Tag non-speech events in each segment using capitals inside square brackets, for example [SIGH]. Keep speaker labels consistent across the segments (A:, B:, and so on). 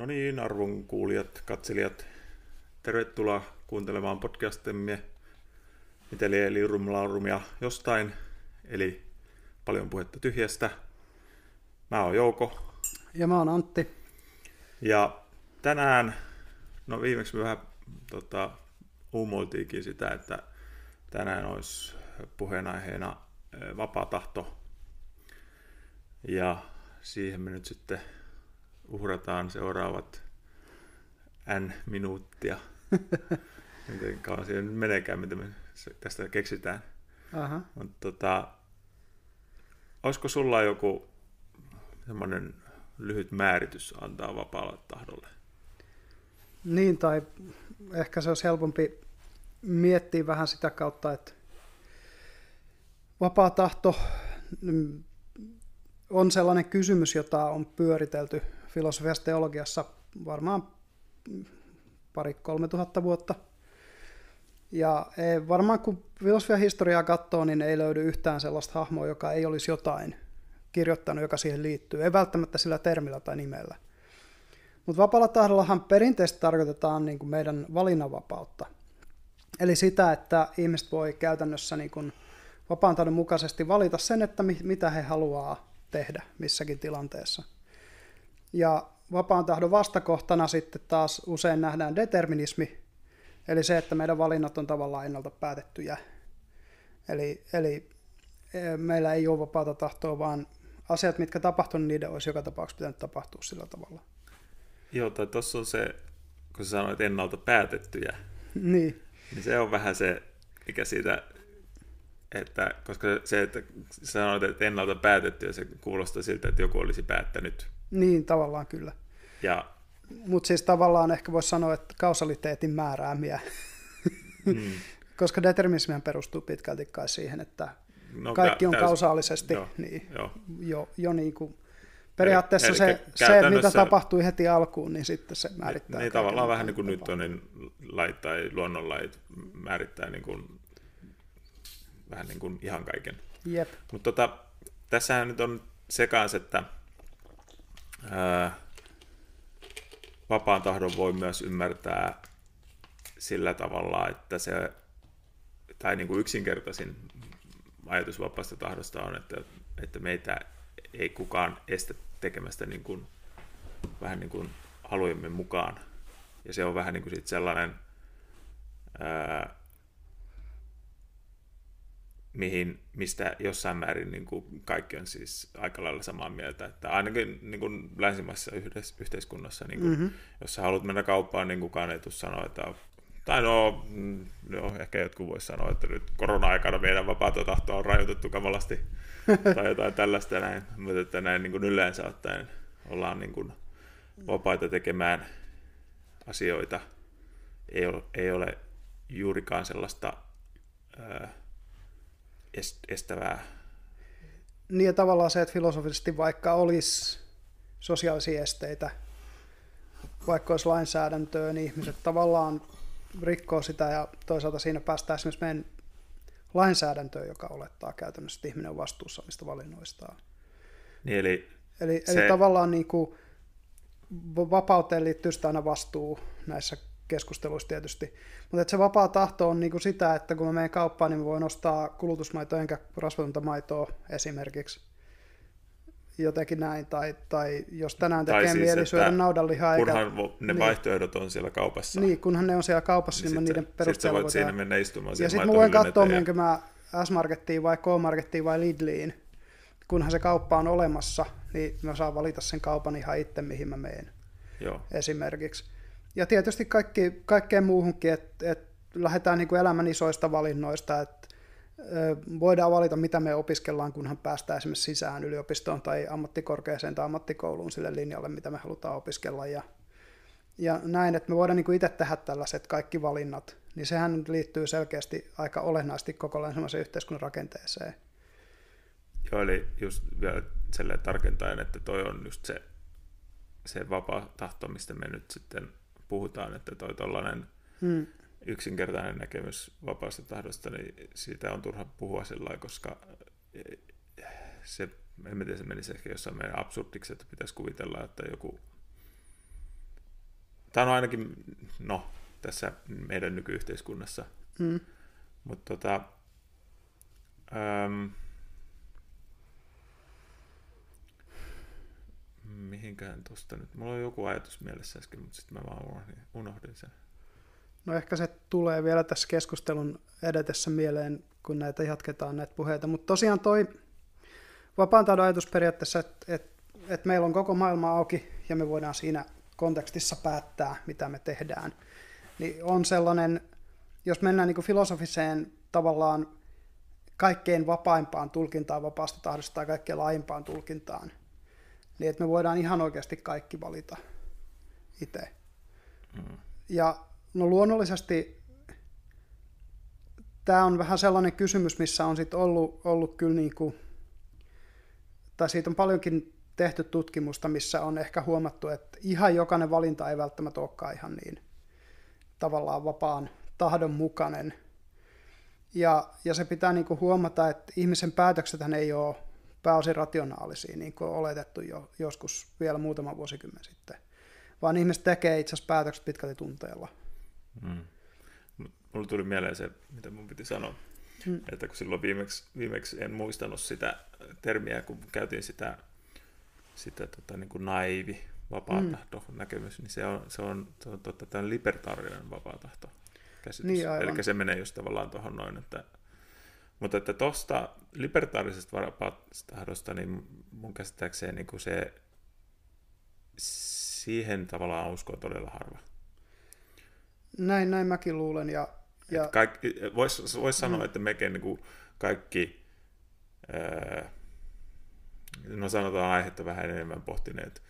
A: No niin, arvon kuulijat, katselijat, tervetuloa kuuntelemaan podcastimme Miteli eli rumlaurumia jostain, eli paljon puhetta tyhjästä. Mä oon Jouko.
B: Ja mä oon Antti.
A: Ja tänään, no viimeksi me vähän tota, uumoiltiinkin sitä, että tänään olisi puheenaiheena vapaa tahto. Ja siihen me nyt sitten uhrataan seuraavat N minuuttia. [LAUGHS] Miten kauan siihen nyt meneekään, mitä me tästä keksitään.
B: Aha.
A: Mutta tota, olisiko sulla joku semmoinen lyhyt määritys antaa vapaalle tahdolle?
B: Niin, tai ehkä se olisi helpompi miettiä vähän sitä kautta, että vapaa tahto mm, on sellainen kysymys, jota on pyöritelty filosofiassa teologiassa varmaan pari-kolme tuhatta vuotta. Ja ei, varmaan kun filosofian historiaa katsoo, niin ei löydy yhtään sellaista hahmoa, joka ei olisi jotain kirjoittanut, joka siihen liittyy. Ei välttämättä sillä termillä tai nimellä. Mutta vapaalla tahdollahan perinteisesti tarkoitetaan niin kuin meidän valinnanvapautta. Eli sitä, että ihmiset voi käytännössä niin kuin vapaan mukaisesti valita sen, että mitä he haluaa tehdä missäkin tilanteessa. Ja vapaan tahdon vastakohtana sitten taas usein nähdään determinismi, eli se, että meidän valinnat on tavallaan ennalta päätettyjä. Eli, eli e, meillä ei ole vapaata tahtoa, vaan asiat, mitkä tapahtuvat, niin niiden olisi joka tapauksessa pitänyt tapahtua sillä tavalla.
A: Joo, tai tuossa on se, kun sä sanoit ennalta päätettyjä, [LAUGHS]
B: niin.
A: niin se on vähän se, mikä siitä, että koska se, että sanoit, että ennalta päätettyä, se kuulostaa siltä, että joku olisi päättänyt
B: niin, tavallaan kyllä.
A: Ja...
B: Mutta siis tavallaan ehkä voisi sanoa, että kausaliteetin määräämiä. Mm. [LAUGHS] Koska determinismi perustuu pitkälti kai siihen, että no, kaikki on täysin. kausaalisesti joo, niin joo. jo, jo niin kuin, periaatteessa eli, se, se, mitä tapahtui heti alkuun, niin sitten se määrittää.
A: Niin, niin tavallaan vähän niin kuin nyt on, niin lait tai luonnonlait määrittää niin kuin, vähän niin kuin ihan kaiken.
B: Jep.
A: Mutta tota, tässähän nyt on sekaan, että vapaan tahdon voi myös ymmärtää sillä tavalla, että se, tai niin kuin yksinkertaisin ajatus vapaasta tahdosta on, että, että meitä ei kukaan estä tekemästä niin kuin, vähän niin kuin halujemme mukaan. Ja se on vähän niin kuin sit sellainen, ää, mihin, mistä jossain määrin niin kuin kaikki on siis aika lailla samaa mieltä. Että ainakin niin kuin länsimaisessa yhteiskunnassa, niin kuin, mm-hmm. jos sä haluat mennä kauppaan, niin kukaan ei tule sanoa, että tai no, no ehkä jotkut voisi sanoa, että nyt korona-aikana meidän vapaata tahtoa on rajoitettu kamalasti [LAUGHS] tai jotain tällaista näin, mutta että näin niin kuin yleensä ottaen ollaan niin kuin vapaita tekemään asioita. Ei ole, ei ole juurikaan sellaista ää, estävää.
B: Niin ja tavallaan se, että filosofisesti vaikka olisi sosiaalisia esteitä, vaikka olisi lainsäädäntöä, niin ihmiset tavallaan rikkoo sitä ja toisaalta siinä päästään esimerkiksi meidän lainsäädäntöön, joka olettaa käytännössä, että ihminen on vastuussa omista valinnoistaan.
A: Niin eli,
B: eli, se... eli tavallaan niin kuin vapauteen liittyy sitä aina vastuu näissä keskusteluissa tietysti. Mutta se vapaa tahto on niinku sitä, että kun mä menen kauppaan, niin mä voin ostaa kulutusmaitoa enkä rasvatonta maitoa esimerkiksi. Jotenkin näin. Tai, tai jos tänään tekee siis, mieli syödä naudanlihaa.
A: Kunhan eikä, ne niin, vaihtoehdot on siellä kaupassa.
B: Niin, kunhan ne on siellä kaupassa, niin, niin
A: sitten,
B: niiden perusteella
A: voit siinä mennä istumaan.
B: Ja sitten mä voin katsoa, minkä mä S-Markettiin vai K-Markettiin vai Lidliin. Kunhan se kauppa on olemassa, niin mä saan valita sen kaupan ihan itse, mihin mä menen.
A: Joo.
B: Esimerkiksi. Ja tietysti kaikki, kaikkeen muuhunkin, että et lähdetään niin kuin elämän isoista valinnoista, että voidaan valita, mitä me opiskellaan, kunhan päästään esimerkiksi sisään yliopistoon tai ammattikorkeaseen tai ammattikouluun sille linjalle, mitä me halutaan opiskella. Ja, ja näin, että me voidaan niin kuin itse tehdä tällaiset kaikki valinnat, niin sehän liittyy selkeästi aika olennaisesti koko länsimaisen yhteiskunnan rakenteeseen.
A: Joo, eli just vielä tarkentaen, että toi on just se, se vapaa tahto, mistä me nyt sitten puhutaan, että toi tollainen hmm. yksinkertainen näkemys vapaasta tahdosta, niin siitä on turha puhua sillä koska eh, se, en tiedä, se menisi ehkä jossain meidän absurdiksi, että pitäisi kuvitella, että joku tämä on ainakin, no, tässä meidän nykyyhteiskunnassa.
B: Mm.
A: Mutta tota, äm, mihinkään tuosta nyt, mulla on joku ajatus mielessä äsken, mutta sitten mä vaan unohdin, unohdin sen.
B: No ehkä se tulee vielä tässä keskustelun edetessä mieleen, kun näitä jatketaan näitä puheita. Mutta tosiaan toi vapaan taidon ajatus periaatteessa, että et, et meillä on koko maailma auki ja me voidaan siinä kontekstissa päättää, mitä me tehdään, niin on sellainen, jos mennään niin filosofiseen tavallaan kaikkein vapaimpaan tulkintaan vapaasta tahdosta tai kaikkein laajimpaan tulkintaan, niin että me voidaan ihan oikeasti kaikki valita itse. Mm. Ja no luonnollisesti tämä on vähän sellainen kysymys, missä on sitten ollut, ollut kyllä niin kuin, tai siitä on paljonkin tehty tutkimusta, missä on ehkä huomattu, että ihan jokainen valinta ei välttämättä olekaan ihan niin tavallaan vapaan tahdon mukainen. Ja, ja se pitää niin kuin huomata, että ihmisen päätökset ei ole pääosin rationaalisia, niin kuin on oletettu jo joskus vielä muutama vuosikymmen sitten, vaan ihmiset tekee itse asiassa päätökset pitkälti tunteella.
A: Mm. Mulle tuli mieleen se, mitä mun piti sanoa, mm. että kun silloin viimeksi, viimeksi en muistanut sitä termiä, kun käytiin sitä, sitä tota, niin kuin naivi, vapaa mm. tahto näkemys, niin se on, se on, se on totta, tämä libertaarinen vapaa tahto käsitys. Niin, Eli se menee just tavallaan tuohon noin, että mutta että tuosta libertaarisesta vapaatahdosta, niin mun käsittääkseen niin kuin se, siihen tavallaan uskoo todella harva.
B: Näin, näin mäkin luulen. Ja, ja...
A: Voisi vois sanoa, mm. että mekin niin kuin kaikki, ää, no sanotaan aihetta vähän enemmän pohtineet,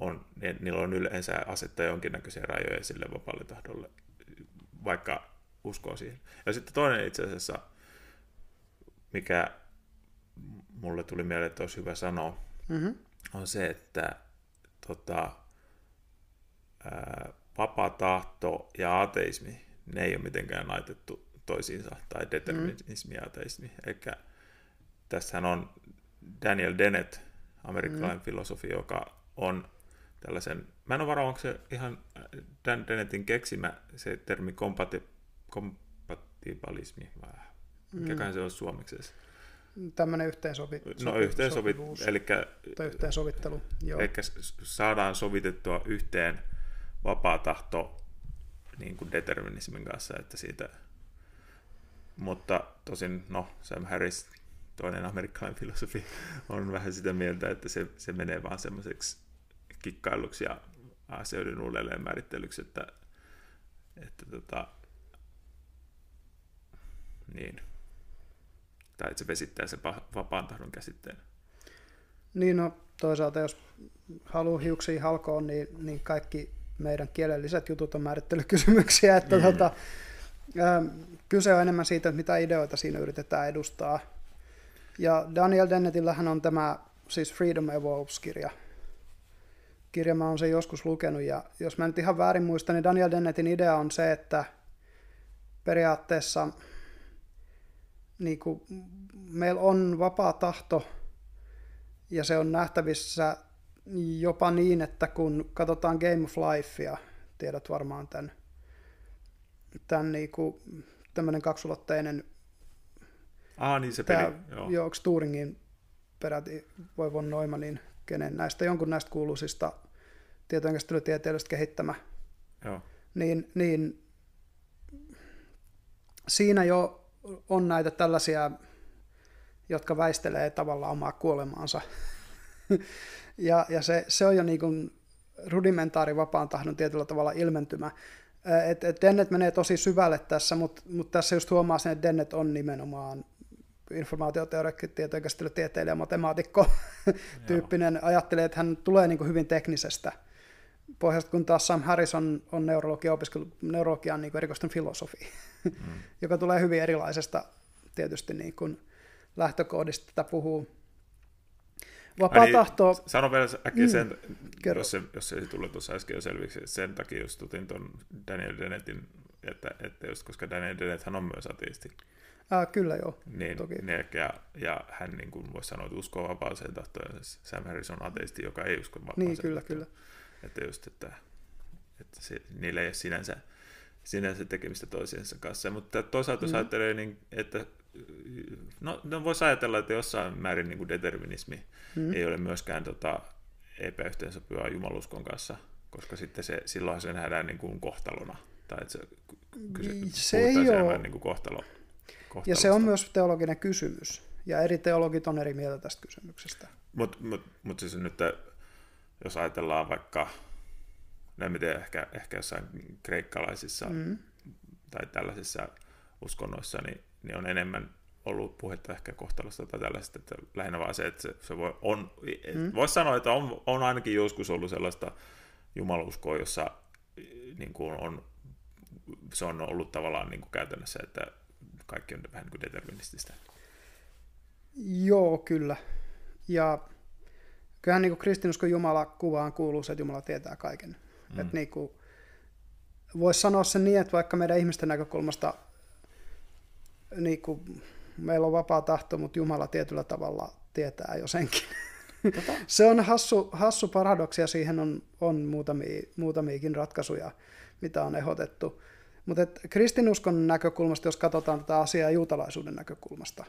A: on, niin niillä on yleensä asettaa jonkinnäköisiä rajoja sille vapaalle tahdolle, vaikka uskoo siihen. Ja sitten toinen itse asiassa mikä mulle tuli mieleen, että olisi hyvä sanoa, mm-hmm. on se, että tota, ää, vapaa tahto ja ateismi, ne ei ole mitenkään laitettu toisiinsa, tai determinismi ja ateismi. Eli tässähän on Daniel Dennett, amerikkalainen mm. filosofi, joka on tällaisen, mä en ole varma, onko se ihan Dan Dennettin keksimä se termi kompati, kompatibalismi vai Mikäköhän mm. se on suomeksi edes?
B: Tämmöinen yhteensovi,
A: no, yhteensovit, eli,
B: tai yhteensovittelu.
A: Joo. Eli saadaan sovitettua yhteen vapaa tahto niin kuin determinismin kanssa, että siitä, mutta tosin, no, Sam Harris, toinen amerikkalainen filosofi, [LAUGHS] on vähän sitä mieltä, että se, se menee vaan semmoiseksi kikkailuksi ja asioiden uudelleen määrittelyksi, että, että tota, niin, tai että se vesittää sen vapaan tahdon käsitteen.
B: Niin no, toisaalta jos haluaa hiuksia halkoon, niin, niin kaikki meidän kielelliset jutut on määrittelykysymyksiä, että mm. tota, ä, kyse on enemmän siitä, että mitä ideoita siinä yritetään edustaa. Ja Daniel Dennetillähän on tämä siis Freedom Evolves-kirja. Kirja mä oon sen joskus lukenut, ja jos mä nyt ihan väärin muistan, niin Daniel Dennetin idea on se, että periaatteessa – niin kuin, meillä on vapaa tahto ja se on nähtävissä jopa niin, että kun katsotaan Game of Lifea, tiedät varmaan tämän, tämän niin kuin, tämmöinen kaksulotteinen
A: Ah, niin se peli, joo.
B: joo Turingin peräti voi von Neumannin, kenen näistä, jonkun näistä kuuluisista tietojenkäsittelytieteilijöistä kehittämä,
A: joo.
B: Niin, niin siinä jo on näitä tällaisia, jotka väistelee tavallaan omaa kuolemaansa. [LAUGHS] ja ja se, se on jo niin kuin rudimentaari vapaan tahdon tietyllä tavalla ilmentymä. Et, et Dennet menee tosi syvälle tässä, mutta mut tässä just huomaa sen, että Dennet on nimenomaan informaatioteoreetti, tietojenkäsittelytieteilijä, matemaatikko [LAUGHS] tyyppinen, ajattelee, että hän tulee niin kuin hyvin teknisestä pohjasta, kun taas Sam Harrison on neurologia opiskellut neurologian niin erikoistunut filosofi, mm. [LAUGHS] joka tulee hyvin erilaisesta tietysti niin kuin lähtökohdista tätä puhuu. Vapaa niin, tahto...
A: Sano vielä äkkiä sen, mm, jos, se, jos se ei tullut tuossa äsken jo selviksi, sen takia just tutin tuon Daniel Dennettin, että, että just, koska Daniel Dennett hän on myös ateisti.
B: Ah, kyllä joo,
A: niin, toki. Niin, ja, ja hän niin kuin voisi sanoa, että uskoo vapaaseen tahtoon, ja Sam Harris on ateisti, joka ei usko vapaaseen
B: Niin, kyllä, tahtoon. kyllä.
A: Että just, että, että se, niillä ei ole sinänsä, sinänsä tekemistä toisiensa kanssa. Mutta toisaalta jos mm. ajattelee, niin, että no, no voisi ajatella, että jossain määrin niin kuin determinismi mm. ei ole myöskään tota, epäyhteensopivaa jumaluskon kanssa, koska sitten se, silloin se nähdään niin kuin kohtalona. Tai että se,
B: se ei ole.
A: Niin kuin kohtalo,
B: ja se on myös teologinen kysymys. Ja eri teologit on eri mieltä tästä kysymyksestä.
A: Mutta mut, mut siis nyt, jos ajatellaan vaikka, en tiedä, ehkä, ehkä jossain kreikkalaisissa mm. tai tällaisissa uskonnoissa, niin, niin on enemmän ollut puhetta ehkä kohtalosta tai tällaista, että lähinnä vaan se, että se, se voi, on, mm. voisi sanoa, että on, on ainakin joskus ollut sellaista jumaluskoa, jossa niin kuin on, se on ollut tavallaan niin kuin käytännössä, että kaikki on vähän niin kuin determinististä.
B: Joo, kyllä. Ja kyllähän niin kristinuskon Jumala kuvaan kuuluu se, että Jumala tietää kaiken. Mm. Että niin kuin, voisi sanoa sen niin, että vaikka meidän ihmisten näkökulmasta niin kuin, meillä on vapaa tahto, mutta Jumala tietyllä tavalla tietää jo senkin. Tota. [LAUGHS] se on hassu, hassu paradoksi ja siihen on, on muutamia, muutamiakin ratkaisuja, mitä on ehdotettu. Mutta kristinuskon näkökulmasta, jos katsotaan tätä asiaa juutalaisuuden näkökulmasta,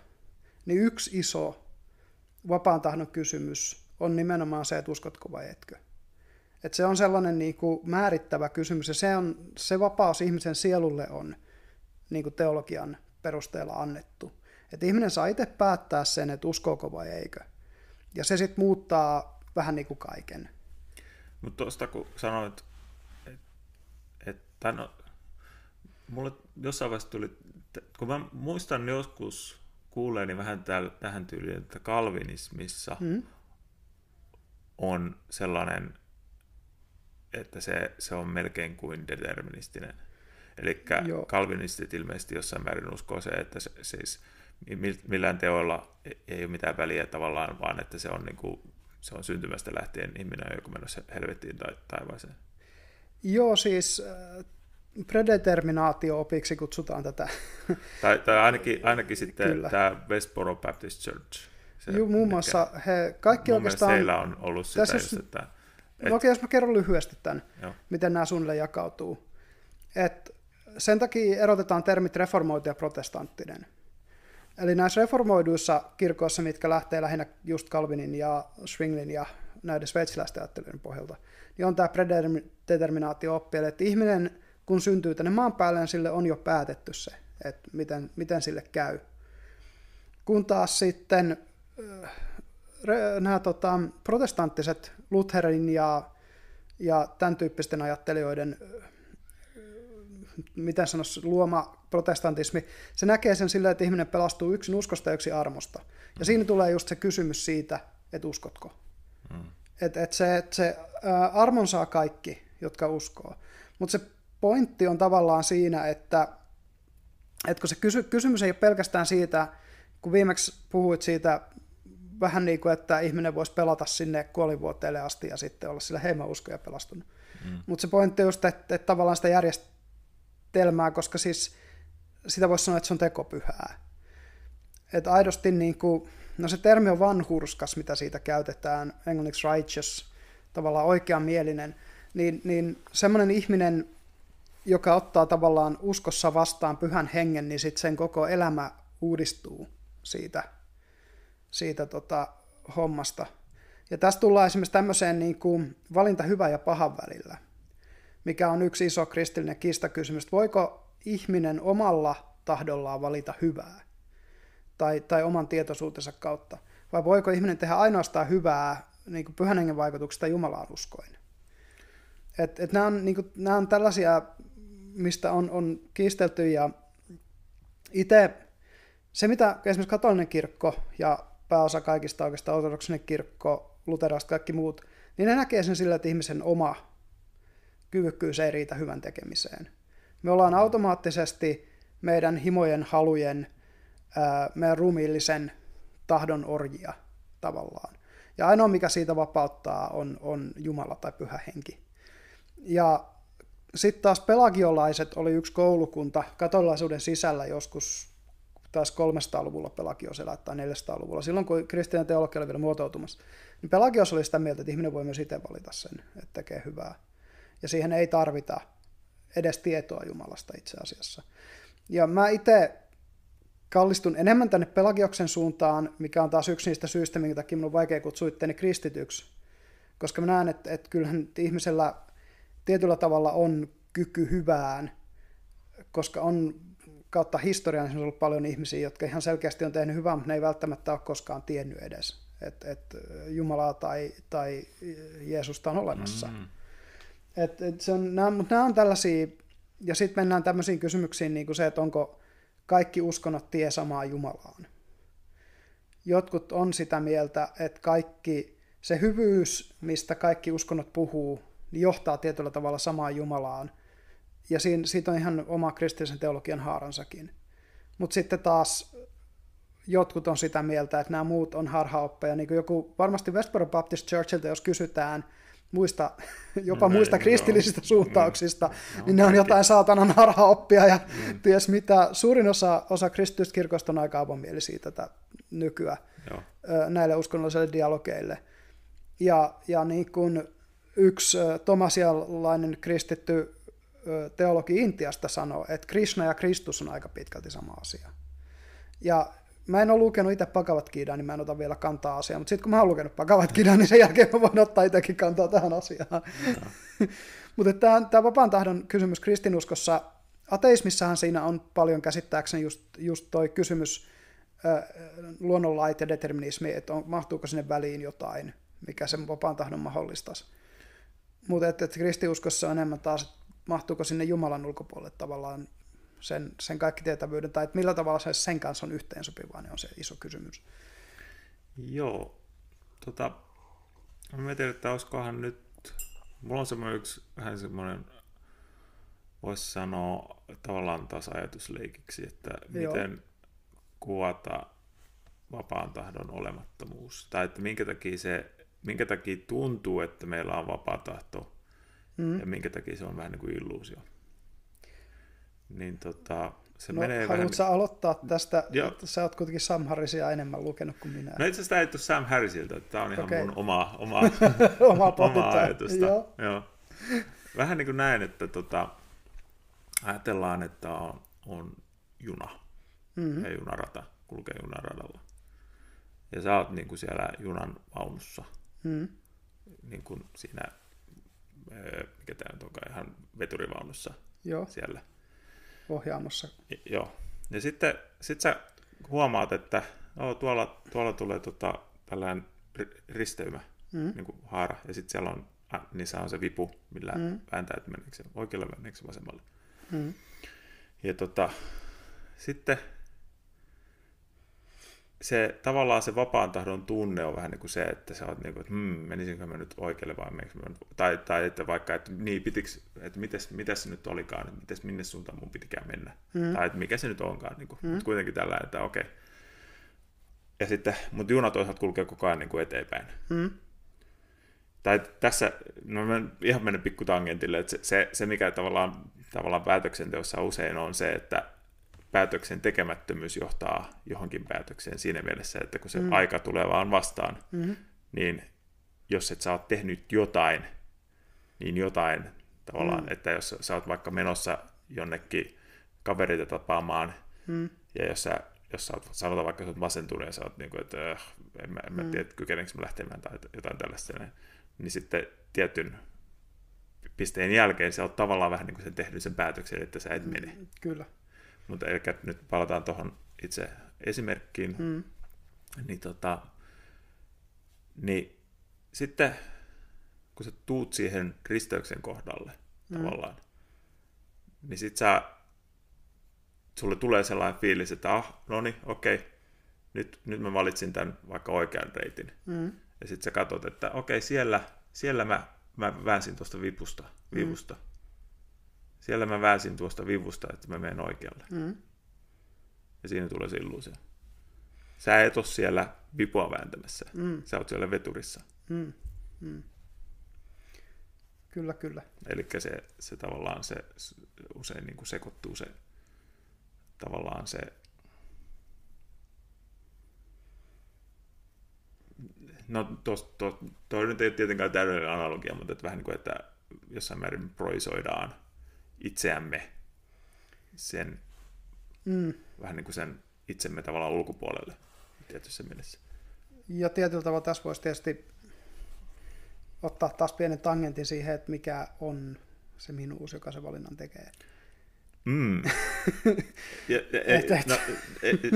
B: niin yksi iso vapaan tahdon kysymys on nimenomaan se, että uskotko vai etkö. Et se on sellainen niin kuin määrittävä kysymys, ja se, on, se vapaus ihmisen sielulle on niin kuin teologian perusteella annettu. Että ihminen saa itse päättää sen, että uskooko vai eikö. Ja se sitten muuttaa vähän niin kuin kaiken.
A: Mutta tuosta kun sanoit, että et, et, no, mulle jossain vaiheessa tuli, kun mä muistan joskus kuulleeni vähän täällä, tähän tyyliin, että kalvinismissa mm. On sellainen, että se, se on melkein kuin deterministinen. Eli kalvinistit ilmeisesti jossain määrin uskoo se, että se, siis millään teoilla ei ole mitään väliä tavallaan, vaan että se on, niin kuin, se on syntymästä lähtien ihminen on joku menossa helvettiin tai taivaaseen.
B: Joo, siis äh, predeterminaatio-opiksi kutsutaan tätä.
A: Tai, tai ainakin, ainakin sitten Kyllä. tämä Westboro Baptist Church.
B: Se, Joo, muun muassa he kaikki oikeastaan...
A: Heillä on ollut sitä, tässä, just, että...
B: Et... No okei, jos mä kerron lyhyesti tämän, Joo. miten nämä suunnilleen jakautuu. Et sen takia erotetaan termit reformoitu ja protestanttinen. Eli näissä reformoiduissa kirkoissa, mitkä lähtee lähinnä just Calvinin ja Swinglin ja näiden sveitsiläisten ajattelujen pohjalta, niin on tämä predeterminaatio-oppi, eli että ihminen kun syntyy tänne maan päälle, niin sille on jo päätetty se, että miten, miten sille käy. Kun taas sitten nämä tota, protestanttiset Lutherin ja, ja tämän tyyppisten ajattelijoiden miten sanoisi, luoma protestantismi, se näkee sen sillä, että ihminen pelastuu yksin uskosta ja yksin armosta. Ja siinä tulee just se kysymys siitä, että uskotko. Mm. Että et se, et se ä, armon saa kaikki, jotka uskoo. Mutta se pointti on tavallaan siinä, että, että kun se kysy, kysymys ei ole pelkästään siitä, kun viimeksi puhuit siitä vähän niin kuin, että ihminen voisi pelata sinne kuolivuoteelle asti ja sitten olla sillä hei mä uskon ja pelastunut. Mm. Mutta se pointti on just, että, että tavallaan sitä järjestelmää, koska siis sitä voisi sanoa, että se on tekopyhää. Että aidosti niin kuin, no se termi on vanhurskas, mitä siitä käytetään, englanniksi righteous, tavallaan oikeamielinen, niin, niin semmoinen ihminen, joka ottaa tavallaan uskossa vastaan pyhän hengen, niin sitten sen koko elämä uudistuu siitä, siitä tota, hommasta. Ja tässä tullaan esimerkiksi tämmöiseen niin kuin valinta hyvä ja pahan välillä, mikä on yksi iso kristillinen kistakysymys. Voiko ihminen omalla tahdollaan valita hyvää tai, tai oman tietoisuutensa kautta? Vai voiko ihminen tehdä ainoastaan hyvää niin kuin pyhän hengen vaikutuksesta Jumalaan uskoin? Et, et nämä, on, niin kuin, nämä on tällaisia mistä on, on kiistelty ja itse se, mitä esimerkiksi katolinen kirkko ja pääosa kaikista oikeastaan ortodoksinen kirkko, luterast kaikki muut, niin ne näkee sen sillä, että ihmisen oma kyvykkyys ei riitä hyvän tekemiseen. Me ollaan automaattisesti meidän himojen, halujen, meidän ruumiillisen tahdon orjia tavallaan. Ja ainoa, mikä siitä vapauttaa, on, on Jumala tai Pyhä Henki. Ja sitten taas pelagiolaiset oli yksi koulukunta katolilaisuuden sisällä joskus taas 300-luvulla Pelagios elää tai 400-luvulla, silloin kun kristillinen teologia oli vielä muotoutumassa, niin Pelagios oli sitä mieltä, että ihminen voi myös itse valita sen, että tekee hyvää. ja siihen ei tarvita edes tietoa Jumalasta itse asiassa. Ja mä itse kallistun enemmän tänne Pelagioksen suuntaan, mikä on taas yksi niistä syistä, minkä takia minun on vaikea kutsua itseäni kristityksi. Koska mä näen, että, että kyllähän ihmisellä tietyllä tavalla on kyky hyvään, koska on kautta historian on ollut paljon ihmisiä, jotka ihan selkeästi on tehnyt hyvää, mutta ne ei välttämättä ole koskaan tiennyt edes, että, että Jumalaa tai, tai Jeesusta on olemassa. Mm. Et, et se on, nämä, mutta nämä on tällaisia, ja sitten mennään tämmöisiin kysymyksiin, niin kuin se, että onko kaikki uskonnot tie samaan Jumalaan. Jotkut on sitä mieltä, että kaikki se hyvyys, mistä kaikki uskonnot puhuu, niin johtaa tietyllä tavalla samaan Jumalaan. Ja siinä, siitä on ihan oma kristillisen teologian haaransakin. Mutta sitten taas jotkut on sitä mieltä, että nämä muut on harhaoppeja. Niin kuin joku, varmasti Westboro Baptist Churchilta, jos kysytään, muista, [LAUGHS] jopa no, muista kristillisistä no, suuntauksista, no, niin ne on jotain saatanan harhaoppia ja mm. ties mitä. Suurin osa, osa kristillisistä kirkosta on aika avomielisiä tätä nykyään Joo. näille uskonnollisille dialogeille. Ja, ja niin kuin yksi tomasialainen kristitty teologi Intiasta sanoo, että Krishna ja Kristus on aika pitkälti sama asia. Ja mä en ole lukenut itse Pakavat Kidaa, niin mä en ota vielä kantaa asiaan, mutta sitten kun mä oon lukenut Pakavat Kidaa, niin sen jälkeen mä voin ottaa itsekin kantaa tähän asiaan. No. mutta tämä, vapaan tahdon kysymys kristinuskossa, ateismissahan siinä on paljon käsittääkseni just, just toi kysymys äh, luonnonlait ja determinismi, että on, mahtuuko sinne väliin jotain, mikä sen vapaan tahdon mahdollistaisi. Mutta että, että on enemmän taas, mahtuuko sinne Jumalan ulkopuolelle tavallaan sen, sen kaikki tietävyyden, tai että millä tavalla se sen kanssa on yhteensopivaa, niin on se iso kysymys.
A: Joo. Tota, mä mietin, että olisikohan nyt, mulla on semmoinen yksi vähän semmoinen, voisi sanoa tavallaan taas ajatusleikiksi, että Joo. miten kuvata vapaan tahdon olemattomuus, tai että minkä takia se, minkä takia tuntuu, että meillä on vapaa tahto, mm. ja minkä takia se on vähän niin kuin illuusio niin tota, se
B: no,
A: menee
B: vähän... sä aloittaa tästä, Joo. että sä oot kuitenkin Sam Harrisia enemmän lukenut kuin minä.
A: No itse asiassa tämä ei Sam Harrisilta, tämä on ihan okay. mun oma, oma, [LAUGHS]
B: oma,
A: oma ajatusta. Joo. Joo. Vähän niin kuin näin, että tota, ajatellaan, että on, on juna mm-hmm. ja junarata, kulkee junaradalla. Ja sä oot niin kuin siellä junan vaunussa, mm-hmm. niin kuin siinä, mikä tämä nyt onkaan, ihan veturivaunussa Joo. siellä
B: ohjaamossa.
A: Joo. Ja sitten sit sä huomaat, että oh, tuolla, tuolla tulee tota, tällainen risteymä, mm. niin kuin haara, ja sitten siellä on, äh, niissä on se vipu, millä mm. vääntää, että meneekö se oikealle meneekö se vasemmalle. Mm. Ja tota, sitten se tavallaan se vapaan tahdon tunne on vähän niin kuin se, että sä oot niin kuin, että hmm, menisinkö mä nyt oikealle vai meneekö mä nyt, tai, tai että vaikka, että niin pitiks, että mites, mitäs se nyt olikaan, että mites, minne suuntaan mun pitikään mennä, mm. tai että mikä se nyt onkaan, niin kuin, mm. mutta kuitenkin tällä, että okei. Okay. Ja sitten, mutta junat toisaalta kulkee koko ajan niin kuin eteenpäin. Mm. Tai tässä, no mä ihan menen pikku tangentille, että se, se, se mikä tavallaan, tavallaan päätöksenteossa usein on se, että päätöksen tekemättömyys johtaa johonkin päätökseen siinä mielessä, että kun se mm. aika tulee vaan vastaan, mm-hmm. niin jos et sä oot tehnyt jotain, niin jotain tavallaan, mm. että jos sä oot vaikka menossa jonnekin kavereita tapaamaan, mm. ja jos sä, jos sä oot, sanotaan vaikka sä oot masentunut ja sä oot niin kuin, että äh, en, mä, en mä mm. tiedä, kykeneekö mä lähtemään tai jotain tällaista, niin, niin sitten tietyn pisteen jälkeen sä oot tavallaan vähän niin kuin sen tehnyt sen päätöksen, että sä et mene.
B: Kyllä.
A: Mutta eli nyt palataan tuohon itse esimerkkiin. Mm. Niin, tota, niin sitten kun sä tuut siihen risteyksen kohdalle mm. tavallaan, niin sit sä, sulle tulee sellainen fiilis, että ah, no niin, okei, okay, nyt, nyt mä valitsin tämän vaikka oikean reitin. Mm. Ja sitten sä katsot, että okei, okay, siellä, siellä mä, mä väänsin tuosta vipusta, vivusta. Mm siellä mä väänsin tuosta vivusta, että mä menen oikealle. Mm. Ja siinä tulee se illuusio. Sä et ole siellä vipua vääntämässä. Mm. Sä oot siellä veturissa. Mm. Mm.
B: Kyllä, kyllä.
A: Eli se, se tavallaan se usein niin kuin sekoittuu se tavallaan se no tos, to, toi nyt ei tietenkään täydellinen analogia, mutta että vähän niin kuin, että jossain määrin proisoidaan itseämme sen,
B: Mm.
A: vähän niin kuin sen itsemme tavallaan ulkopuolelle tietyssä mielessä.
B: Ja tietyllä tavalla tässä voisi tietysti ottaa taas pienen tangentin siihen, että mikä on se minuus, joka se valinnan tekee.
A: Mm. [LAUGHS] Ja, ja,
B: Et- et.
A: no,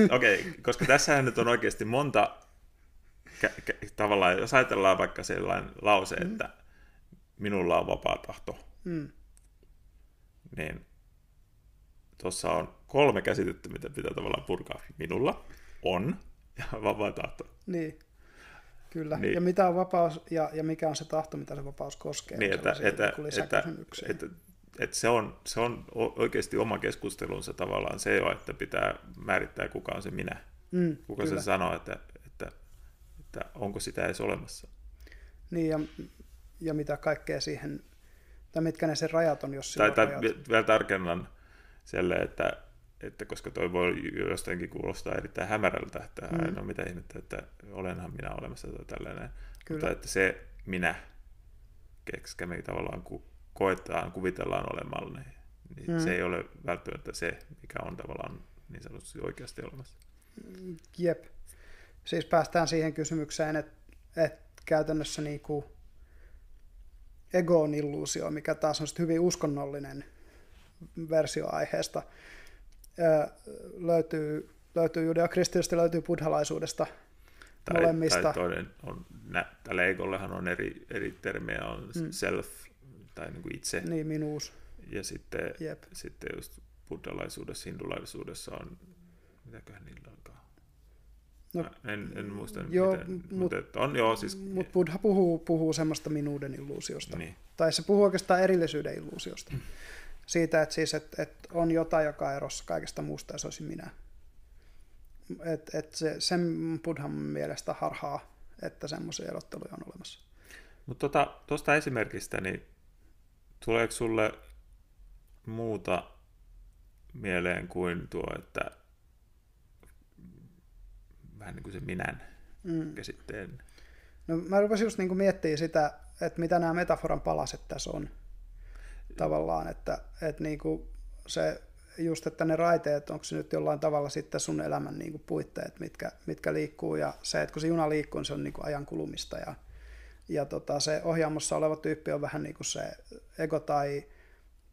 A: [LAUGHS] Okei, okay, koska tässähän nyt on oikeasti monta, kä- kä- tavallaan, jos ajatellaan vaikka sellainen lause, mm. että minulla on vapaa tahto,
B: Mm.
A: Niin tuossa on kolme käsitettä, mitä pitää tavallaan purkaa. Minulla on ja [LAUGHS] vapaa tahto.
B: Niin, kyllä.
A: Niin.
B: Ja mitä on vapaus ja, ja mikä on se tahto, mitä se vapaus koskee?
A: Niin, että, että, että, että, että se, on, se on oikeasti oma keskustelunsa tavallaan se jo, että pitää määrittää, kuka on se minä.
B: mm,
A: Kuka
B: kyllä.
A: se sanoo, että, että, että onko sitä edes olemassa.
B: Niin, ja, ja mitä kaikkea siihen, tai mitkä ne sen rajat on, jos
A: Tai,
B: sillä
A: tai vielä tarkennan selle, että, että koska toi voi jostakin kuulostaa erittäin hämärältä, että
B: Mm.
A: mm. no mitä ihmettä, että olenhan minä olemassa tai tällainen.
B: Kyllä.
A: Mutta että se minä, keksikä me tavallaan ku, koetaan, kuvitellaan olemalla, niin, niin
B: Mm.
A: mm. se ei ole välttämättä se, mikä on tavallaan niin sanotusti oikeasti olemassa.
B: Jep. Siis päästään siihen kysymykseen, että, että käytännössä niin kuin ego on illuusio, mikä taas on hyvin uskonnollinen versio aiheesta. Ö, löytyy, löytyy judeokristillisesta, löytyy buddhalaisuudesta,
A: Tai,
B: molemmista.
A: tai toinen on, nä, tällä egollehan on eri, eri termejä, on
B: Mm.
A: self tai niin kuin itse,
B: niin minuus.
A: ja sitten,
B: Jep.
A: sitten just buddhalaisuudessa, hindulaisuudessa on, mitäköhän niillä onkaan.
B: No,
A: en, en muista,
B: joo,
A: miten,
B: mut-
A: mutta että on joo, siis,
B: Mutta Buddha puhuu, puhuu semmoista minuuden illuusiosta.
A: niin,
B: Tai se puhuu oikeastaan erillisyyden illuusiosta. Siitä, että siis, et, et on jotain, joka on erossa kaikesta muusta ja se olisi minä. Et, et se, sen Buddhan mielestä harhaa, että semmoisia erotteluja on olemassa.
A: Mutta tota, tuosta esimerkistä, niin tuleeko sulle muuta mieleen kuin tuo, että vähän niin kuin se minän
B: Mm.
A: käsitteen.
B: No, mä rupesin just niin miettimään sitä, että mitä nämä metaforan palaset tässä on. Tavallaan, että, että niin kuin se just, että ne raiteet, onko se nyt jollain tavalla sitten sun elämän niin kuin puitteet, mitkä, mitkä liikkuu, ja se, että kun se juna liikkuu, niin se on niin kuin ajan kulumista, ja, ja tota, se ohjaamossa oleva tyyppi on vähän niin kuin se ego tai,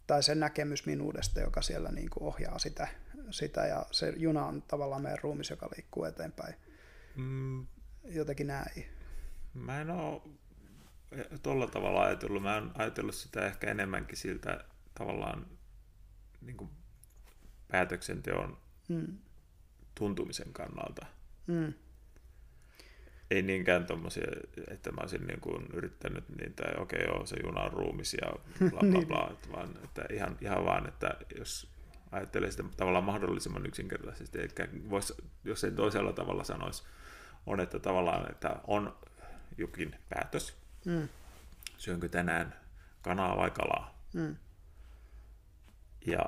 B: tai se näkemys minuudesta, joka siellä niin kuin ohjaa sitä, sitä, ja se juna on tavallaan meidän ruumis, joka liikkuu eteenpäin.
A: Mm,
B: Jotenkin näin.
A: mä en ole tuolla tavalla ajatellut. Mä oon ajatellut sitä ehkä enemmänkin siltä tavallaan niin kuin päätöksenteon
B: Mm.
A: tuntumisen kannalta.
B: Mm.
A: Ei niinkään tommosia, että mä olisin niin kuin yrittänyt niitä, okei okay, joo, se juna on ruumis ja bla bla
B: Niin. [LAUGHS]
A: bla, että vaan, että ihan, ihan vaan, että jos ajattelee sitä tavallaan mahdollisimman yksinkertaisesti, eli vois, jos ei toisella tavalla sanoisi, on, että tavallaan, että on jokin päätös,
B: Mm.
A: syönkö tänään kanaa vai kalaa,
B: Mm.
A: ja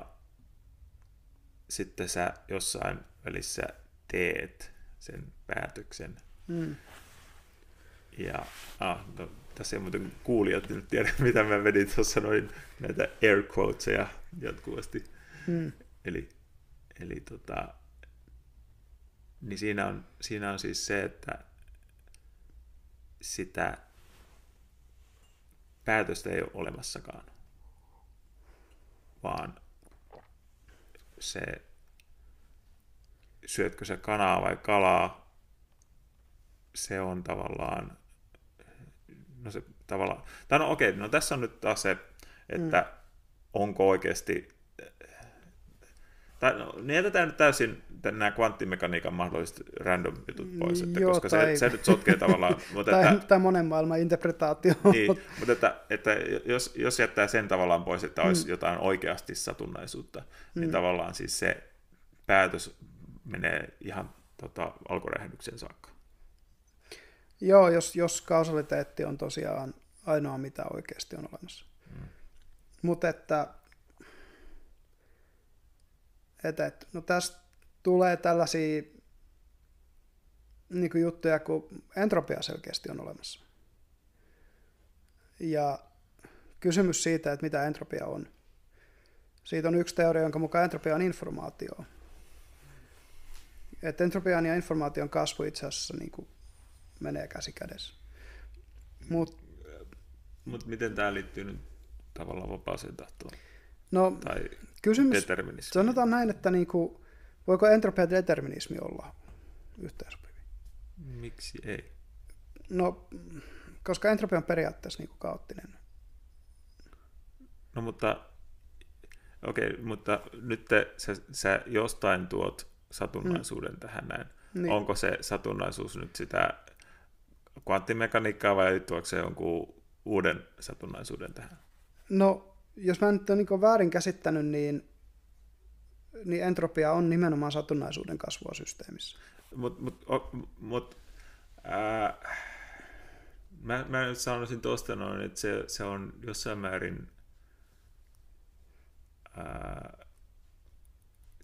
A: sitten sä jossain välissä teet sen päätöksen,
B: Mm.
A: Ja ah, no, tässä ei muuten kuulijat nyt tiedä, [LAUGHS] mitä mä vedin tuossa noin näitä air quoteseja jatkuvasti.
B: Mm.
A: Eli, eli tota, niin siinä on, siinä on siis se, että sitä päätöstä ei ole olemassakaan, vaan se, syötkö sä kanaa vai kalaa, se on tavallaan, no se tavallaan, tai no okei, no tässä on nyt taas se, että mm. onko oikeasti, tai no, niin jätetään nyt täysin nämä kvanttimekaniikan mahdolliset random jutut pois, että
B: Joo,
A: koska
B: tai-
A: se, se nyt sotkee tavallaan, [LAUGHS] mutta
B: Tai,
A: että,
B: tai monen maailman interpretaatio. [LAUGHS]
A: niin, mutta että, että jos, jos jättää sen tavallaan pois, että olisi mm. jotain oikeasti satunnaisuutta, mm. niin tavallaan siis se päätös menee ihan tota, alkuräjähdyksen saakka.
B: Joo, jos, jos kausaliteetti on tosiaan ainoa, mitä oikeasti on olemassa.
A: Mm.
B: Mutta että, että, että no tästä tulee tällaisia niin juttuja, kun entropia selkeästi on olemassa. Ja kysymys siitä, että mitä entropia on. Siitä on yksi teoria, jonka mukaan entropia on informaatio. Että entropian ja informaation kasvu itse asiassa niin kuin menee käsi kädessä. Mut,
A: Mut miten tämä liittyy nyt tavallaan vapaaseen tahtoon?
B: No,
A: tai
B: kysymys, sanotaan näin, että niin kuin, voiko entropia ja determinismi olla yhteensopivi?
A: Miksi ei?
B: No, koska entropia on periaatteessa niin kuin kaoottinen.
A: No mutta, okei, okay, mutta nyt te, sä, sä jostain tuot satunnaisuuden mm. tähän näin. Niin. Onko se satunnaisuus nyt sitä kvanttimekaniikkaa vai liittyykö se jonkun uuden satunnaisuuden tähän?
B: No, jos mä nyt olen niin väärin käsittänyt, niin, niin entropia on nimenomaan satunnaisuuden kasvua systeemissä.
A: Mut, mut, mut, ää, mä, mä nyt sanoisin tuosta noin, että se, se on jossain määrin ää,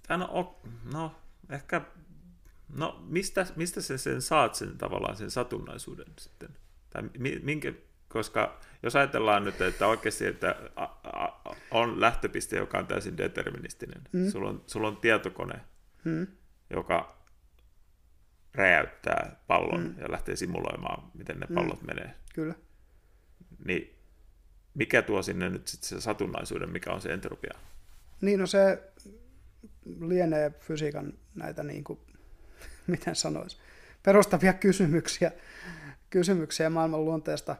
A: no, no, ehkä No mistä, mistä sä sen saat sen tavallaan sen satunnaisuuden sitten? Tai minkä, koska jos ajatellaan nyt, että oikeasti että on lähtöpiste, joka on täysin deterministinen. Mm. Sulla, on, sulla on tietokone, mm. joka räjäyttää pallon mm. ja lähtee simuloimaan, miten ne pallot mm. menee.
B: Kyllä.
A: Niin mikä tuo sinne nyt sitten se satunnaisuuden, mikä on se entropia?
B: Niin, no se lienee fysiikan näitä niin kuin [LAUGHS] miten sanoisi, perustavia kysymyksiä, kysymyksiä maailman luonteesta.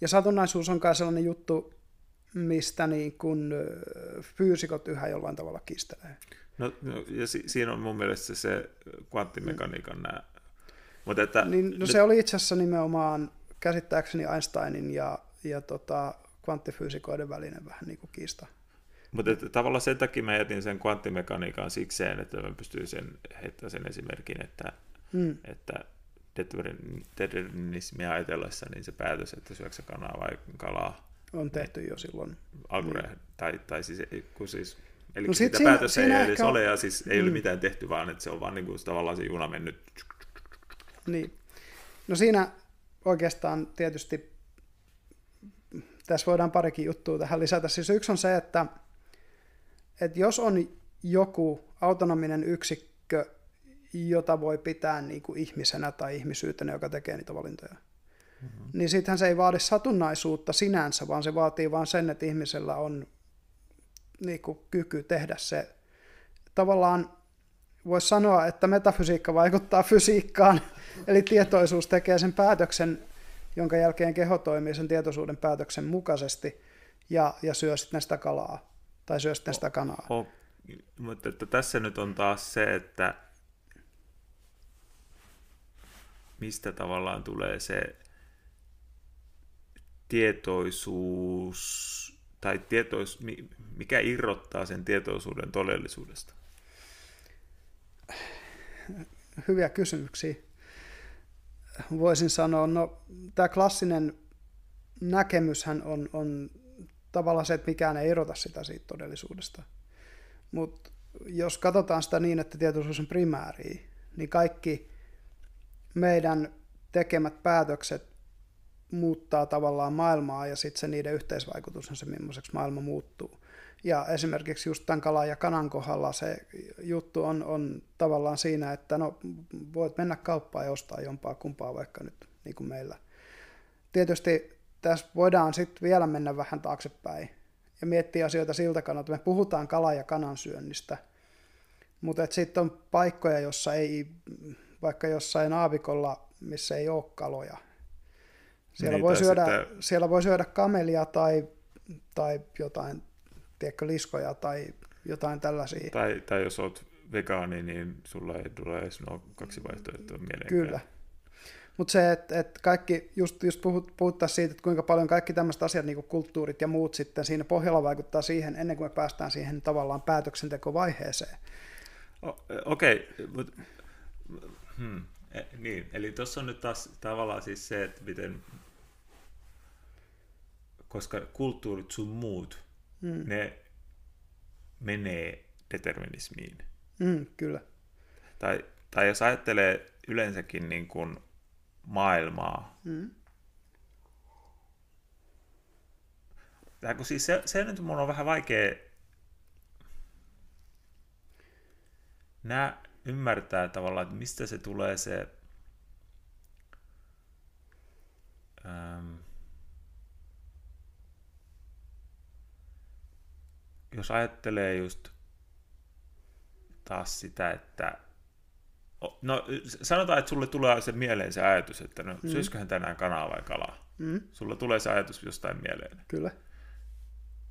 B: Ja satunnaisuus on kai sellainen juttu, mistä niin kun fyysikot yhä jollain tavalla kistelee.
A: No, no ja si- siinä on mun mielestä se kvanttimekaniikan mm. nämä.
B: Mutta että, niin, no nyt... se oli itse asiassa nimenomaan käsittääkseni Einsteinin ja, ja tota, kvanttifyysikoiden välinen vähän niin kuin kiista.
A: Mutta tavallaan sen takia mä jätin sen kvanttimekaniikan sikseen, että mä pystyin sen heittämään sen esimerkin, että, mm. että determinismia ajatellessa, niin se päätös, että syöksä kanaa vai kalaa,
B: on tehty jo silloin.
A: Alkure, niin. tai, tai siis, kun siis Eli no sitä siinä, päätöstä siinä ei edes ole, ja siis ei mm. ole mitään tehty, vaan että se on vaan niin kuin, tavallaan se juna mennyt.
B: Niin. No siinä oikeastaan tietysti tässä voidaan parikin juttua tähän lisätä. Siis yksi on se, että että jos on joku autonominen yksikkö, jota voi pitää niin kuin ihmisenä tai ihmisyytenä, joka tekee niitä valintoja, mm-hmm. niin sittenhän se ei vaadi satunnaisuutta sinänsä, vaan se vaatii vain sen, että ihmisellä on niin kuin kyky tehdä se. Tavallaan voisi sanoa, että metafysiikka vaikuttaa fysiikkaan, [LAUGHS] eli tietoisuus tekee sen päätöksen, jonka jälkeen keho toimii sen tietoisuuden päätöksen mukaisesti ja, ja syö sitten sitä kalaa tai syö sitten sitä kanaa. O, o,
A: mutta että tässä nyt on taas se, että mistä tavallaan tulee se tietoisuus, tai tietois, mikä irrottaa sen tietoisuuden todellisuudesta?
B: Hyviä kysymyksiä. Voisin sanoa, no tämä klassinen näkemyshän on, on tavallaan se, että mikään ei erota sitä siitä todellisuudesta. Mutta jos katsotaan sitä niin, että tietoisuus on primääri, niin kaikki meidän tekemät päätökset muuttaa tavallaan maailmaa ja sitten se niiden yhteisvaikutus on se, millaiseksi maailma muuttuu. Ja esimerkiksi just tämän kalan ja kanan kohdalla se juttu on, on tavallaan siinä, että no, voit mennä kauppaan ja ostaa jompaa kumpaa vaikka nyt niin kuin meillä. Tietysti tässä voidaan sitten vielä mennä vähän taaksepäin ja miettiä asioita siltä kannalta. Me puhutaan kala- ja kanansyönnistä, mutta sitten on paikkoja, jossa ei, vaikka jossain aavikolla, missä ei ole kaloja. Siellä, niin, voi, syödä, sitten... siellä voi syödä kamelia tai, tai jotain, tiedätkö, liskoja tai jotain tällaisia.
A: Tai, tai jos olet vegaani, niin sulla ei tule edes no kaksi vaihtoehtoa mieleen.
B: Kyllä. Mutta se, että et kaikki, just, just puhut, puhuttaisiin siitä, että kuinka paljon kaikki tämmöiset asiat, niin kuin kulttuurit ja muut sitten siinä pohjalla vaikuttaa siihen, ennen kuin me päästään siihen tavallaan päätöksentekovaiheeseen.
A: Okei, okay, hmm, e, niin, eli tuossa on nyt taas tavallaan siis se, että miten, koska kulttuurit sun muut, hmm. ne menee determinismiin.
B: Hmm, kyllä.
A: Tai, tai jos ajattelee yleensäkin niin kuin maailmaa, mm. Tämä, kun siis se, se nyt mun on vähän vaikea nää ymmärtää tavallaan, että mistä se tulee se ähm, jos ajattelee just taas sitä, että no sanotaan, että sulle tulee se mieleen se ajatus, että no mm. syösköhän tänään kanaa vai kalaa. Mm. Sulla tulee se ajatus jostain mieleen.
B: Kyllä.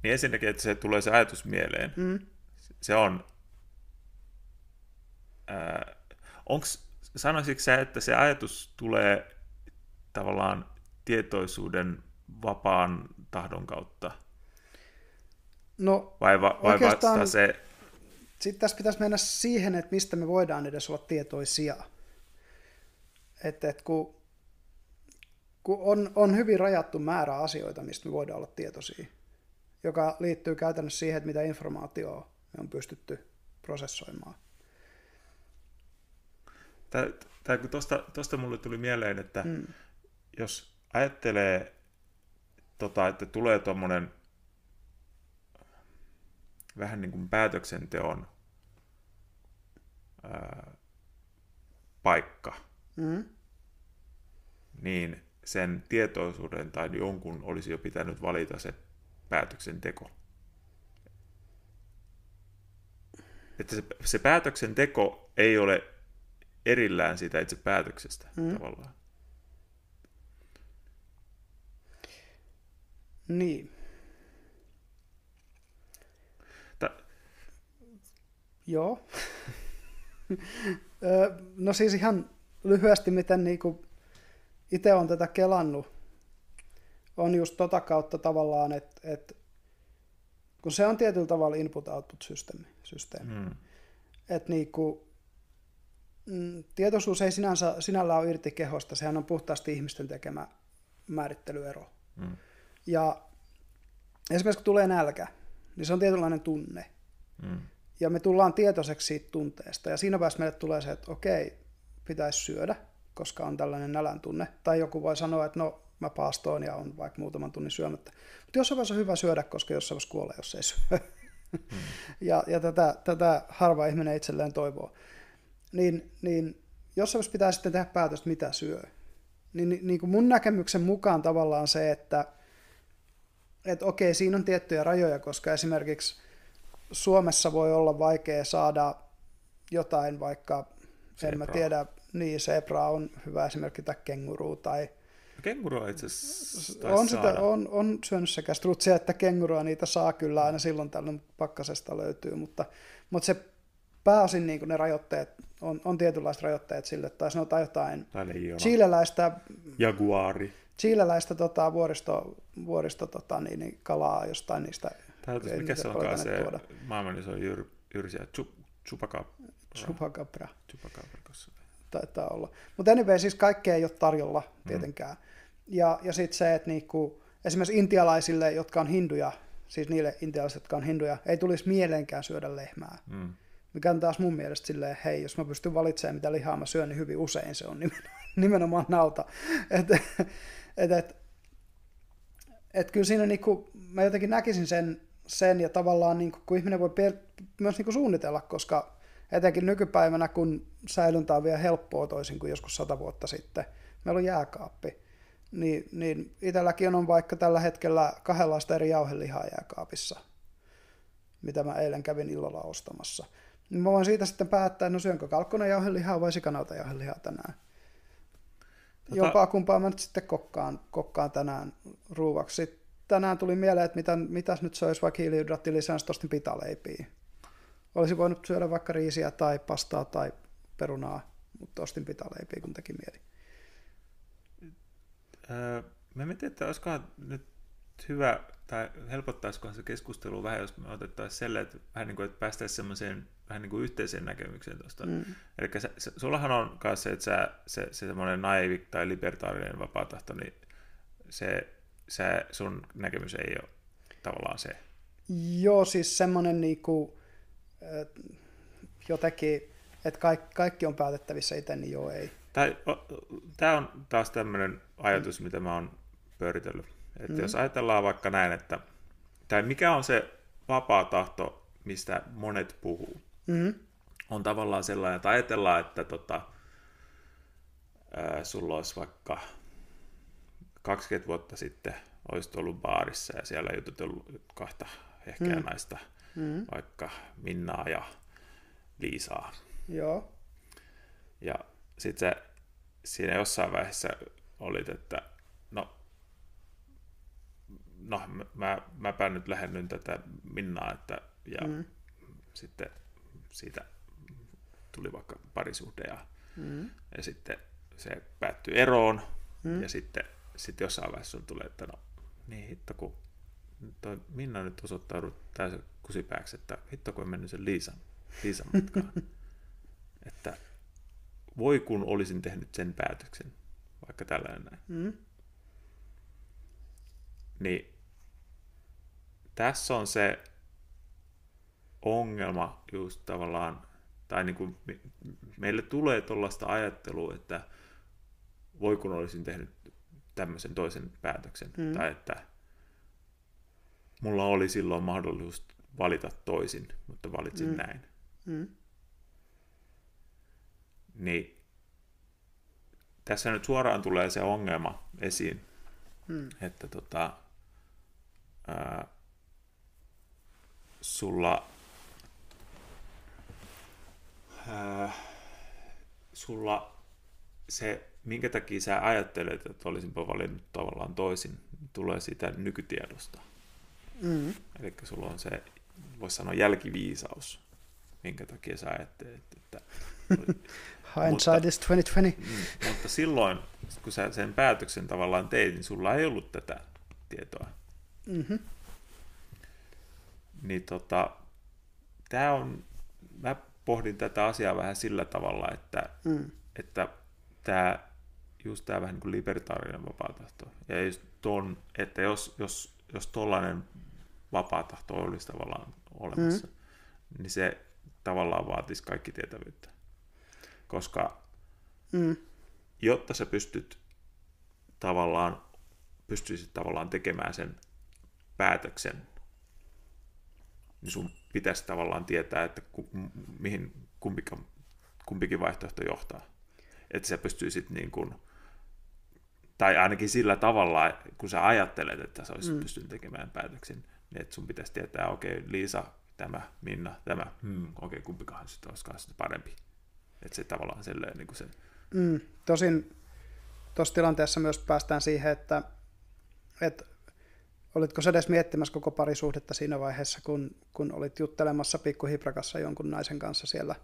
A: Niin ensinnäkin, että se tulee se ajatus mieleen, mm. se on, äh, onks, sanoisitko sä, että se ajatus tulee tavallaan tietoisuuden vapaan tahdon kautta?
B: No,
A: vai, va, vai vasta se...
B: Sitten tässä pitäisi mennä siihen, että mistä me voidaan edes olla tietoisia. Että et kun, kun on, on hyvin rajattu määrä asioita, mistä me voidaan olla tietoisia, joka liittyy käytännössä siihen, että mitä informaatiota me on pystytty prosessoimaan.
A: Tämä, kun tuosta, tuosta mulle tuli mieleen, että mm. jos ajattelee, tota, että tulee tuommoinen vähän niin kuin päätöksenteon ää, paikka, mm. niin sen tietoisuuden tai jonkun olisi jo pitänyt valita se päätöksenteko. Että se, se päätöksenteko ei ole erillään siitä itse päätöksestä mm. tavallaan.
B: Niin. Joo. no siis ihan lyhyesti, miten niinku itse on tätä kelannut, on just tota kautta tavallaan, että et, kun se on tietyllä tavalla input-output-systeemi, systeemi, mm. että niinku, mm, tietoisuus ei sinänsä, sinällään ole irti kehosta, sehän on puhtaasti ihmisten tekemä määrittelyero. Mm. Ja esimerkiksi kun tulee nälkä, niin se on tietynlainen tunne. Mm ja me tullaan tietoiseksi siitä tunteesta. Ja siinä vaiheessa meille tulee se, että okei, pitäisi syödä, koska on tällainen nälän tunne. Tai joku voi sanoa, että no, mä paastoon ja on vaikka muutaman tunnin syömättä. Mutta jossain vaiheessa on hyvä syödä, koska jossain vaiheessa kuolee, jos ei syö. Hmm. [LAUGHS] ja ja tätä, tätä harva ihminen itselleen toivoo. Niin, niin jossain vaiheessa pitää sitten tehdä päätös, mitä syö. Niin, niin, niin kuin mun näkemyksen mukaan tavallaan se, että, että okei, siinä on tiettyjä rajoja, koska esimerkiksi Suomessa voi olla vaikea saada jotain, vaikka Zebra. en mä tiedä, niin zebra on hyvä esimerkki, tai kenguru tai
A: Kenguru on itse asiassa
B: on, sitä, on, on syönyt sekä strutsia että kengurua, niitä saa kyllä aina silloin tällöin pakkasesta löytyy, mutta, mutta se pääosin niin ne rajoitteet, on, on tietynlaiset rajoitteet sille, tai sanotaan jotain chileläistä,
A: Jaguari.
B: chileläistä tota, vuoristo, vuoristo tota, niin, niin, kalaa jostain niistä
A: Täytyisi, mikä se onkaan se tuoda. maailman iso jyr, jyrsiä, chupacabra.
B: Chupacabra.
A: Chupacabra.
B: Taitaa olla. Mutta anyway, siis kaikkea ei ole tarjolla tietenkään. Mm. Ja, ja sitten se, että niinku, esimerkiksi intialaisille, jotka on hinduja, siis niille intialaisille, jotka on hinduja, ei tulisi mieleenkään syödä lehmää. Mm. Mikä on taas mun mielestä silleen, hei, jos mä pystyn valitsemaan, mitä lihaa mä syön, niin hyvin usein se on nimenomaan, [LAUGHS] nauta. Että et, et, et kyllä siinä niinku, mä jotenkin näkisin sen sen ja tavallaan niin kuin, kun ihminen voi per, myös niin kuin suunnitella, koska etenkin nykypäivänä, kun säilyntä on vielä helppoa toisin kuin joskus sata vuotta sitten, meillä on jääkaappi, niin, niin itselläkin on vaikka tällä hetkellä kahdenlaista eri jauhelihaa jääkaapissa, mitä mä eilen kävin illalla ostamassa. Niin mä voin siitä sitten päättää, että no syönkö kalkkonen jauhelihaa vai sikanauta jauhelihaa tänään. Tota... Jompaa kumpaa mä nyt sitten kokkaan, kokkaan tänään ruuvaksi tänään tuli mieleen, että mitä, mitäs nyt söisi vaikka hiilihydraattilisäänsä ostin pitaleipiä. Olisi voinut syödä vaikka riisiä tai pastaa tai perunaa, mutta ostin pitaleipiä, kun teki mieli.
A: Öö, mä mietin, että olisikohan nyt hyvä, tai helpottaisikohan se keskustelu vähän, jos me otettaisiin selle, että, vähän niin kuin, että päästäisiin semmoiseen vähän niin kuin yhteiseen näkemykseen tuosta. Mm. Eli sullahan on myös se, että sä, se, se semmoinen naivi tai libertaarinen vapaatahto, niin se se sun näkemys ei ole tavallaan se.
B: Joo, siis semmoinen niinku, jotenkin, että kaikki, kaikki on päätettävissä itse, niin joo ei.
A: Tämä on taas tämmöinen ajatus, mm. mitä mä oon pyöritellyt. Että mm. jos ajatellaan vaikka näin, että tai mikä on se vapaa tahto, mistä monet puhuu,
B: Mm-hmm.
A: on tavallaan sellainen, että ajatellaan, että tota, ää, sulla olisi vaikka 20 vuotta sitten olisit ollut baarissa ja siellä jututellut kahta ehkä mm. naista,
B: Mm-hmm.
A: vaikka Minnaa ja Liisaa.
B: Joo.
A: Ja sitten siinä jossain vaiheessa olit, että no mä, mäpä nyt lähennyn tätä Minnaa, että, ja
B: Mm.
A: sitten siitä tuli vaikka parisuhde ja,
B: Mm.
A: ja sitten se päättyi eroon
B: Mm.
A: ja sitten sitten jossain vaiheessa sun tulee, että no niin hitto kun toi Minna nyt osoittaudut täysin kusipääksi, että hitto kun en mennyt sen Liisan, Liisan matkaan. [LAUGHS] että voi kun olisin tehnyt sen päätöksen, vaikka tällainen näin.
B: Mm.
A: Niin tässä on se ongelma just tavallaan, tai niin kuin me- meille tulee tuollaista ajattelua, että voi kun olisin tehnyt tämmöisen toisen päätöksen,
B: Mm.
A: tai että mulla oli silloin mahdollisuus valita toisin, mutta valitsin
B: Mm.
A: näin.
B: Mm.
A: Niin tässä nyt suoraan tulee se ongelma esiin,
B: Mm.
A: että tota, ää, sulla, ää, sulla se, minkä takia sä ajattelet, että olisinpa valinnut tavallaan toisin, tulee siitä nykytiedosta.
B: Mm.
A: Eli sulla on se, voisi sanoa jälkiviisaus, minkä takia sä ajattelet, että [LAUGHS]
B: Hindsight
A: Mutta-
B: is 2020.
A: Mm, mutta silloin, kun sä sen päätöksen tavallaan teit, niin sulla ei ollut tätä tietoa.
B: Mm-hmm.
A: Niin tota, tää on, mä pohdin tätä asiaa vähän sillä tavalla, että,
B: Mm.
A: että tämä just tämä vähän niin kuin libertaarinen vapaatahto. Ja just ton, että jos, jos, jos tollainen vapaatahto olisi tavallaan olemassa, mm. niin se tavallaan vaatisi kaikki tietävyyttä. Koska
B: Mm.
A: jotta sä pystyt tavallaan, pystyisit tavallaan tekemään sen päätöksen, niin sun pitäisi tavallaan tietää, että ku, mihin kumpikin, kumpikin vaihtoehto johtaa. Että sä pystyisit niin kuin, tai ainakin sillä tavalla, kun sä ajattelet, että sä olisit mm. pystynyt tekemään päätöksen, niin että sun pitäisi tietää, okei, okay, Liisa, tämä, Minna, tämä, hmm, okei, okay, kumpikahan sitten olisikaan sitten parempi. Että se tavallaan silleen niin kuin se,
B: Mm. Tosin tuossa tilanteessa myös päästään siihen, että, että olitko sä edes miettimässä koko parisuhdetta siinä vaiheessa, kun, kun olit juttelemassa pikkuhiprakassa jonkun naisen kanssa siellä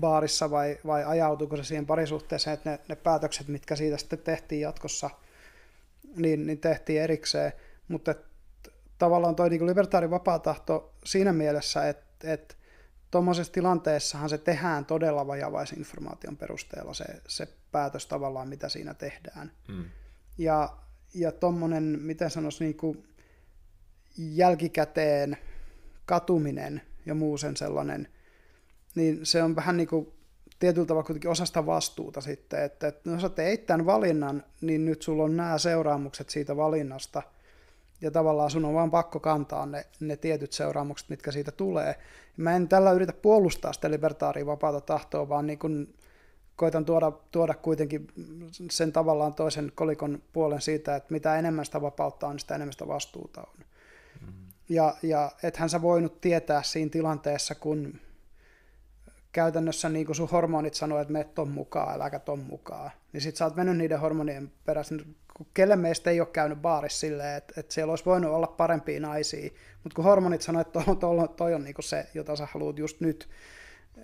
B: baarissa, vai, vai ajautuiko se siihen parisuhteeseen, että ne, ne päätökset, mitkä siitä sitten tehtiin jatkossa, niin, niin tehtiin erikseen, mutta et, tavallaan toi niin libertaarin vapaatahto siinä mielessä, että, että tuommoisessa tilanteessahan se tehdään todella vajavaisen informaation perusteella se, se päätös tavallaan, mitä siinä tehdään.
A: mm,
B: Ja, ja tuommoinen, miten sanoisi, niin kuin jälkikäteen katuminen ja muu sen sellainen, niin se on vähän niin kuin tietyllä tavalla kuitenkin osasta vastuuta sitten, että, että no sä teit tämän valinnan, niin nyt sulla on nämä seuraamukset siitä valinnasta, ja tavallaan sun on vaan pakko kantaa ne, ne tietyt seuraamukset, mitkä siitä tulee. Mä en tällä yritä puolustaa sitä libertaaria vapaata tahtoa, vaan niin kuin koitan tuoda, tuoda kuitenkin sen tavallaan toisen kolikon puolen siitä, että mitä enemmän sitä vapautta on, niin sitä enemmän sitä vastuuta on. Ja, ja ethän sä voinut tietää siinä tilanteessa, kun käytännössä niin kuin sun hormonit sanoo, että me ton mukaan, äläkä ton mukaan, niin sit sä oot mennyt niiden hormonien perässä. Kelle meistä ei ole käynyt baarissa silleen, että, että siellä olisi voinut olla parempia naisia, mutta kun hormonit sanoo, että toi, toi, toi on niin kuin se, jota sä haluat just nyt,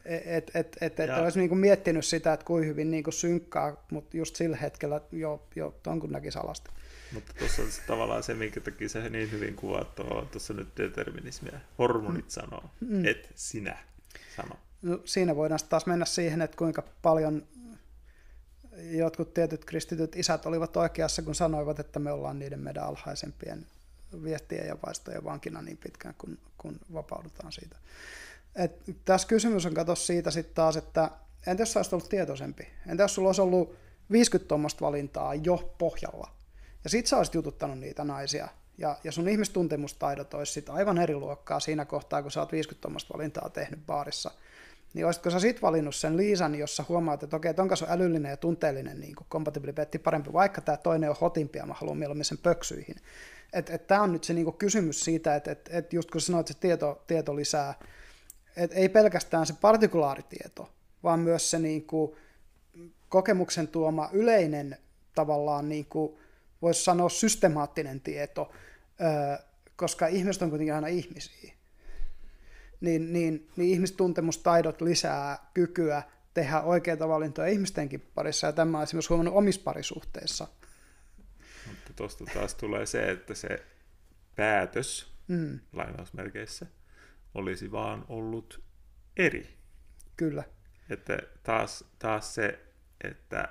B: että et, et, et, et olisi niin kuin miettinyt sitä, että kuinka hyvin niin kuin synkkaa, mutta just sillä hetkellä jo, jo ton kun näkisi alasti.
A: Mutta tuossa on tavallaan se, minkä takia se niin hyvin kuvat tuossa nyt determinismia. Hormonit mm. sanoo, mm. et sinä sano.
B: No, siinä voidaan taas mennä siihen, että kuinka paljon jotkut tietyt kristityt isät olivat oikeassa, kun sanoivat, että me ollaan niiden meidän alhaisempien viestien ja vaistojen vankina niin pitkään, kun, kun vapaudutaan siitä. Et tässä kysymys on kato siitä sitten taas, että entä jos sä olisit ollut tietoisempi? Entä jos sulla olisi ollut 50 tuommoista valintaa jo pohjalla? Ja sit sä olisit jututtanut niitä naisia Ja, ja sun ihmistuntemustaidot olisi sit aivan eri luokkaa siinä kohtaa, kun sä oot 50 valintaa tehnyt baarissa. Niin olisitko sä sit valinnut sen Liisan, jossa huomaat, että okei, että onko se älyllinen ja tunteellinen niin kompatibiliteetti parempi, vaikka tämä toinen on hotimpi ja mä haluan mieluummin sen pöksyihin. Että et, tämä on nyt se niin kysymys siitä, että et, et just kun sanoit, että tieto, tieto lisää, että ei pelkästään se partikulaatitieto, vaan myös se niin kuin, kokemuksen tuoma yleinen tavallaan, niin kuin, voisi sanoa systemaattinen tieto, koska ihmiset on kuitenkin aina ihmisiä. Niin, niin, niin ihmistuntemustaidot lisää kykyä tehdä oikeita valintoja ihmistenkin parissa, ja tämä on esimerkiksi huomannut omissa parisuhteissa.
A: Mutta tuosta taas tulee se, että se päätös, mm. lainausmerkeissä, olisi vaan ollut eri.
B: Kyllä.
A: Että taas, taas se, että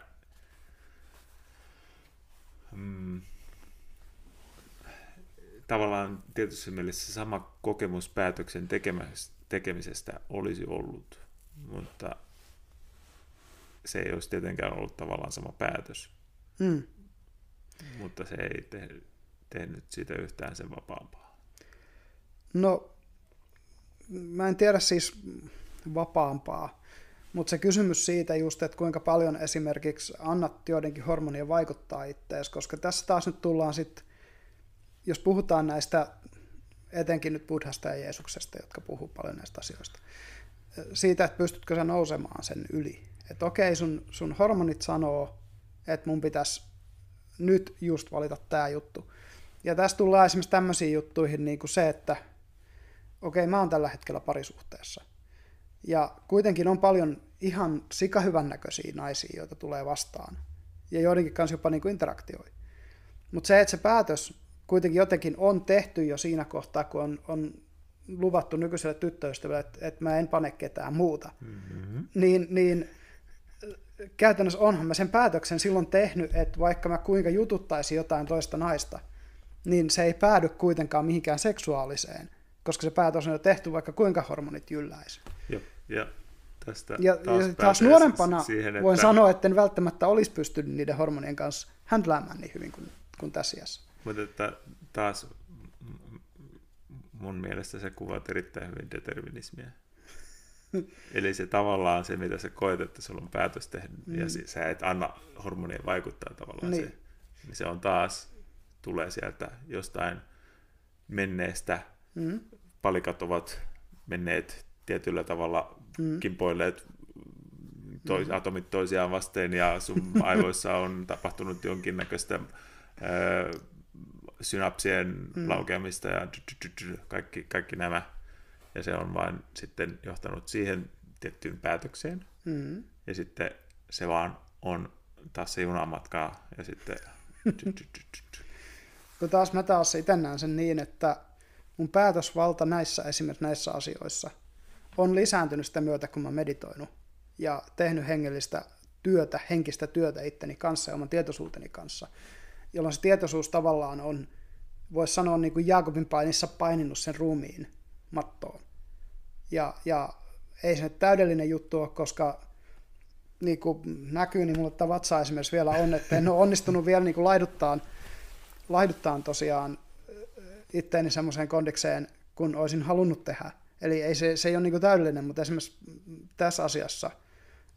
A: mm, tavallaan tietyssä mielessä sama kokemus päätöksen tekemisestä olisi ollut, mutta se ei olisi tietenkään ollut tavallaan sama päätös. Mm. Mutta se ei te, tehnyt siitä yhtään sen vapaampaa.
B: No, mä en tiedä siis vapaampaa, mutta se kysymys siitä just, että kuinka paljon esimerkiksi annat joidenkin hormonien vaikuttaa ittees, koska tässä taas nyt tullaan sitten, jos puhutaan näistä, etenkin nyt Buddhasta ja Jeesuksesta, jotka puhuu paljon näistä asioista, siitä, että pystytkö sä nousemaan sen yli. Että okei, sun, sun hormonit sanoo, että mun pitäisi nyt just valita tämä juttu. Ja tässä tullaan esimerkiksi tämmöisiin juttuihin niin kuin se, että okei, mä oon tällä hetkellä parisuhteessa. Ja kuitenkin on paljon ihan sikahyvän näköisiä naisia, joita tulee vastaan. Ja joidenkin kanssa jopa niin kuin interaktioi. Mutta se, että se päätös kuitenkin jotenkin on tehty jo siinä kohtaa, kun on, on luvattu nykyiselle tyttöystävälle, että, että mä en pane ketään muuta, mm-hmm. niin, niin käytännössä onhan mä sen päätöksen silloin tehnyt, että vaikka mä kuinka jututtaisin jotain toista naista, niin se ei päädy kuitenkaan mihinkään seksuaaliseen, koska se päätös on jo tehty, vaikka kuinka hormonit jylläisi.
A: Joo, ja tästä
B: ja taas, ja taas nuorempana siihen, että... voin sanoa, että en välttämättä olisi pystynyt niiden hormonien kanssa händläämään niin hyvin kuin, kuin tässä iässä.
A: Mutta että taas mun mielestä se kuvat erittäin hyvin determinismia. [LAUGHS] Eli se tavallaan se, mitä sä koet, että sulla on päätös tehdä, mm. ja sä et anna hormonien vaikuttaa tavallaan niin. se, niin se on taas, tulee sieltä jostain menneestä, mm. palikat ovat menneet tietyllä tavalla mm. kimpoilleet tois, mm. atomit toisiaan vasten ja sun [LAUGHS] aivoissa on tapahtunut jonkinnäköistä ö, synapsien mm. laukeamista ja kaikki, kaikki nämä. Ja se on vain sitten johtanut siihen tiettyyn päätökseen. Mm. Ja sitten se vaan on taas se junamatkaa ja sitten... [LAUGHS]
B: Kun taas mä taas itse näen sen niin, että mun päätösvalta näissä esimerkiksi näissä asioissa – on lisääntynyt sitä myötä, kun mä meditoinut ja tehnyt hengellistä työtä, henkistä työtä itteni kanssa ja oman tietoisuuteni kanssa, jolloin se tietoisuus tavallaan on, voisi sanoa niin kuin Jaakobin painissa paininut sen ruumiin mattoon. Ja, ja ei se täydellinen juttu ole, koska niin kuin näkyy, niin mulla tämä vatsa esimerkiksi vielä on, että en ole onnistunut vielä niin kuin laiduttaan, laiduttaan tosiaan itteeni semmoiseen kondikseen, kun olisin halunnut tehdä. Eli ei se, se ei ole niin täydellinen, mutta esimerkiksi tässä asiassa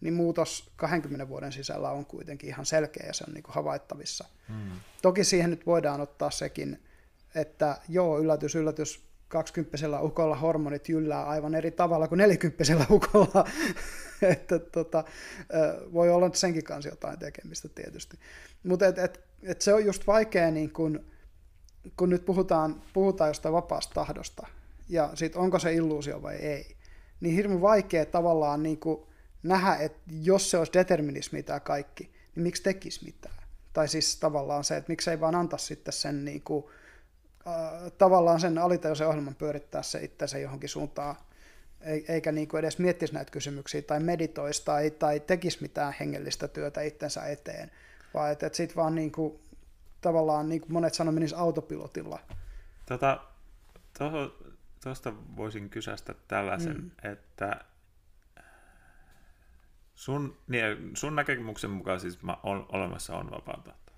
B: niin muutos 20 vuoden sisällä on kuitenkin ihan selkeä ja se on niin havaittavissa. Hmm. Toki siihen nyt voidaan ottaa sekin, että joo, yllätys, yllätys, 20 ukolla hormonit jyllää aivan eri tavalla kuin 40 ukolla. [LAUGHS] että tota, voi olla senkin kanssa jotain tekemistä tietysti. Mutta et, et, et se on just vaikea, niin kun, kun nyt puhutaan, puhutaan jostain vapaasta tahdosta, ja sitten onko se illuusio vai ei. Niin hirveän vaikea tavallaan niin kuin nähdä, että jos se olisi determinismi tämä kaikki, niin miksi tekisi mitään? Tai siis tavallaan se, että miksei vaan anta sitten sen niin kuin, äh, tavallaan sen alitajuisen ohjelman pyörittää se itsensä johonkin suuntaan, eikä niin kuin edes miettisi näitä kysymyksiä tai meditoisi tai, tai tekisi mitään hengellistä työtä itsensä eteen, vaan että, että sitten vaan niin kuin, tavallaan niin kuin monet sanoo menisi autopilotilla.
A: Tota, tuosta voisin kysästä tällaisen, mm. että sun, niin, sun näkemyksen mukaan siis on, olemassa on vapaa tahto.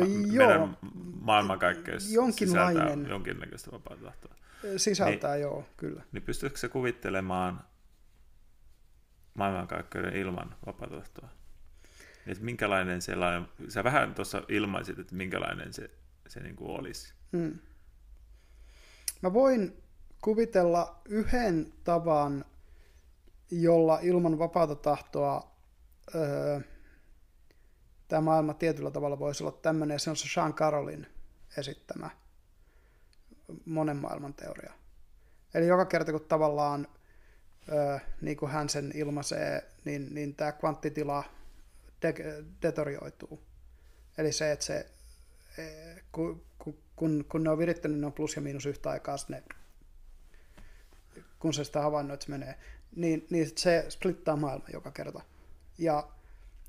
A: ma- meidän maailmankaikkeus
B: jonkinlainen.
A: sisältää jonkinnäköistä vapaata tahtoa.
B: Sisältää, niin, joo, kyllä.
A: Niin pystyykö se kuvittelemaan maailmankaikkeuden ilman vapaata tahtoa? Että minkälainen sellainen, sä vähän tuossa ilmaisit, että minkälainen se, se niin kuin olisi.
B: Hmm. Mä voin kuvitella yhden tavan, jolla ilman vapaata tahtoa öö, tämä maailma tietyllä tavalla voisi olla tämmöinen, ja se on se Sean Carrollin esittämä monen maailman teoria. Eli joka kerta, kun tavallaan öö, niin kuin hän sen ilmaisee, niin, niin tämä kvanttitila de- deterioituu. Eli se, että se, e, kun, kun, kun ne on virittänyt, ne on plus ja miinus yhtä aikaa, ne, kun se sitä havainnoit menee, niin, niin se splittaa maailma joka kerta. Ja,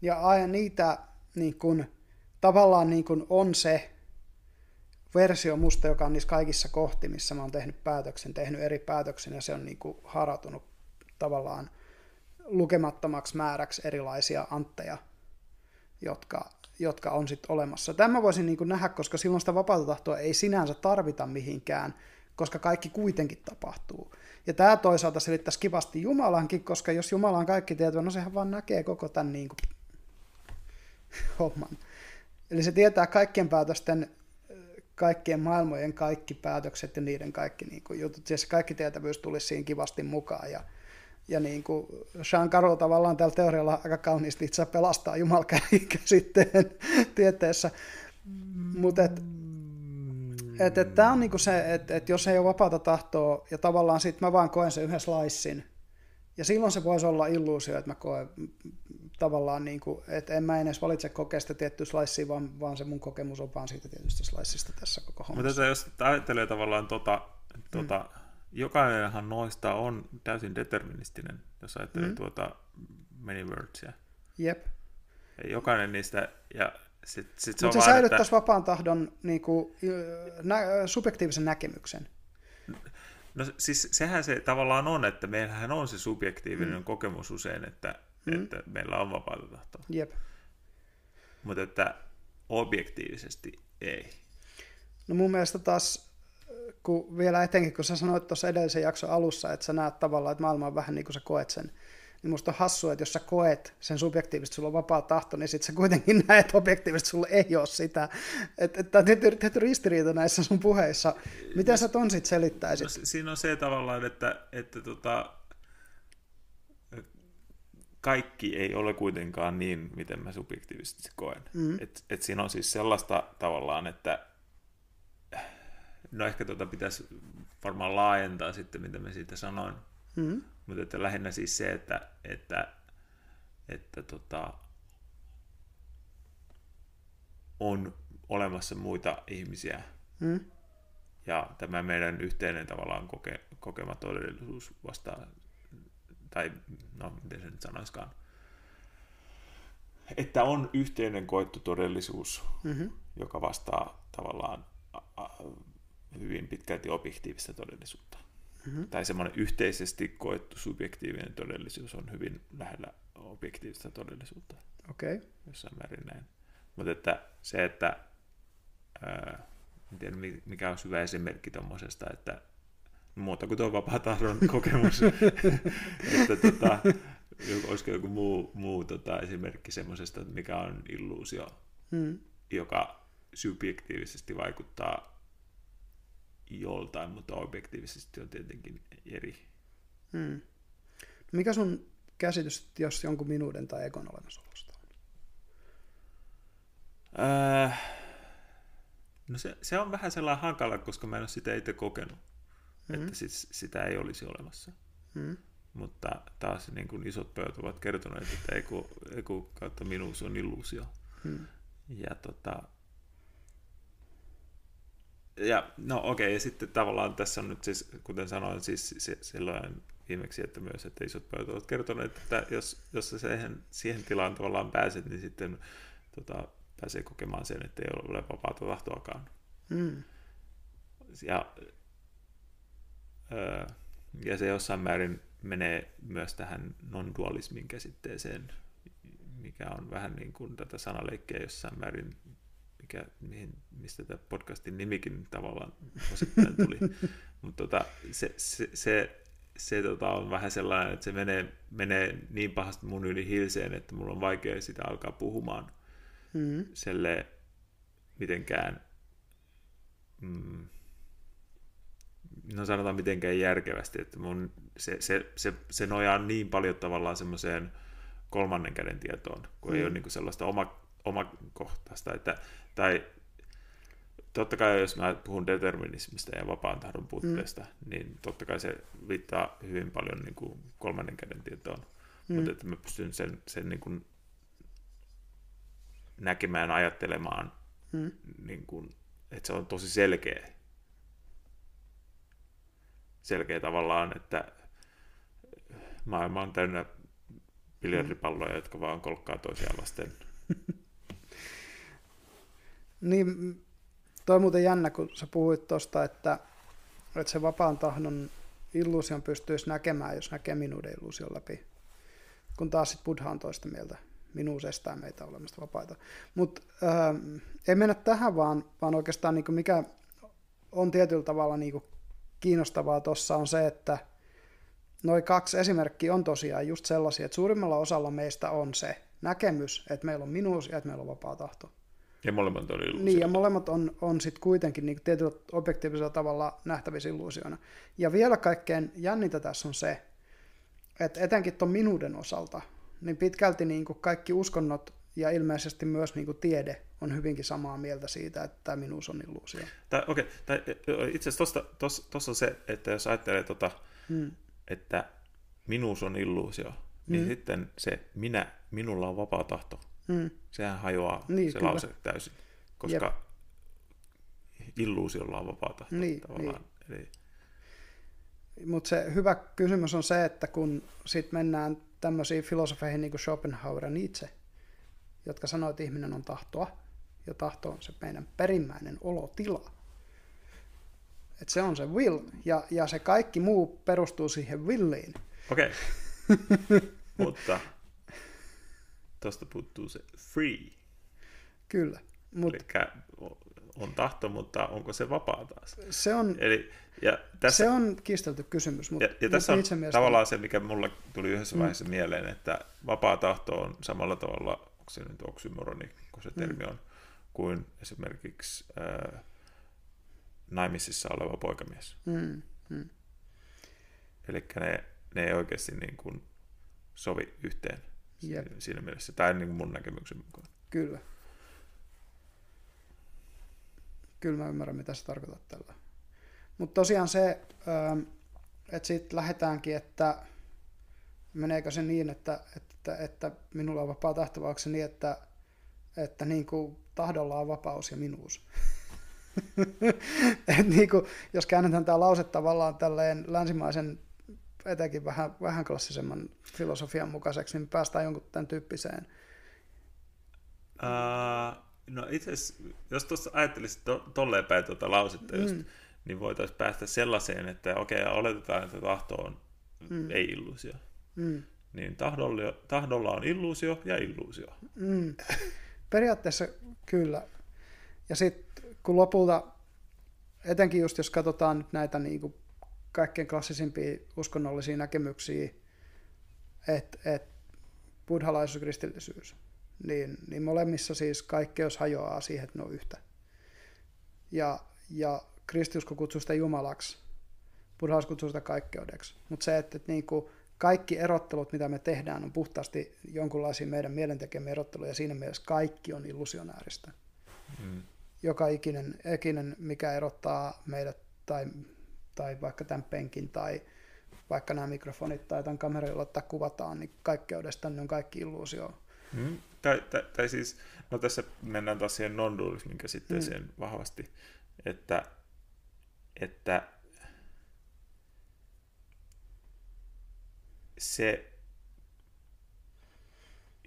B: ja aina niitä niin kun, tavallaan niin kun on se versio musta, joka on niissä kaikissa kohti, missä mä oon tehnyt päätöksen, tehnyt eri päätöksen, ja se on niin haratunut tavallaan lukemattomaksi määräksi erilaisia antteja, jotka, jotka on sitten olemassa. Tämä voisin niin nähdä, koska silloin sitä vapaata tahtoa ei sinänsä tarvita mihinkään, koska kaikki kuitenkin tapahtuu. Ja tämä toisaalta selittäisi kivasti Jumalankin, koska jos Jumala on kaikki tietävä, no sehän vaan näkee koko tämän niin kuin [LAUGHS] homman. Eli se tietää kaikkien päätösten, kaikkien maailmojen kaikki päätökset ja niiden kaikki niin kuin jutut. Siis kaikki tietävyys tulisi siinä kivasti mukaan. Ja, ja niin kuin Jean Carroll tavallaan tällä teorialla aika kauniisti itse pelastaa jumalkäsitteen [LAUGHS] tieteessä. Mutta et, et, tämä on niinku se, että et jos ei ole vapaata tahtoa ja tavallaan sitten mä vaan koen sen yhden slicein, ja silloin se voisi olla illuusio, että mä koen tavallaan, niin kuin, että en mä edes valitse kokea sitä tiettyä slicea, vaan, vaan se mun kokemus on vaan siitä tietystä sliceista tässä koko hommassa.
A: Mutta jos ajattelee tavallaan tota, tota mm. jokainenhan noista on täysin deterministinen, jos ajattelee mm. tuota many wordsia.
B: Jep.
A: Ja jokainen niistä, ja sit, sit
B: se, Mutta se säilyttäisi että... vapaan tahdon niin kuin, nä, subjektiivisen näkemyksen.
A: No siis sehän se tavallaan on, että meillähän on se subjektiivinen mm. kokemus usein, että, mm. että meillä on vapaata tahtoa.
B: Jep.
A: Mutta että objektiivisesti ei.
B: No mun mielestä taas, kun vielä etenkin kun sä sanoit tuossa edellisen jakson alussa, että sä näet tavallaan, että maailma on vähän niin kuin sä koet sen, niin musta on hassua, että jos sä koet sen subjektiivisesti, sulla on vapaa tahto, niin sit sä kuitenkin [LAUGHS] näet objektiivisesti, sulla ei ole sitä. Että et, on tietty ristiriita näissä sun puheissa. Miten sä ton sit selittäisit?
A: No, siinä on se tavallaan, että, että tota, kaikki ei ole kuitenkaan niin, miten mä subjektiivisesti koen. Mm. Et, et siinä on siis sellaista tavallaan, että no ehkä tuota pitäisi varmaan laajentaa sitten, mitä mä siitä sanoin. Mm. Mutta että lähinnä siis se, että, että, että tota, on olemassa muita ihmisiä. Mm. Ja tämä meidän yhteinen tavallaan koke, kokema todellisuus vastaa, tai no miten se nyt sanoiskaan, että on yhteinen koettu todellisuus, mm-hmm. joka vastaa tavallaan hyvin pitkälti objektiivista todellisuutta mm-hmm. tai semmoinen yhteisesti koettu subjektiivinen todellisuus on hyvin lähellä objektiivista todellisuutta.
B: Okei. Okay.
A: Jossain määrin näin. Mutta että se, että ää, en tiedä mikä on hyvä esimerkki tuommoisesta, että muuta kuin tuo vapaa tahdon [LAUGHS] kokemus, [LAUGHS] että tota, olisiko joku muu, muu tota, esimerkki semmoisesta, mikä on illuusio, mm. joka subjektiivisesti vaikuttaa joltain, mutta objektiivisesti on tietenkin eri.
B: Hmm. Mikä sun käsitys, jos jonkun minuuden tai ekon olemassaolosta on?
A: Äh, no se, se on vähän sellainen hankala, koska mä en ole sitä itse kokenut, hmm että sit, sitä ei olisi olemassa. hmm Mutta taas niin kuin isot pöydät ovat kertoneet, että eku, eku kautta minuus on illuusio. hmm Ja tota, ja no okei, okay, ja sitten tavallaan tässä on nyt siis, kuten sanoin, siis se, silloin viimeksi, että myös, että isot pöydät ovat kertoneet, että jos, jos sä siihen, siihen tilaan tavallaan pääset, niin sitten tota, pääsee kokemaan sen, että ei ole vapaata tahtoakaan. Mm. Ja, öö, ja se jossain määrin menee myös tähän non-dualismin käsitteeseen, mikä on vähän niin kuin tätä sanaleikkiä jossain määrin mikä, mihin, mistä tämä podcastin nimikin tavallaan osittain tuli. [LAUGHS] Mutta tota, se, se, se, se tota, on vähän sellainen, että se menee, menee niin pahasti mun yli hilseen, että mulla on vaikea sitä alkaa puhumaan mm. selle mitenkään, mm, no sanotaan mitenkään järkevästi, että mun, se, se, se, se nojaa niin paljon tavallaan semmoiseen kolmannen käden tietoon, kun mm. ei ole niin sellaista oma, omakohtaista, että, tai totta kai jos mä puhun determinismista ja vapaan tahdon puutteesta, mm. niin totta kai se viittaa hyvin paljon niin kuin kolmannen käden tietoon, mm. mutta että mä pystyn sen, sen niin kuin näkemään, ajattelemaan, mm. niin kuin, että se on tosi selkeä. Selkeä tavallaan, että maailma on täynnä biljardipalloja, jotka vaan kolkkaa toisiaan vasten. [LAUGHS]
B: niin, toi on muuten jännä, kun sä puhuit tuosta, että, että se vapaan tahdon illuusion pystyisi näkemään, jos näkee minuuden illuusion läpi. Kun taas sitten Buddha on toista mieltä. Minuus estää meitä olemasta vapaita. Mutta äh, ei mennä tähän, vaan, vaan oikeastaan niin mikä on tietyllä tavalla niin kiinnostavaa tuossa on se, että – noin kaksi esimerkkiä on tosiaan just sellaisia, että suurimmalla osalla meistä on se näkemys, että meillä on minuus ja että meillä on vapaa tahto.
A: Ja molemmat on illuusioita.
B: Niin, ja molemmat on, on sitten kuitenkin niin tietyllä objektiivisella tavalla nähtävissä illuusioina. Ja vielä kaikkein jännintä tässä on se, että etenkin tuon minuuden osalta, niin pitkälti niin kuin kaikki uskonnot ja ilmeisesti myös niin kuin tiede on hyvinkin samaa mieltä siitä, että tämä minuus on illuusio.
A: Okei, okay. itse asiassa tuossa on se, että jos ajattelee tota, hmm että minuus on illuusio, niin mm. sitten se minä, minulla on vapaa tahto, mm. sehän hajoaa niin, se kyllä. lause täysin, koska Jep. illuusiolla on vapaa tahto niin, tavallaan. Niin. Eli...
B: Mutta se hyvä kysymys on se, että kun sit mennään tämmöisiin filosofeihin niin kuin Schopenhauer ja Nietzsche, jotka sanoo, että ihminen on tahtoa, ja tahto on se meidän perimmäinen olotila, et se on se will, ja, ja se kaikki muu perustuu siihen williin.
A: Okei, okay. [LAUGHS] mutta tuosta puuttuu se free.
B: Kyllä.
A: Mut... Eli on tahto, mutta onko se vapaa taas?
B: Se on,
A: Eli, ja tässä,
B: se on kistelty kysymys. Mutta,
A: ja, ja tässä on mielestä... tavallaan se, mikä mulle tuli yhdessä mm. vaiheessa mm. mieleen, että vapaa tahto on samalla tavalla, onko se nyt oksymoroni, kun se termi mm. on, kuin esimerkiksi... Äh, naimisissa oleva poikamies. Mm, mm. Eli ne, ne ei oikeasti niin kuin sovi yhteen Jep. siinä mielessä. Tämä on niin mun näkemyksen mukaan.
B: Kyllä. Kyllä mä ymmärrän, mitä sä tarkoitat tällä. Mutta tosiaan se, ähm, että sitten lähdetäänkin, että meneekö se niin, että, että, että minulla on vapaa tahto, vai se niin, että, että niin kuin tahdolla on vapaus ja minuus. [LAUGHS] Et niin kuin, jos käännetään tämä lause tavallaan tälleen länsimaisen etenkin vähän, vähän klassisemman filosofian mukaiseksi, niin päästään jonkun tämän tyyppiseen.
A: Uh, no itse asiassa, jos tuossa ajattelisit to, tolleen päin tuota lausetta just, mm. niin voitaisiin päästä sellaiseen, että okei, okay, oletetaan, että tahto on mm. ei-illuusio. Mm. Niin tahdolla, tahdolla on illuusio ja illuusio. Mm.
B: Periaatteessa kyllä. Ja sitten kun lopulta, etenkin just jos katsotaan nyt näitä niin kuin kaikkein klassisimpia uskonnollisia näkemyksiä, että et buddhalaisuus ja kristillisyys, niin, niin molemmissa siis kaikkeus hajoaa siihen, että ne on yhtä. Ja, ja kristiusko kutsuu sitä Jumalaksi, buddhalaisuus kutsuu sitä kaikkeudeksi. Mutta se, että, että niin kuin kaikki erottelut, mitä me tehdään, on puhtaasti jonkunlaisia meidän mielentekemiä erotteluja, ja siinä mielessä kaikki on illusionääristä. Mm joka ikinen, ikinen, mikä erottaa meidät tai, tai vaikka tämän penkin tai vaikka nämä mikrofonit tai tämän kameran, jolla tätä kuvataan, niin kaikkeudesta ne on kaikki illuusio.
A: Mm. Tai, tai, tai siis, no tässä mennään taas siihen non-dualismin käsitteeseen mm. vahvasti, että, että se,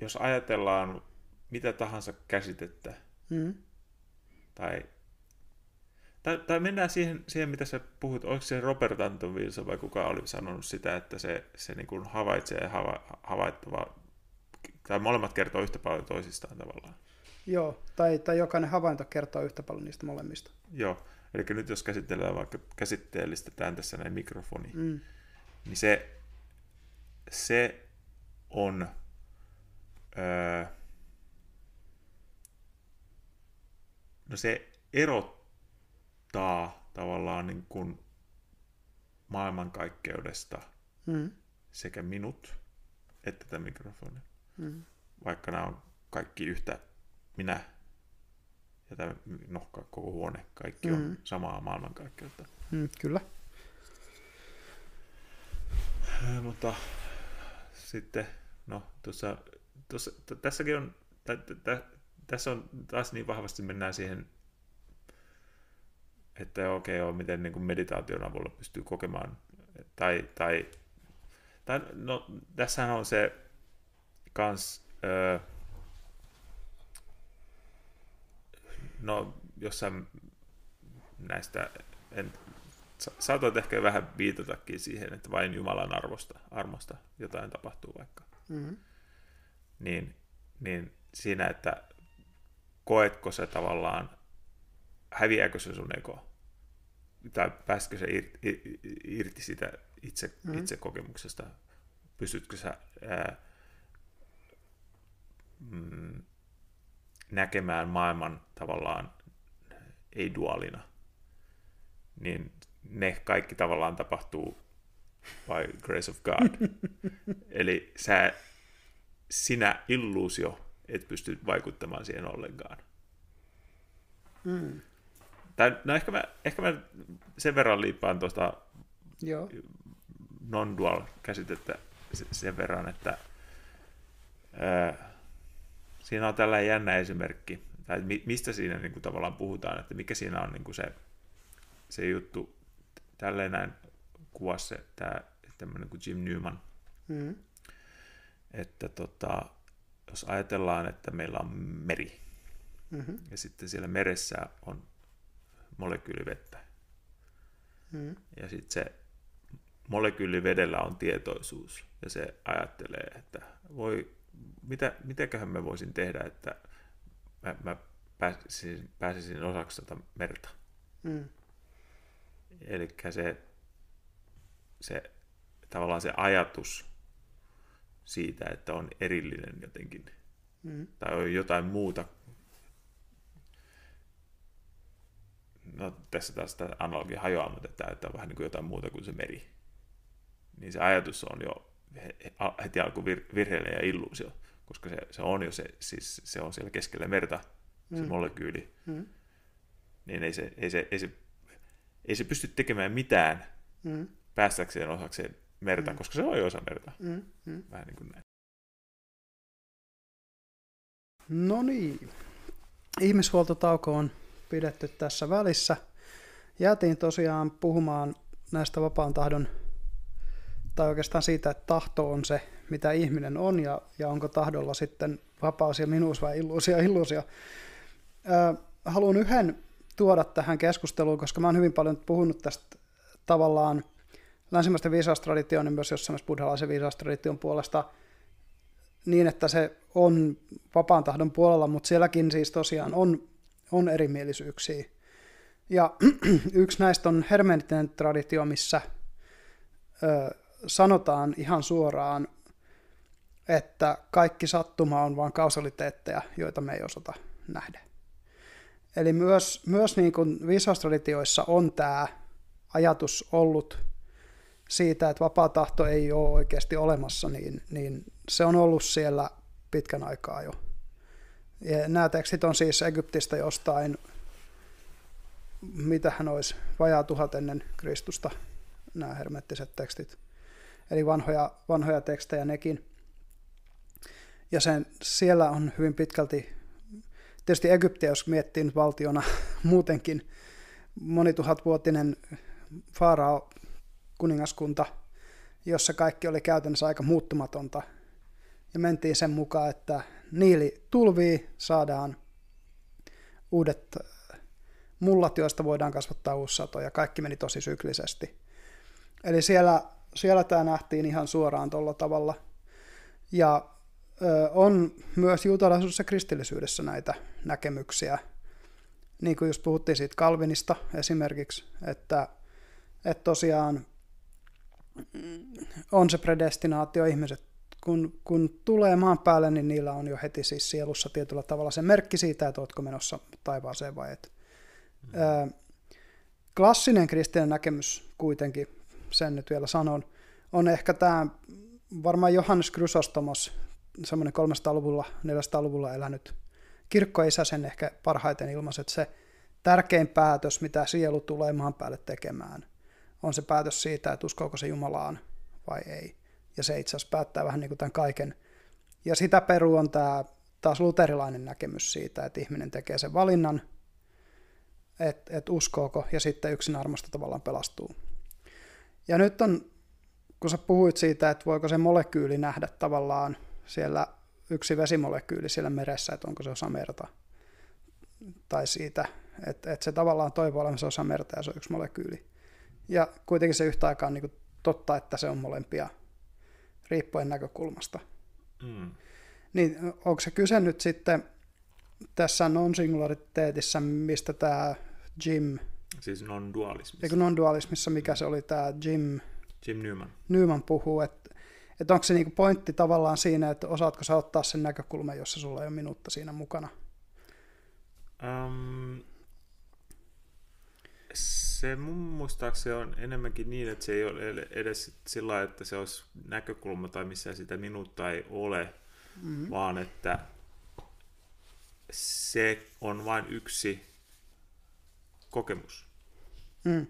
A: jos ajatellaan mitä tahansa käsitettä, mm tai, tai, tai mennään siihen, siihen, mitä sä puhut, oliko se Robert Anton Wilson vai kuka oli sanonut sitä, että se, se niin kuin havaitsee hava, havaittava, tai molemmat kertoo yhtä paljon toisistaan tavallaan.
B: Joo, tai, tai jokainen havainto kertoo yhtä paljon niistä molemmista.
A: Joo, eli nyt jos käsitellään vaikka käsitteellistetään tässä näin mikrofoni,
B: Mm.
A: niin se, se on öö, no se erottaa tavallaan niin kuin maailmankaikkeudesta
B: Mm.
A: sekä minut että tämä mikrofoni.
B: Mm.
A: Vaikka nämä on kaikki yhtä minä ja tämä no, koko huone, kaikki on
B: Mm.
A: samaa maailmankaikkeutta.
B: Mm, kyllä.
A: Ää, Mutta sitten, no tuossa, tuossa t- tässäkin on, tä, tä, tä, tässä on taas niin vahvasti mennään siihen, että okei, okay, miten niin kuin meditaation avulla pystyy kokemaan, tai, tai, tai no tässähän on se kans, öö, no jossain näistä, en, sa- saatoit ehkä vähän viitatakin siihen, että vain Jumalan arvosta, armosta jotain tapahtuu vaikka.
B: Mm.
A: Niin, niin siinä, että koetko se tavallaan, häviääkö se sun ego, tai pääskö se irti, irti siitä itse,
B: Mm.
A: itse kokemuksesta, pystytkö sä ää, mm, näkemään maailman tavallaan ei-duaalina, niin ne kaikki tavallaan tapahtuu by grace of God. [LAUGHS] Eli sä, sinä illuusio et pysty vaikuttamaan siihen ollenkaan.
B: Mm.
A: Tai, no ehkä mä, ehkä mä sen verran liippaan tuosta
B: Joo.
A: non-dual käsitettä se- sen verran, että ää, siinä on tällainen jännä esimerkki, tai mi- mistä siinä niin kuin tavallaan puhutaan, että mikä siinä on niin kuin se, se juttu, tälleen näin kuvasi se tämä tämmöinen kuin Jim Newman,
B: Mm.
A: että tota, jos ajatellaan, että meillä on meri,
B: Mm-hmm.
A: ja sitten siellä meressä on molekyyli vettä,
B: Mm.
A: ja sitten se molekyyli vedellä on tietoisuus, ja se ajattelee, että voi, mitä, mitäköhän mä voisin tehdä, että mä, mä pääsisin, pääsisin osaksi tätä merta.
B: Mm.
A: Eli se, se tavallaan se ajatus siitä, että on erillinen jotenkin,
B: Mm.
A: tai on jotain muuta. No tässä taas tämä analogia hajoaa, mutta että, että on vähän niin kuin jotain muuta kuin se meri. Niin se ajatus on jo he- he- heti alku vir- virheellinen ja illuusio, koska se, se on jo se, siis se on siellä keskellä merta, se
B: Mm.
A: molekyyli,
B: Mm.
A: niin ei se, ei se, ei se, ei se pysty tekemään mitään
B: Mm.
A: päästäkseen osakseen merta,
B: Mm.
A: koska se on jo osa merta.
B: Mm. Mm.
A: Vähän niin kuin näin.
B: No niin. Ihmishuoltotauko on pidetty tässä välissä. Jäätiin tosiaan puhumaan näistä vapaan tahdon, tai oikeastaan siitä, että tahto on se, mitä ihminen on, ja, ja onko tahdolla sitten vapaus ja minuus vai illuusio. Ö, haluan yhden tuoda tähän keskusteluun, koska mä oon hyvin paljon puhunut tästä tavallaan länsimaisten viisaustradition ja myös jossain buddhalaisen viisaustradition puolesta niin, että se on vapaan tahdon puolella, mutta sielläkin siis tosiaan on, on erimielisyyksiä. Ja [CLEARS THROAT] yksi näistä on hermeettinen traditio, missä ö, sanotaan ihan suoraan, että kaikki sattuma on vain kausaliteetteja, joita me ei osata nähdä. Eli myös, myös niin kuin viisaustraditioissa on tämä ajatus ollut siitä, että vapaa tahto ei ole oikeasti olemassa, niin, niin se on ollut siellä pitkän aikaa jo. Ja nämä tekstit on siis Egyptistä jostain, mitä hän olisi, vajaa tuhat ennen Kristusta, nämä hermettiset tekstit. Eli vanhoja, vanhoja tekstejä nekin. Ja sen, siellä on hyvin pitkälti, tietysti Egyptiä, jos miettii nyt valtiona [LAUGHS] muutenkin, monituhatvuotinen faarao kuningaskunta, jossa kaikki oli käytännössä aika muuttumatonta. Ja mentiin sen mukaan, että niili tulvii, saadaan uudet mullat, joista voidaan kasvattaa uusi sato, ja kaikki meni tosi syklisesti. Eli siellä, siellä tämä nähtiin ihan suoraan tuolla tavalla. Ja on myös juutalaisuudessa ja kristillisyydessä näitä näkemyksiä. Niin kuin just puhuttiin siitä Kalvinista esimerkiksi, että, että tosiaan on se predestinaatio ihmiset, kun, kun tulee maan päälle, niin niillä on jo heti siis sielussa tietyllä tavalla se merkki siitä, että oletko menossa taivaaseen vai et. Mm. Ö, klassinen kristillinen näkemys kuitenkin, sen nyt vielä sanon, on ehkä tämä varmaan Johannes Chrysostomos, semmoinen 300-luvulla, 400-luvulla elänyt kirkkoisä sen ehkä parhaiten ilmaisi, että se tärkein päätös, mitä sielu tulee maan päälle tekemään, on se päätös siitä, että uskoako se Jumalaan vai ei. Ja se itse asiassa päättää vähän niin kuin tämän kaiken. Ja sitä peru on tämä taas luterilainen näkemys siitä, että ihminen tekee sen valinnan, että, että uskooko, ja sitten yksin armosta tavallaan pelastuu. Ja nyt on, kun sä puhuit siitä, että voiko se molekyyli nähdä tavallaan siellä yksi vesimolekyyli siellä meressä, että onko se osa merta, tai siitä, että, että se tavallaan toivoo olevansa osa merta ja se on yksi molekyyli. Ja kuitenkin se yhtä aikaa on niin totta, että se on molempia riippuen näkökulmasta. Mm. Niin onko se kyse nyt sitten tässä non-singulariteetissa, mistä tämä Jim...
A: Siis non-dualismissa.
B: Eikö non-dualismissa, mikä se oli tämä Jim...
A: Jim Newman.
B: Newman puhuu, että, että onko se niinku pointti tavallaan siinä, että osaatko sä ottaa sen näkökulman, jossa sulla ei ole minuutta siinä mukana? Um,
A: se mun muistaakseni on enemmänkin niin, että se ei ole edes sillä että se olisi näkökulma tai missä sitä minuutta ei ole, mm-hmm. vaan että se on vain yksi kokemus. Mm.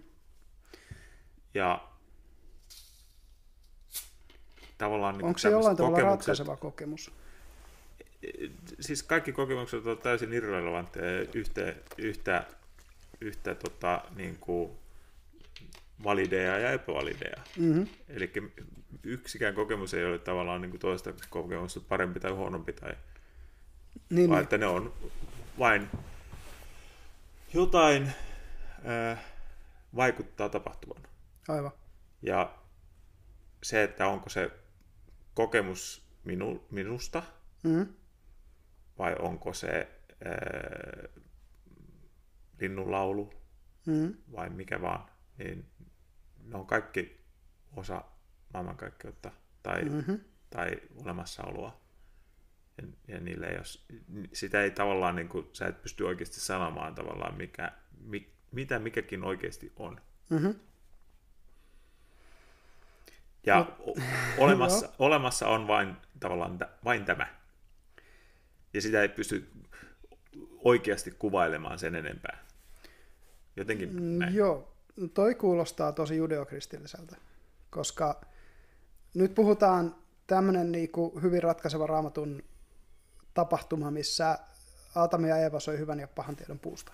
A: Ja tavallaan...
B: Niin Onko se jollain tavalla ratkaiseva kokemus?
A: Siis kaikki kokemukset ovat täysin irrelevantteja yhtä, yhtä yhtä tota, niin kuin valideja ja epävalideja. Mm-hmm. Eli yksikään kokemus ei ole tavallaan niin kuin toista kokemusta parempi tai huonompi, tai, niin, vaan niin. että ne on vain jotain äh, vaikuttaa tapahtuvan.
B: Aivan.
A: Ja se, että onko se kokemus minu, minusta, mm-hmm. vai onko se äh, linnunlaulu mm. vai mikä vaan, niin ne on kaikki osa maailmankaikkeutta tai, mm-hmm. tai olemassaoloa. Ja, ja niille ei ole, sitä ei tavallaan, niin kuin, sä et pysty oikeasti sanomaan tavallaan, mikä, mi, mitä mikäkin oikeasti on. Mm-hmm. Ja no. olemassa, [LAUGHS] olemassa on vain tavallaan vain tämä. Ja sitä ei pysty oikeasti kuvailemaan sen enempää. Jotenkin mm, näin.
B: Joo, toi kuulostaa tosi judeokristilliseltä, koska nyt puhutaan tämmöinen niinku hyvin ratkaiseva raamatun tapahtuma, missä Aatami ja Eeva soi hyvän ja pahan tiedon puusta.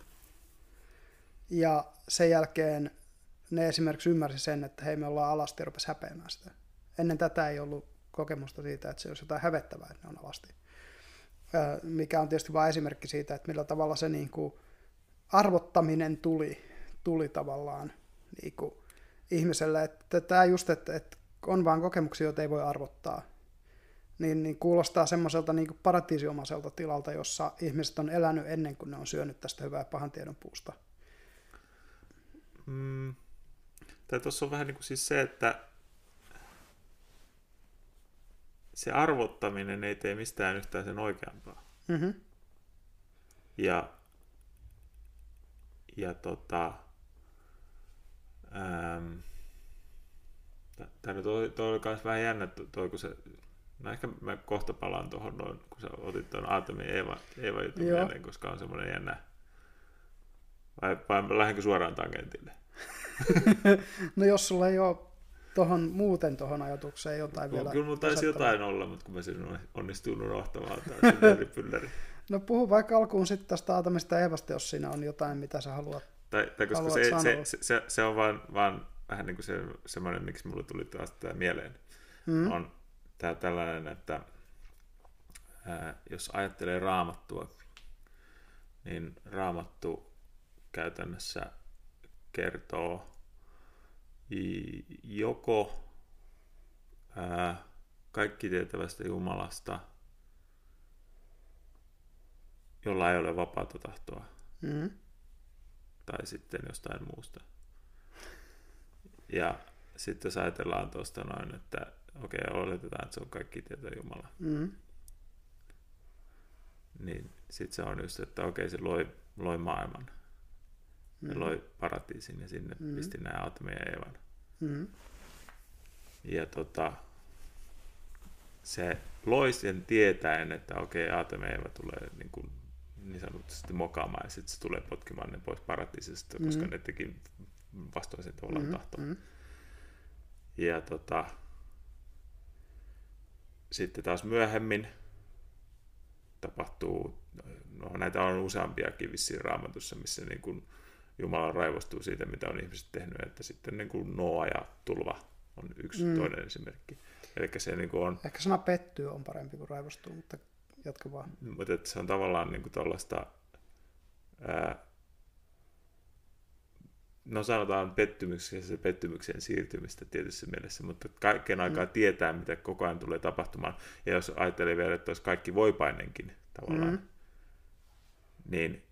B: Ja sen jälkeen ne esimerkiksi ymmärsi sen, että hei me ollaan alasti ja rupesi häpeämään sitä. Ennen tätä ei ollut kokemusta siitä, että se olisi jotain hävettävää, että ne on alasti. Mikä on tietysti vain esimerkki siitä, että millä tavalla se niin kuin arvottaminen tuli, tuli tavallaan niin kuin ihmiselle, että tämä just, että, että on vaan kokemuksia, joita ei voi arvottaa, niin, niin kuulostaa semmoiselta niin paratiisiomaiselta tilalta, jossa ihmiset on elänyt ennen kuin ne on syönyt tästä hyvää pahan tiedon puusta.
A: Mm. Tai tuossa on vähän niin kuin siis se, että se arvottaminen ei tee mistään yhtään sen oikeampaa. Mm-hmm. Ja ja tota, ähm, Tämä toi, toi oli myös vähän jännä, toi, kun se, no ehkä mä kohta palaan tuohon noin, kun sä otit tuon Aatomin Eeva, Eeva jutun mieleen, koska on semmoinen jännä, vai, vai lähdenkö suoraan tangentille? [LAUGHS]
B: no jos sulla ei ole tohon, muuten tuohon ajatukseen jotain
A: no,
B: vielä.
A: Kyllä mun taisi jotain olla, mutta kun mä sen onnistuin unohtamaan [LAUGHS] pylläri.
B: No puhu vaikka alkuun sitten tästä Aatamista Eevasta, jos siinä on jotain, mitä sä haluat
A: Tai, tai koska se, se, se, se, se, on vaan, vaan vähän niin kuin se, semmoinen, miksi mulle tuli taas tämä mieleen, mm. on tämä tällainen, että ää, jos ajattelee raamattua, niin raamattu käytännössä kertoo joko ää, kaikki tietävästä Jumalasta – jolla ei ole vapaata tahtoa.
B: Mm.
A: Tai sitten jostain muusta. Ja sitten jos ajatellaan tuosta noin, että okei, okay, oletetaan, että se on kaikki tieto Jumala.
B: Mm.
A: Niin sitten se on just, että okei, okay, se loi, loi maailman. Mm. Se loi paratiisin ja sinne mm. pisti nämä Aatomin ja Eevan.
B: Mm.
A: Ja tota, se loi sen tietäen, että okei, okay, Aatomi ja Eeva tulee niin, kuin, niin sanotusti mokaamaan ja sitten se tulee potkimaan ne pois paratiisista, mm. koska ne teki vastoin sen tavallaan mm. tahtoa. Mm. Ja tota, sitten taas myöhemmin tapahtuu, no näitä on useampiakin vissiin raamatussa, missä niin kuin Jumala raivostuu siitä, mitä on ihmiset tehnyt, että sitten niin kuin Noa ja tulva on yksi mm. toinen esimerkki. Eli se niin kuin on...
B: Ehkä sana pettyy on parempi kuin raivostuu, mutta jatka vaan.
A: Mutta se on tavallaan niin kuin tuollaista, no sanotaan pettymyksen ja pettymykseen siirtymistä tietyssä mielessä, mutta kaiken aikaa mm. tietää, mitä koko ajan tulee tapahtumaan. Ja jos ajattelee vielä, että olisi kaikki voipainenkin tavallaan, mm. niin,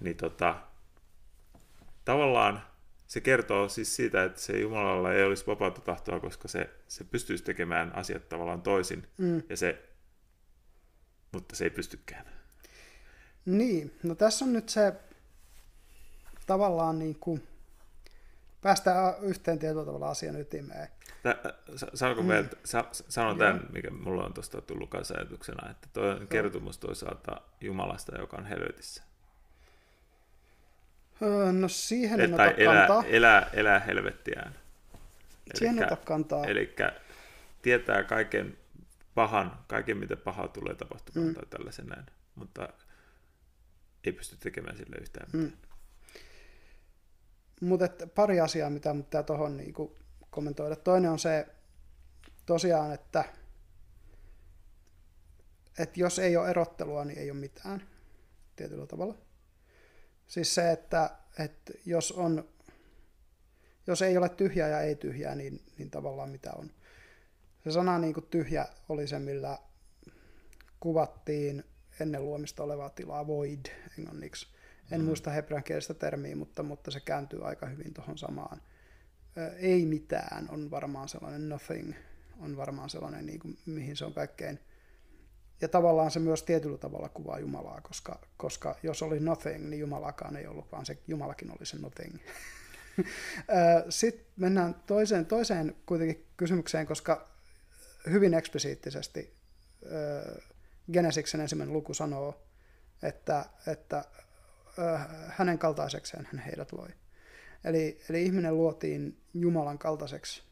A: niin tota, tavallaan se kertoo siis siitä, että se Jumalalla ei olisi vapautta tahtoa, koska se, se pystyisi tekemään asiat tavallaan toisin,
B: mm.
A: ja se, mutta se ei pystykään.
B: Niin, no tässä on nyt se tavallaan niin kuin, päästään yhteen tietyllä tavalla asian ytimeen.
A: Sanonko mm. vielä, sa, sanon tämän, mikä mulla on tuosta tullut kanssa ajatuksena, että tuo on kertomus toisaalta Jumalasta, joka on helvetissä.
B: Öö, no siihen en
A: tai elää, kantaa. Elää, elää helvettiään.
B: Siihen elikkä, ota kantaa.
A: Eli tietää kaiken pahan, kaiken mitä pahaa tulee tapahtumaan mm. tai tällaisen näin, mutta ei pysty tekemään sille yhtään mitään. Mm.
B: Mutta pari asiaa, mitä pitää tuohon niinku kommentoida. Toinen on se tosiaan, että, että jos ei ole erottelua, niin ei ole mitään tietyllä tavalla. Siis se, että, että jos, on, jos ei ole tyhjää ja ei tyhjää, niin, niin tavallaan mitä on. Se sana niin kuin tyhjä oli se, millä kuvattiin ennen luomista olevaa tilaa void englanniksi. En mm. muista hebreankielistä termiä, mutta, mutta se kääntyy aika hyvin tuohon samaan. Ei mitään on varmaan sellainen nothing, on varmaan sellainen, niin kuin, mihin se on kaikkein. Ja tavallaan se myös tietyllä tavalla kuvaa Jumalaa, koska, koska jos oli nothing, niin Jumalakaan ei ollut, vaan se Jumalakin oli se nothing. [LAUGHS] Sitten mennään toiseen, toiseen kuitenkin kysymykseen, koska hyvin eksplisiittisesti Genesiksen ensimmäinen luku sanoo, että, että hänen kaltaisekseen hän heidät loi. Eli, eli ihminen luotiin Jumalan kaltaiseksi.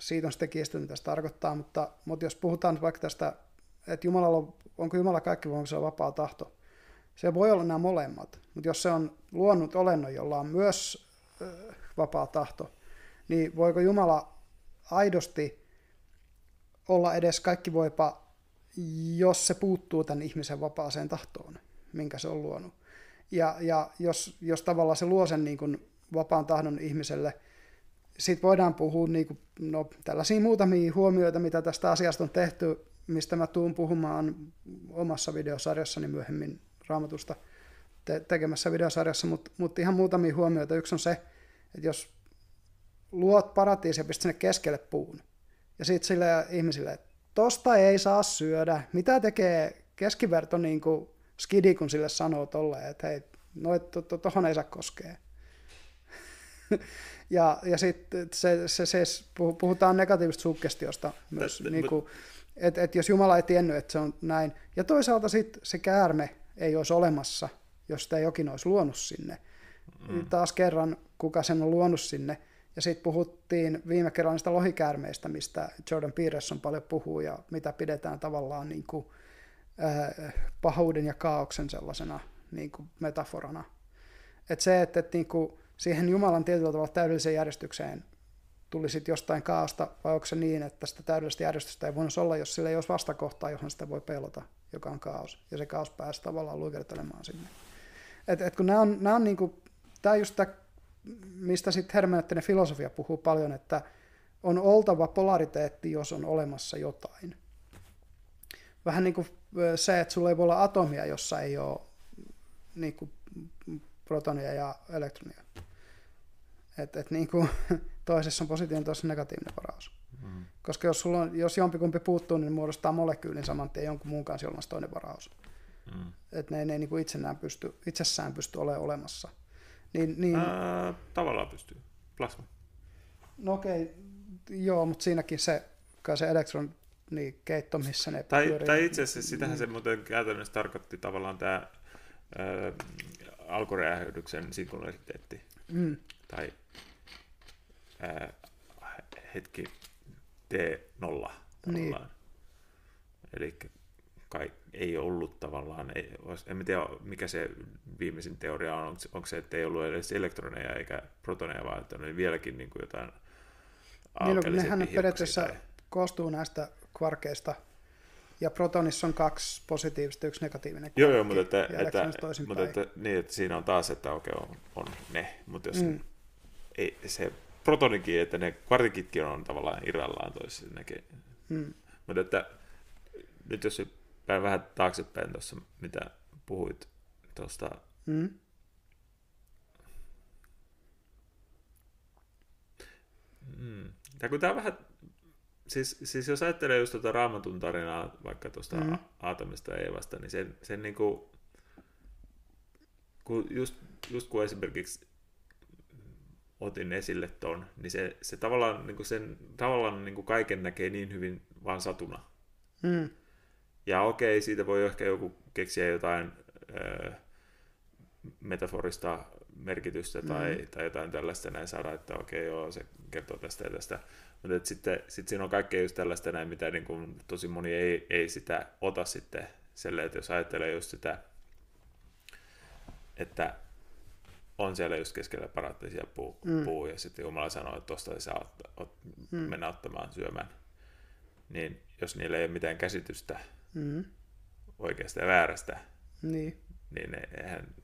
B: Siitä on sitten kiistelty, mitä se tarkoittaa, mutta, mutta jos puhutaan vaikka tästä, että Jumalalla on, onko Jumala kaikki se vapaa tahto, se voi olla nämä molemmat, mutta jos se on luonut olennon, jolla on myös äh, vapaa tahto, niin voiko Jumala aidosti olla edes kaikki voipa, jos se puuttuu tämän ihmisen vapaaseen tahtoon? minkä se on luonut. Ja, ja jos, jos tavallaan se luo sen niin kuin vapaan tahdon ihmiselle, sitten voidaan puhua niin kuin, no, tällaisia muutamia huomioita, mitä tästä asiasta on tehty, mistä mä tuun puhumaan omassa videosarjassani myöhemmin raamatusta te- tekemässä videosarjassa, mutta mut ihan muutamia huomioita. Yksi on se, että jos luot paratiisi ja pistät sinne keskelle puun, ja sitten sille ihmisille, että tosta ei saa syödä, mitä tekee keskiverto niin kuin skidi, kun sille sanoo tolleen, että hei, noit, to, to, tohon ei saa koskea. [LAUGHS] ja ja sitten se, se, se, puhutaan negatiivisesta suggestiosta myös, niin kuin, että et jos Jumala ei tiennyt, että se on näin. Ja toisaalta sitten se käärme ei olisi olemassa, jos sitä jokin olisi luonut sinne. Mm. Taas kerran, kuka sen on luonut sinne. Ja sitten puhuttiin viime kerralla niistä lohikäärmeistä, mistä Jordan Peterson paljon puhuu ja mitä pidetään tavallaan niin kuin, äh, pahuuden ja kaauksen sellaisena niin kuin metaforana. Että se, että, että niin kuin siihen Jumalan tietyllä tavalla täydelliseen järjestykseen tuli sitten jostain kaaosta, vai onko se niin, että sitä täydellistä järjestystä ei voinut olla, jos sillä ei olisi vastakohtaa, johon sitä voi pelota, joka on kaos, ja se kaos pääsi tavallaan luikertelemaan sinne. Et, et kun nämä on, nämä on niin kuin, tämä on just tämä, mistä sitten hermeneuttinen filosofia puhuu paljon, että on oltava polariteetti, jos on olemassa jotain. vähän niin kuin se, että sulla ei voi olla atomia, jossa ei ole niin kuin protonia ja elektronia. Et, et niin kuin, [LAUGHS] toisessa on positiivinen, toisessa negatiivinen varaus. Mm. Koska jos, sulla on, jos jompikumpi puuttuu, niin muodostaa molekyylin saman tien jonkun muun kanssa olemassa toinen varaus. Mm. Että ne, ne ei niin kuin itsenään pysty, itsessään pysty olemaan olemassa. Niin, niin...
A: Ää, tavallaan pystyy. Plasma.
B: No okei, okay. joo, mutta siinäkin se, kai se elektron niin keitto, missä ne
A: tai, pyörii. Tai itse asiassa sitähän se muuten käytännössä tarkoitti tavallaan tämä alkuräjähdyksen singulariteetti. Mm. Tai ää, hetki T0 Niin. Eli kai ei ollut tavallaan, ei, en tiedä mikä se viimeisin teoria on, onko, onko se, että ei ollut edes elektroneja eikä protoneja, vaan että oli vieläkin niin kuin jotain
B: Niin, no, nehän periaatteessa tai... koostuu näistä kvarkeista, ja protonissa on kaksi positiivista, yksi negatiivinen
A: Joo, joo, mutta, että, että, mutta että, niin, että siinä on taas, että okei, okay, on, on ne, mutta jos mm. ei, se protonikin, että ne kvartikitkin on tavallaan irrallaan toisissa näkee. Mm. Mutta että nyt jos päin vähän taaksepäin tuossa, mitä puhuit tuosta mm. Mm. Ja kun tämä vähän siis, siis jos ajattelee just tuota raamatun tarinaa vaikka tuosta mm. Aatamista ja Eevasta, niin sen, sen niin kuin, kun just, just kun esimerkiksi otin esille ton, niin se, se tavallaan, niin kuin sen, tavallaan niin kuin kaiken näkee niin hyvin vaan satuna. Mm. Ja okei, siitä voi ehkä joku keksiä jotain ö, metaforista merkitystä tai, mm. tai jotain tällaista näin saada, että okei, joo, se kertoo tästä ja tästä. Mutta sitten sit siinä on kaikkea just tällaista näin, mitä niin kuin tosi moni ei, ei sitä ota sitten selle, että jos ajattelee just sitä, että on siellä just keskellä paratteisia puu, mm. puu ja sitten Jumala sanoo, että tuosta ei saa ot, mm. mennä ottamaan syömään. Niin jos niillä ei ole mitään käsitystä mm. oikeasta ja väärästä, niin, niin eihän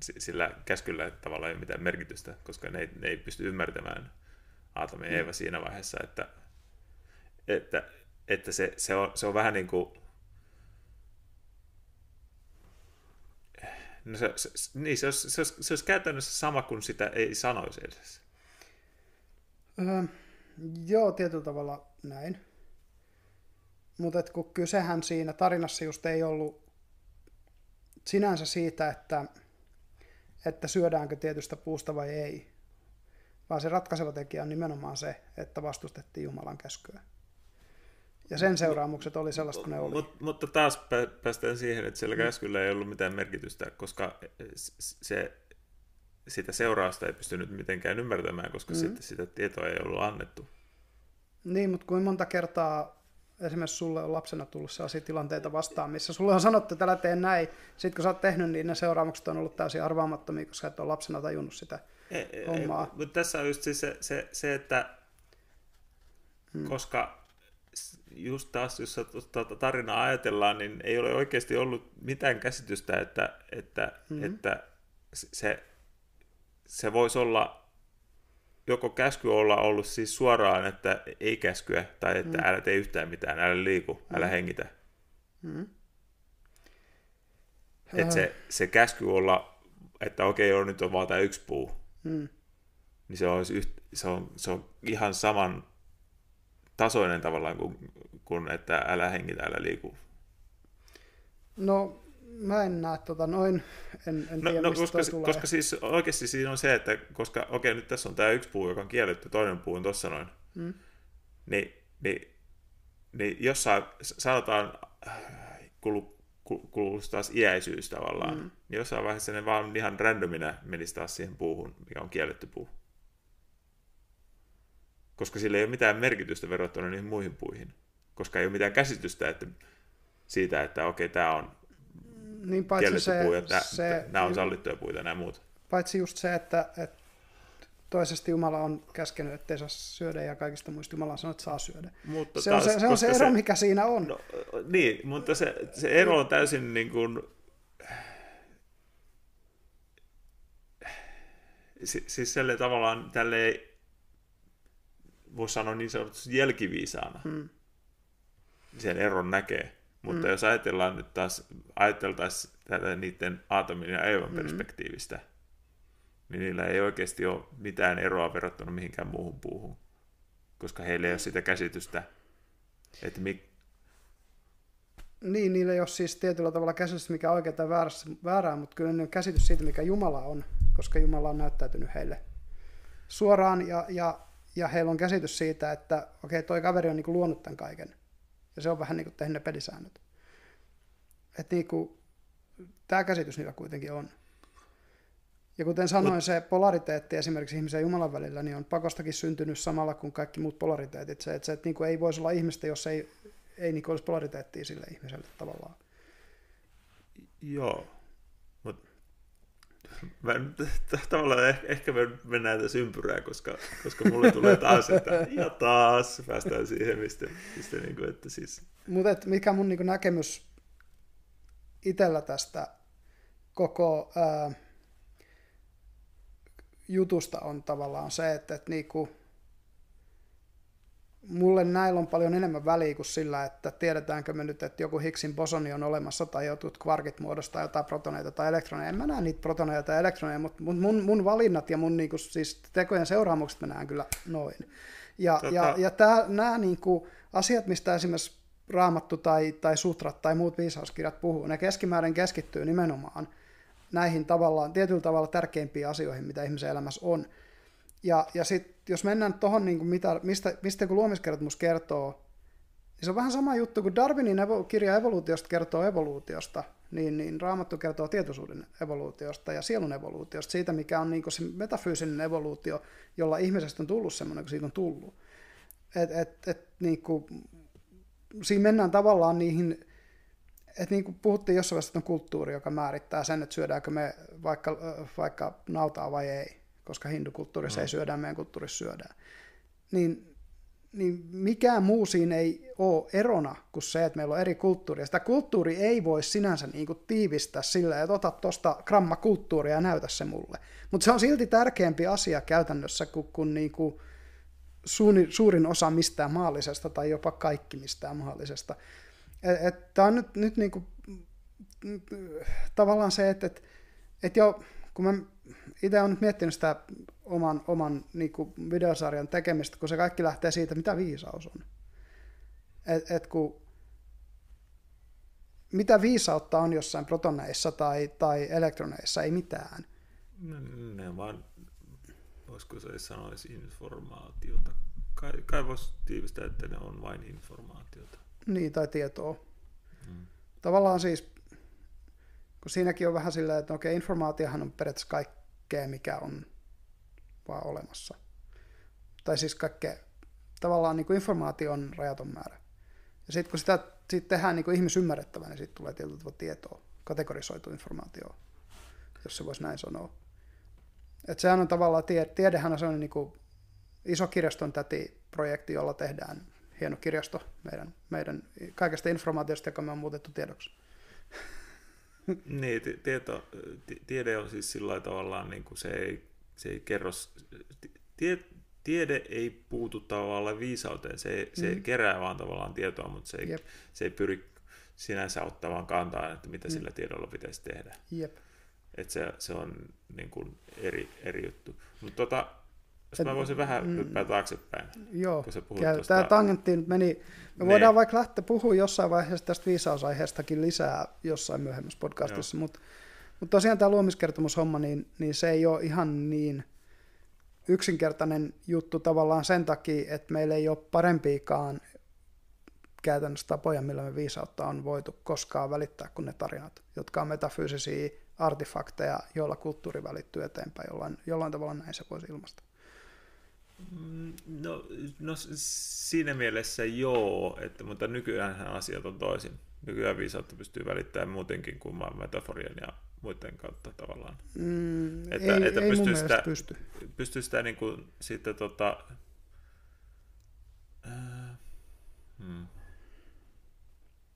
A: sillä käskyllä tavallaan ei ole mitään merkitystä, koska ne ei, ne ei pysty ymmärtämään Aatami ja Eeva siinä vaiheessa, että, että, että se, se, on, se on vähän niin kuin No se, se, niin, se, olisi, se, olisi, se olisi käytännössä sama kuin sitä ei sanoisi edes.
B: Öö, joo, tietyllä tavalla näin. Mutta kun kysehän siinä tarinassa just ei ollut sinänsä siitä, että, että syödäänkö tietystä puusta vai ei, vaan se ratkaiseva tekijä on nimenomaan se, että vastustettiin Jumalan käskyä. Ja sen seuraamukset oli sellaista, kun ne oli.
A: Mut, mutta taas päästään siihen, että siellä mm. käskyllä ei ollut mitään merkitystä, koska se, sitä seurausta ei pystynyt mitenkään ymmärtämään, koska mm. sitten sitä tietoa ei ollut annettu.
B: Niin, mutta kuin monta kertaa esimerkiksi sulle on lapsena tullut sellaisia tilanteita vastaan, missä sulle on sanottu, että älä tee näin. Sitten kun sä oot tehnyt, niin ne seuraamukset on ollut täysin arvaamattomia, koska et ole lapsena tajunnut sitä ei, hommaa. Ei,
A: mutta tässä on just siis se, se, se että hmm. koska just taas, jos tuota tarinaa ajatellaan, niin ei ole oikeasti ollut mitään käsitystä, että, että, hmm että se, se voisi olla joko käsky olla ollut siis suoraan, että ei käskyä, tai että mm. älä tee yhtään mitään, älä liiku, älä mm. hengitä. Mm. Että se, se käsky olla, että okei, okay, nyt on vaan tämä yksi puu, mm. niin se on, yht, se, on, se on ihan saman tasoinen tavallaan kuin, kuin että älä hengitä, älä liiku.
B: No mä en näe tota noin, en, en no, tiedä
A: no, koska, tulee. koska siis oikeasti siinä on se, että koska okei nyt tässä on tämä yksi puu, joka on kielletty, toinen puu on tuossa noin, mm. niin, niin, niin jossain sanotaan, kulu, taas iäisyys tavallaan, mm. niin jossain vaiheessa ne vaan ihan randomina menisi taas siihen puuhun, mikä on kielletty puu. Koska sillä ei ole mitään merkitystä verrattuna niihin muihin puihin. Koska ei ole mitään käsitystä että siitä, että okei, tämä on
B: niin paitsi se,
A: että se, nämä on sallittuja puita ja nämä muut.
B: Paitsi just se, että, että toisesti Jumala on käskenyt, ettei saa syödä ja kaikista muista Jumala on sanonut, että saa syödä. Mutta se, taas, on se, se on se ero, se, mikä siinä on. No,
A: niin, mutta se, se ero on täysin niin kuin, siis tälle tavallaan tälle voisi sanoa niin sanotusti jälkiviisaana. Hmm. Sen eron näkee. Mutta mm. jos ajatellaan nyt taas, ajateltaisiin tätä niiden aatomin ja Eevan mm. perspektiivistä, niin niillä ei oikeasti ole mitään eroa verrattuna mihinkään muuhun puuhun, koska heillä ei ole sitä käsitystä, että mi...
B: Niin, niillä ei ole siis tietyllä tavalla käsitys, mikä oikein tai väärää, mutta kyllä ne on käsitys siitä, mikä Jumala on, koska Jumala on näyttäytynyt heille suoraan ja, ja, ja heillä on käsitys siitä, että okei, okay, toi kaveri on niin luonut tämän kaiken. Ja se on vähän niin kuin tehnyt ne pelisäännöt. Että niin kuin, tämä käsitys niillä kuitenkin on. Ja kuten sanoin, se polariteetti esimerkiksi ihmisen ja Jumalan välillä niin on pakostakin syntynyt samalla kuin kaikki muut polariteetit. Se, että se että niin kuin ei voisi olla ihmistä, jos ei, ei niin kuin olisi polariteettia sille ihmiselle tavallaan.
A: Joo, tavallaan ehkä, ehkä me mennään tässä ympyrää, koska, koska mulle tulee taas, että ja taas päästään siihen, mistä, mistä niin kuin, että siis...
B: Mutta mikä mun niin kuin näkemys itsellä tästä koko... Ää, jutusta on tavallaan se, että, että niinku, mulle näillä on paljon enemmän väliä kuin sillä, että tiedetäänkö me nyt, että joku Higgsin bosoni on olemassa tai jotkut kvarkit muodostaa jotain protoneita tai elektroneja. En mä näe niitä protoneita tai elektroneja, mutta mun, mun valinnat ja mun niinku, siis tekojen seuraamukset mä näen kyllä noin. Ja, tota... ja, ja tää, nämä niinku, asiat, mistä esimerkiksi Raamattu tai, tai Sutrat tai muut viisauskirjat puhuu, ne keskimäärin keskittyy nimenomaan näihin tavallaan, tietyllä tavalla tärkeimpiin asioihin, mitä ihmisen elämässä on. Ja, ja sitten jos mennään tuohon, niin mitä, mistä, mistä kun luomiskertomus kertoo, niin se on vähän sama juttu kuin Darwinin evo, kirja evoluutiosta kertoo evoluutiosta, niin, niin Raamattu kertoo tietoisuuden evoluutiosta ja sielun evoluutiosta, siitä mikä on niin se metafyysinen evoluutio, jolla ihmisestä on tullut semmoinen, kun siitä on tullut. Et, et, et, niin kuin, siinä mennään tavallaan niihin että niin kuin puhuttiin jossain vaiheessa, että on kulttuuri, joka määrittää sen, että syödäänkö me vaikka, vaikka nautaa vai ei, koska hindukulttuurissa mm. ei syödään, meidän kulttuurissa syödään. Niin, niin mikään muu siinä ei ole erona kuin se, että meillä on eri kulttuuria. Sitä kulttuuri ei voi sinänsä niin kuin tiivistää sillä, että ota tuosta gramma kulttuuria ja näytä se mulle. Mutta se on silti tärkeämpi asia käytännössä kuin, kuin, niin kuin suurin osa mistään maallisesta tai jopa kaikki mistään mahdollisesta. Tämä on nyt, nyt niin kuin, tavallaan se, että, että, että jo, kun mä itse olen nyt miettinyt sitä oman, oman niin kuin videosarjan tekemistä, kun se kaikki lähtee siitä, mitä viisaus on. Et, et kun, mitä viisautta on jossain protoneissa tai, tai elektroneissa, ei mitään.
A: Ne, ne vaan, voisiko se sanoisi informaatiota. Kai, kai voisi tiivistää, että ne on vain informaatiota.
B: Niin, tai tietoa. Mm. Tavallaan siis, kun siinäkin on vähän silleen, että okei, informaatiohan on periaatteessa kaikkea, mikä on vaan olemassa. Tai siis kaikkea, tavallaan niin kuin informaatio on rajaton määrä. Ja sitten kun sitä sit tehdään niin kuin ihmisymmärrettävä, niin sitten tulee tietyllä tietoa, kategorisoitu informaatio, jos se voisi näin sanoa. Et sehän on tavallaan, tie, tiedehän on sellainen niin kuin iso kirjaston täti-projekti, jolla tehdään hieno kirjasto meidän, meidän kaikesta informaatiosta, joka me on muutettu tiedoksi.
A: Niin, tieto, tiede on siis sillä tavallaan, niin kuin se, ei, se ei kerro, tie, tiede ei puutu tavallaan viisauteen, se, se mm. kerää vaan tavallaan tietoa, mutta se ei, Jep. se ei pyri sinänsä ottamaan kantaa, että mitä mm. sillä tiedolla pitäisi tehdä.
B: Jep.
A: Et se, se on niin kuin eri, eri juttu. Mutta tota, jos mä voisin vähän mm, hyppää taaksepäin.
B: Joo, kun sä käy. Tuosta... tämä tangentti meni. Me ne. voidaan vaikka lähteä puhua jossain vaiheessa tästä viisausaiheestakin lisää jossain myöhemmässä podcastissa, mutta mut tosiaan tämä luomiskertomushomma, niin, niin se ei ole ihan niin yksinkertainen juttu tavallaan sen takia, että meillä ei ole parempiikaan käytännössä tapoja, millä me viisautta on voitu koskaan välittää kuin ne tarinat, jotka on metafyysisiä artefakteja, joilla kulttuuri välittyy eteenpäin, jollain, jollain tavalla näin se voisi ilmaista.
A: Mm, no, no siinä mielessä joo, että, mutta nykyään asiat on toisin. Nykyään viisautta pystyy välittämään muutenkin kuin metaforian ja muiden kautta tavallaan.
B: Mm, että, ei, että ei pystyy, sitä, pysty.
A: pystyy sitä niin kuin, sitten tota, äh, hmm.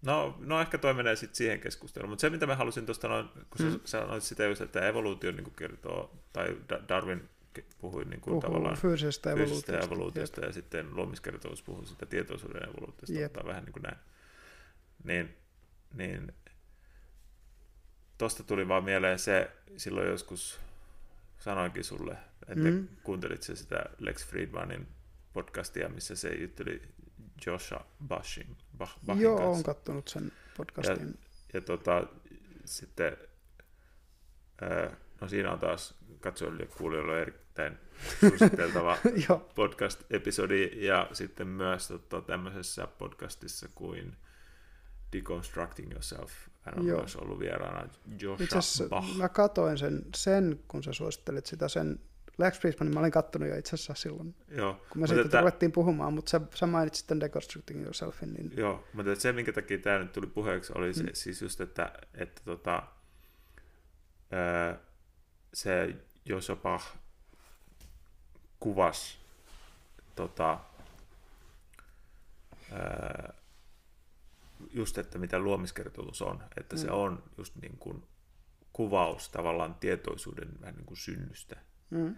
A: No, no ehkä toi menee sitten siihen keskusteluun, mutta se mitä mä halusin tuosta noin, kun mm. sä sanoit sitä just, että evoluutio niin kertoo, tai Darwin puhui niin kuin tavallaan
B: fyysisestä evoluutiosta,
A: fyysisestä evoluutiosta ja sitten luomiskertomus puhui sitä tietoisuuden evoluutiosta, Jep. vähän niin kuin näin. Niin niin tosta tuli vaan mieleen se, silloin joskus sanoinkin sulle, että mm. kuuntelit se sitä Lex Friedmanin podcastia, missä se jutteli Joshua Bashin, bah, Bahin
B: Joo,
A: kanssa.
B: olen kattonut sen podcastin.
A: Ja, ja tota, sitten, no siinä on taas katsojille ja kuulijoille erittäin [LAUGHS] suositeltava [LAUGHS] podcast-episodi, ja sitten myös tota, tämmöisessä podcastissa kuin Deconstructing Yourself, hän on Joo. myös ollut vieraana Joshua Bach.
B: Mä katoin sen, sen, kun sä suosittelit sitä sen Lex Friedmanin mä olin kattonut jo itse asiassa silloin,
A: Joo,
B: kun me siitä että... ruvettiin puhumaan, mutta sä, sä mainitsit tämän Deconstructing Yourselfin. Niin...
A: Joo, mutta se, minkä takia tämä nyt tuli puheeksi, oli se, mm. siis just, että, että tota, se Josapa kuvas tota, just, että mitä luomiskertomus on, että mm. se on just niin kuin kuvaus tavallaan tietoisuuden vähän niin kuin synnystä. Mm.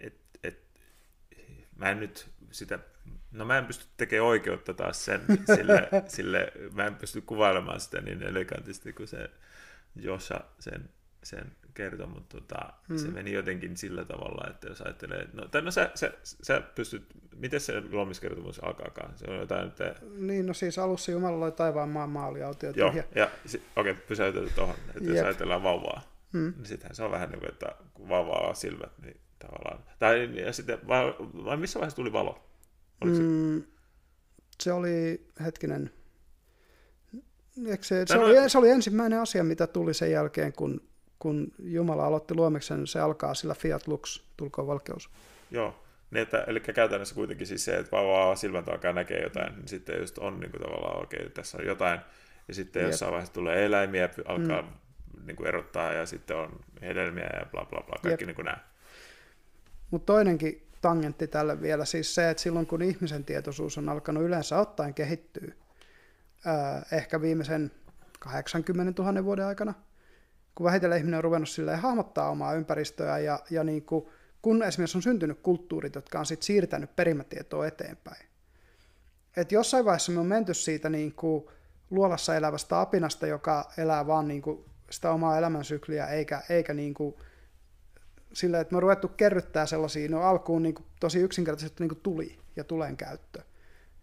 A: Et, et, mä en nyt sitä, no mä en pysty tekemään oikeutta taas sen, [LAUGHS] sille, sille, mä en pysty kuvailemaan sitä niin elegantisti kuin se Josa sen, sen kertoi, mutta tota, mm. se meni jotenkin sillä tavalla, että jos ajattelee, no, tai no sä, sä, sä pystyt, miten se luomiskertomus alkaakaan? Se on jotain, että...
B: Niin, no siis alussa Jumala loi taivaan maan maali autio
A: Joo, ja okei, okay, pysäytetään tuohon, että Jep. jos ajatellaan vauvaa, mm. niin sittenhän se on vähän niin kuin, että kun vauvaa on silmät, niin tavallaan. Tai ja sitten, vai, vai missä vaiheessa tuli valo?
B: Oliko mm, se... se oli, hetkinen, se, se, no, oli, se oli ensimmäinen asia, mitä tuli sen jälkeen, kun, kun Jumala aloitti luomiksen, se alkaa sillä Fiat Lux, tulkoon valkeus.
A: Joo, niin että, eli käytännössä kuitenkin siis se, että vauvaa silmät alkaa näkee jotain, niin sitten just on niin kuin tavallaan, okei, okay, tässä on jotain, ja sitten Jep. jossain vaiheessa tulee eläimiä, alkaa mm. niin kuin erottaa, ja sitten on hedelmiä ja bla bla bla, kaikki Jep. niin kuin nämä.
B: Mutta toinenkin tangentti tälle vielä, siis se, että silloin kun ihmisen tietoisuus on alkanut yleensä ottaen kehittyä, ehkä viimeisen 80 000 vuoden aikana, kun vähitellen ihminen on ruvennut silleen hahmottaa omaa ympäristöä ja, ja niin kuin, kun esimerkiksi on syntynyt kulttuurit, jotka on sit siirtänyt perimätietoa eteenpäin. Et jossain vaiheessa me on menty siitä niin kuin luolassa elävästä apinasta, joka elää vaan niin kuin sitä omaa elämänsykliä, eikä, eikä niin kuin sillä, että me on ruvettu kerryttää sellaisia, no alkuun niin kuin, tosi yksinkertaisesti niin kuin tuli ja tulen käyttö.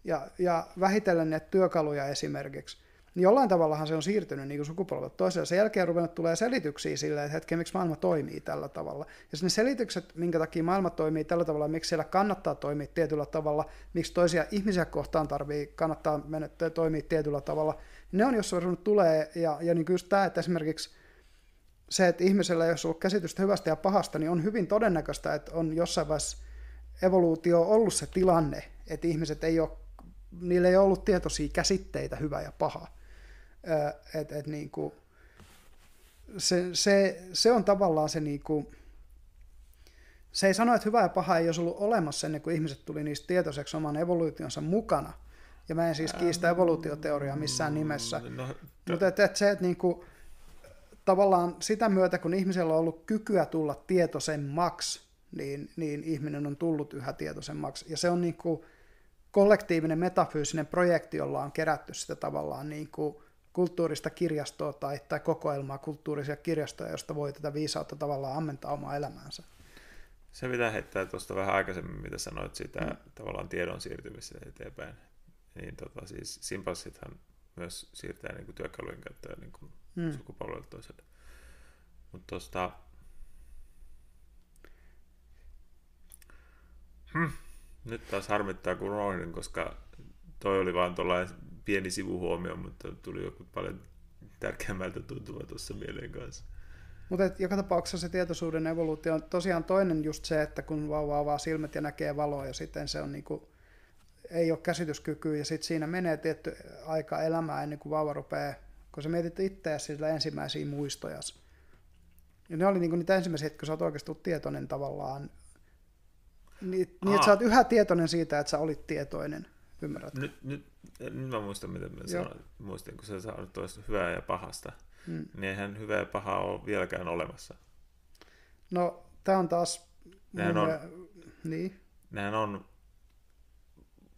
B: Ja, ja vähitellen näitä työkaluja esimerkiksi, niin jollain tavallahan se on siirtynyt niin sukupolvelta toiselle. Sen jälkeen ruvennut tulee selityksiä sille, että hetken, miksi maailma toimii tällä tavalla. Ja ne selitykset, minkä takia maailma toimii tällä tavalla, miksi siellä kannattaa toimia tietyllä tavalla, miksi toisia ihmisiä kohtaan tarvii, kannattaa mennä, toimia tietyllä tavalla, ne on jossain ruvennut tulee, ja, ja niin just tämä, että esimerkiksi se, että ihmisellä ei ole ollut käsitystä hyvästä ja pahasta, niin on hyvin todennäköistä, että on jossain vaiheessa evoluutio ollut se tilanne, että ihmiset ei ole, niillä ei ole ollut tietoisia käsitteitä hyvä ja paha. Et, et niin kuin, se, se, se, on tavallaan se, niin kuin, se ei sano, että hyvä ja paha ei olisi ollut olemassa ennen kuin ihmiset tuli niistä tietoiseksi oman evoluutionsa mukana. Ja mä en siis kiistä evoluutioteoriaa missään nimessä. No, Mutta et, et se, että niin kuin, tavallaan sitä myötä, kun ihmisellä on ollut kykyä tulla tietoisemmaksi, niin, niin ihminen on tullut yhä tietoisemmaksi. Ja se on niin kuin kollektiivinen metafyysinen projekti, jolla on kerätty sitä tavallaan niin kuin kulttuurista kirjastoa tai, tai kokoelmaa kulttuurisia kirjastoja, josta voi tätä viisautta tavallaan ammentaa omaa elämäänsä.
A: Se pitää heittää tuosta vähän aikaisemmin, mitä sanoit siitä mm. tavallaan tiedon siirtymistä eteenpäin. Niin tota, siis simpanssithan myös siirtää niin kuin työkalujen käyttöä niin kuin mm. sukupolvelta toiselle. Mutta tuosta... Hmm. Nyt taas harmittaa kun unohdin, koska toi oli vaan tuollainen pieni sivuhuomio, mutta tuli joku paljon tärkeämmältä tuntuva tuossa mieleen kanssa.
B: Mutta joka tapauksessa se tietoisuuden evoluutio on tosiaan toinen just se, että kun vauva avaa silmät ja näkee valoa ja sitten se on niinku, ei ole käsityskykyä ja sitten siinä menee tietty aika elämää ennen kuin vauva rupeaa kun sä mietit itseäsi sillä ensimmäisiä muistoja. Ja ne oli niinku niitä ensimmäisiä, kun sä oot oikeasti tietoinen tavallaan, niin, niin että sä oot yhä tietoinen siitä, että sä olit tietoinen. Ymmärrät?
A: Nyt, nyt, nyt mä muistan, mitä mä sanoin. Muistin, kun sä sanoit tuosta hyvää ja pahasta. Hmm. Niin eihän hyvää ja pahaa ole vieläkään olemassa.
B: No, tämä on taas...
A: Nehän on,
B: niin.
A: nehän on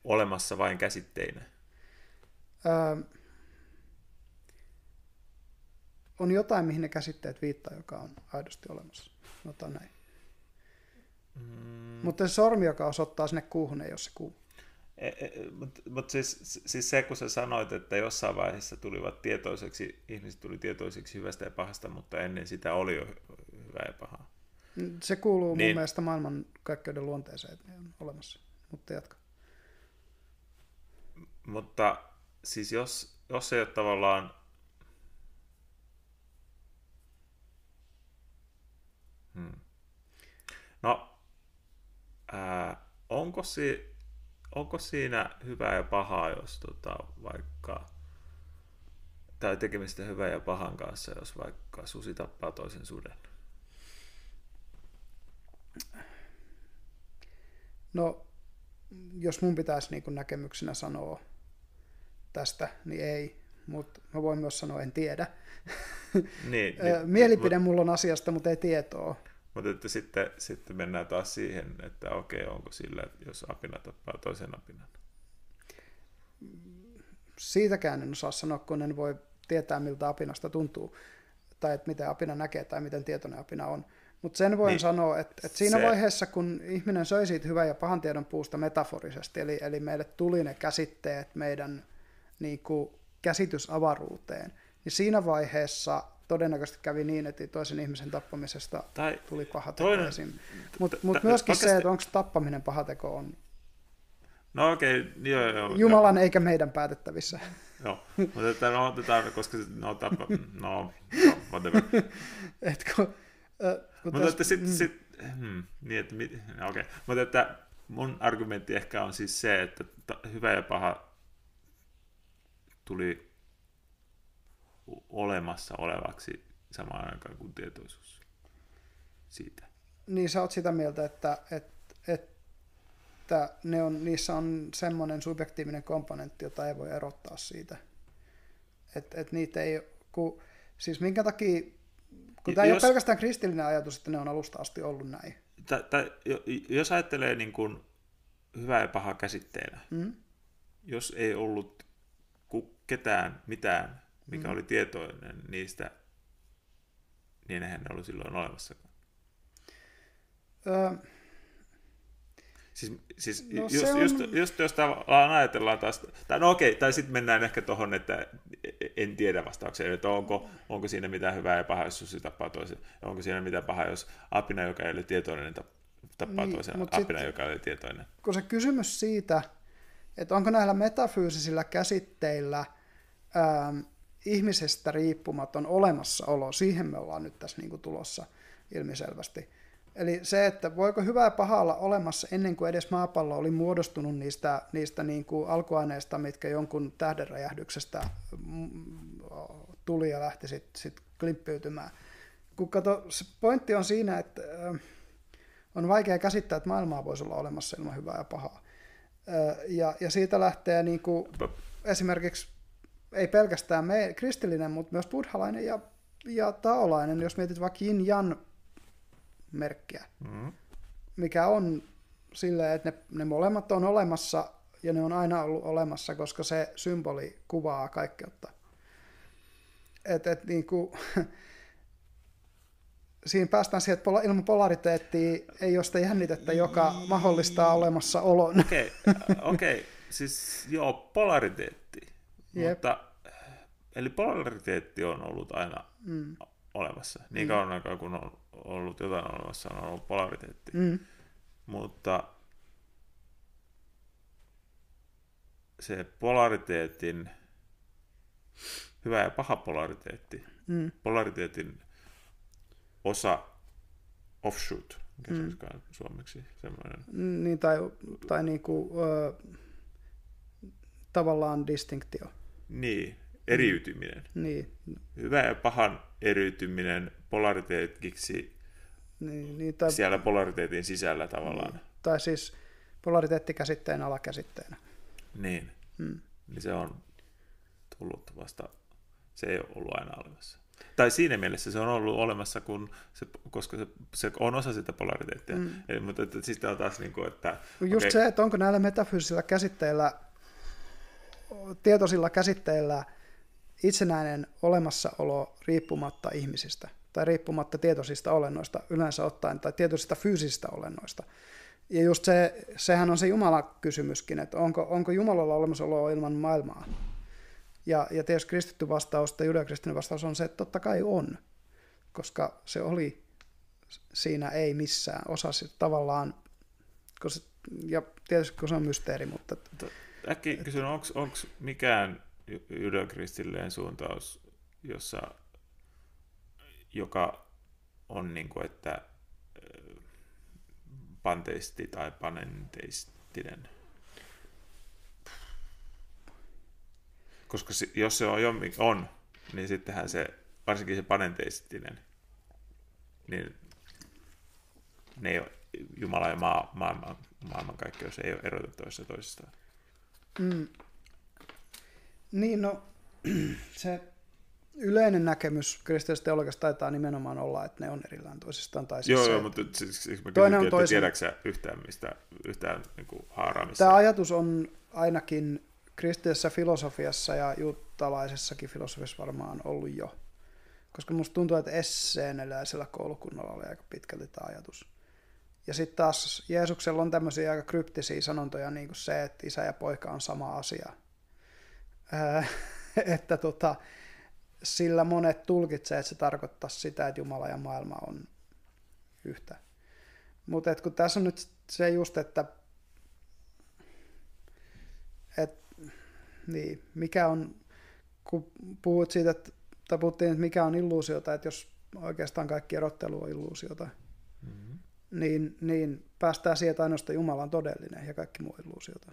A: olemassa vain käsitteinä.
B: Öö, on jotain, mihin ne käsitteet viittaa, joka on aidosti olemassa. Sanotaan näin. Mm. Mutta se sormi, joka osoittaa sinne kuuhun, ei ole se kuu.
A: Mutta mut siis, siis se, kun sä sanoit, että jossain vaiheessa tulivat tietoiseksi, ihmiset tuli tietoisiksi hyvästä ja pahasta, mutta ennen sitä oli jo hyvä ja paha.
B: Se kuuluu niin. mun mielestä maailman kaikkeuden luonteeseen, että on olemassa. Mutta jatka.
A: Mutta siis jos, jos ei ole tavallaan hmm. No, ää, onko, si, onko siinä hyvää ja pahaa, jos tota, vaikka tai tekemistä hyvää ja pahan kanssa, jos vaikka susi tappaa toisen suden?
B: No, jos mun pitäisi niin näkemyksenä sanoa tästä, niin ei, mutta mä voin myös sanoa, en tiedä. Niin, [LAUGHS] niin, Mielipide mut, mulla on asiasta, mutta ei tietoa.
A: Mutta että sitten, sitten mennään taas siihen, että okei, onko sillä, jos apina tappaa toisen apinan?
B: Siitäkään en osaa sanoa, kun en voi tietää, miltä apinasta tuntuu, tai että miten apina näkee, tai miten tietoinen apina on. Mutta sen voin niin, sanoa, että, että siinä se... vaiheessa, kun ihminen söi siitä hyvän ja pahan tiedon puusta metaforisesti, eli, eli meille tuli ne käsitteet meidän niin kuin, käsitysavaruuteen, niin siinä vaiheessa todennäköisesti kävi niin, että toisen ihmisen tappamisesta tai tuli paha teko toinen... Mutta mut myöskin se, että onko tappaminen paha teko, on
A: No okay, joo, joo.
B: Jumalan joo. eikä meidän päätettävissä.
A: Joo, mutta että no otetaan, koska no, tappa, no, no whatever. [LAUGHS]
B: Etkö,
A: mutta että sitten, mm. sit, hmm, niin että, okei. Okay. Mutta että mun argumentti ehkä on siis se, että hyvä ja paha tuli olemassa olevaksi samaan aikaan kuin tietoisuus siitä.
B: Niin sä oot sitä mieltä, että, että, että ne on, niissä on semmoinen subjektiivinen komponentti, jota ei voi erottaa siitä. Että et niitä ei, kun, siis minkä takia kun tämä jos, ei ole pelkästään kristillinen ajatus, että ne on alusta asti ollut näin.
A: Ta, ta, jos ajattelee niin kuin hyvä ja paha käsitteenä, mm. jos ei ollut ketään mitään, mikä mm. oli tietoinen niistä, niin eihän ne ollut silloin olemassakaan. Öö, Siis, siis no just, on... just, just, jos tavallaan ajatellaan taas, tai no okei, tai sitten mennään ehkä tuohon, että en tiedä vastaukseen, että onko, onko siinä mitään hyvää ja pahaa, jos susi tappaa toisen, onko siinä mitään pahaa, jos apina, joka ei ole tietoinen, tappaa niin, toisen apina, sit, joka ei ole tietoinen.
B: Kun se kysymys siitä, että onko näillä metafyysisillä käsitteillä ähm, ihmisestä riippumaton olemassaolo, siihen me ollaan nyt tässä niin kuin tulossa ilmiselvästi. Eli se, että voiko hyvää ja pahaa olla olemassa ennen kuin edes maapallo oli muodostunut niistä, niistä niin kuin alkuaineista, mitkä jonkun tähdenräjähdyksestä mm, tuli ja lähti sitten sit klimppiytymään. Kun kato, se pointti on siinä, että on vaikea käsittää, että maailmaa voisi olla olemassa ilman hyvää ja pahaa. Ja, ja siitä lähtee niin kuin esimerkiksi ei pelkästään me, kristillinen, mutta myös buddhalainen ja, ja taolainen, jos mietit vaikka yin merkkiä, mm. mikä on silleen, että ne, ne molemmat on olemassa ja ne on aina ollut olemassa, koska se symboli kuvaa kaikkeutta. Et, et, niin kuin, [LAUGHS] siinä päästään siihen, että ilman polariteettia ei ole sitä jännitettä, joka mahdollistaa olemassaolon.
A: Okei, okay, okay. siis joo, polariteetti. Jep. Mutta, eli polariteetti on ollut aina mm. olemassa, niin mm. kauan aikaa kun on ollut jotain olemassa, on ollut polariteetti. Mm. Mutta se polariteetin, hyvä ja paha polariteetti, mm. polariteetin osa offshoot, mikä mm. se suomeksi semmoinen.
B: Niin, tai, tai niinku, ö, tavallaan distinktio.
A: Niin, eriytyminen.
B: Niin.
A: Hyvä ja pahan eriytyminen polariteetiksi
B: niin, niin, tai,
A: siellä polariteetin sisällä tavallaan.
B: Niin, tai siis polariteettikäsitteen alakäsitteenä.
A: Niin. Hmm. niin se on tullut vasta, se ei ole ollut aina olemassa. Tai siinä mielessä se on ollut olemassa, kun se, koska se, se on osa sitä polariteettia. Mm. Eli, mutta että, sitten on taas niin kuin, että...
B: Just okay. se, että onko näillä metafyysisillä käsitteillä, tietoisilla käsitteillä itsenäinen olemassaolo riippumatta ihmisistä tai riippumatta tietoisista olennoista yleensä ottaen tai tietoisista fyysisistä olennoista. Ja just se, sehän on se Jumala-kysymyskin, että onko, onko Jumalalla olemassaolo ilman maailmaa. Ja, ja tietysti kristitty vastaus tai judeokristinen vastaus on se, että totta kai on, koska se oli siinä ei missään. Osa tavallaan, kun se, ja tietysti kun se on mysteeri, mutta...
A: Äkki kysyn, onko mikään judeokristillinen suuntaus, jossa, joka on niin kuin, että panteisti tai panenteistinen? Koska jos se on, on niin sittenhän se, varsinkin se panenteistinen, niin ne ei ole, Jumala ja maa, maailman, maailmankaikkeus ei ole erotettu toisistaan.
B: Mm. Niin, no [CLEARS THROAT] se yleinen näkemys kristillisestä teologiasta taitaa nimenomaan olla, että ne on erillään toisistaan. Tai
A: siis joo, se, joo, mutta siis, siis mä toinen on toisen... tiedätkö yhtään mistä, yhtään niin kuin haaraamista?
B: Tämä ajatus on ainakin kristillisessä filosofiassa ja juuttalaisessakin filosofiassa varmaan ollut jo. Koska musta tuntuu, että esseeneläisellä koulukunnalla oli aika pitkälti tämä ajatus. Ja sitten taas Jeesuksella on tämmöisiä aika kryptisiä sanontoja, niin kuin se, että isä ja poika on sama asia. [LAUGHS] Että tota, sillä monet tulkitsevat, että se tarkoittaa sitä, että Jumala ja maailma on yhtä. Mutta kun tässä on nyt se just, että et, niin, mikä on, kun puhut siitä, että, tai puhuttiin, että mikä on illuusiota, että jos oikeastaan kaikki erottelu on illuusiota. Niin, niin päästään siihen, että ainoastaan Jumala on todellinen ja kaikki muu illuusiota.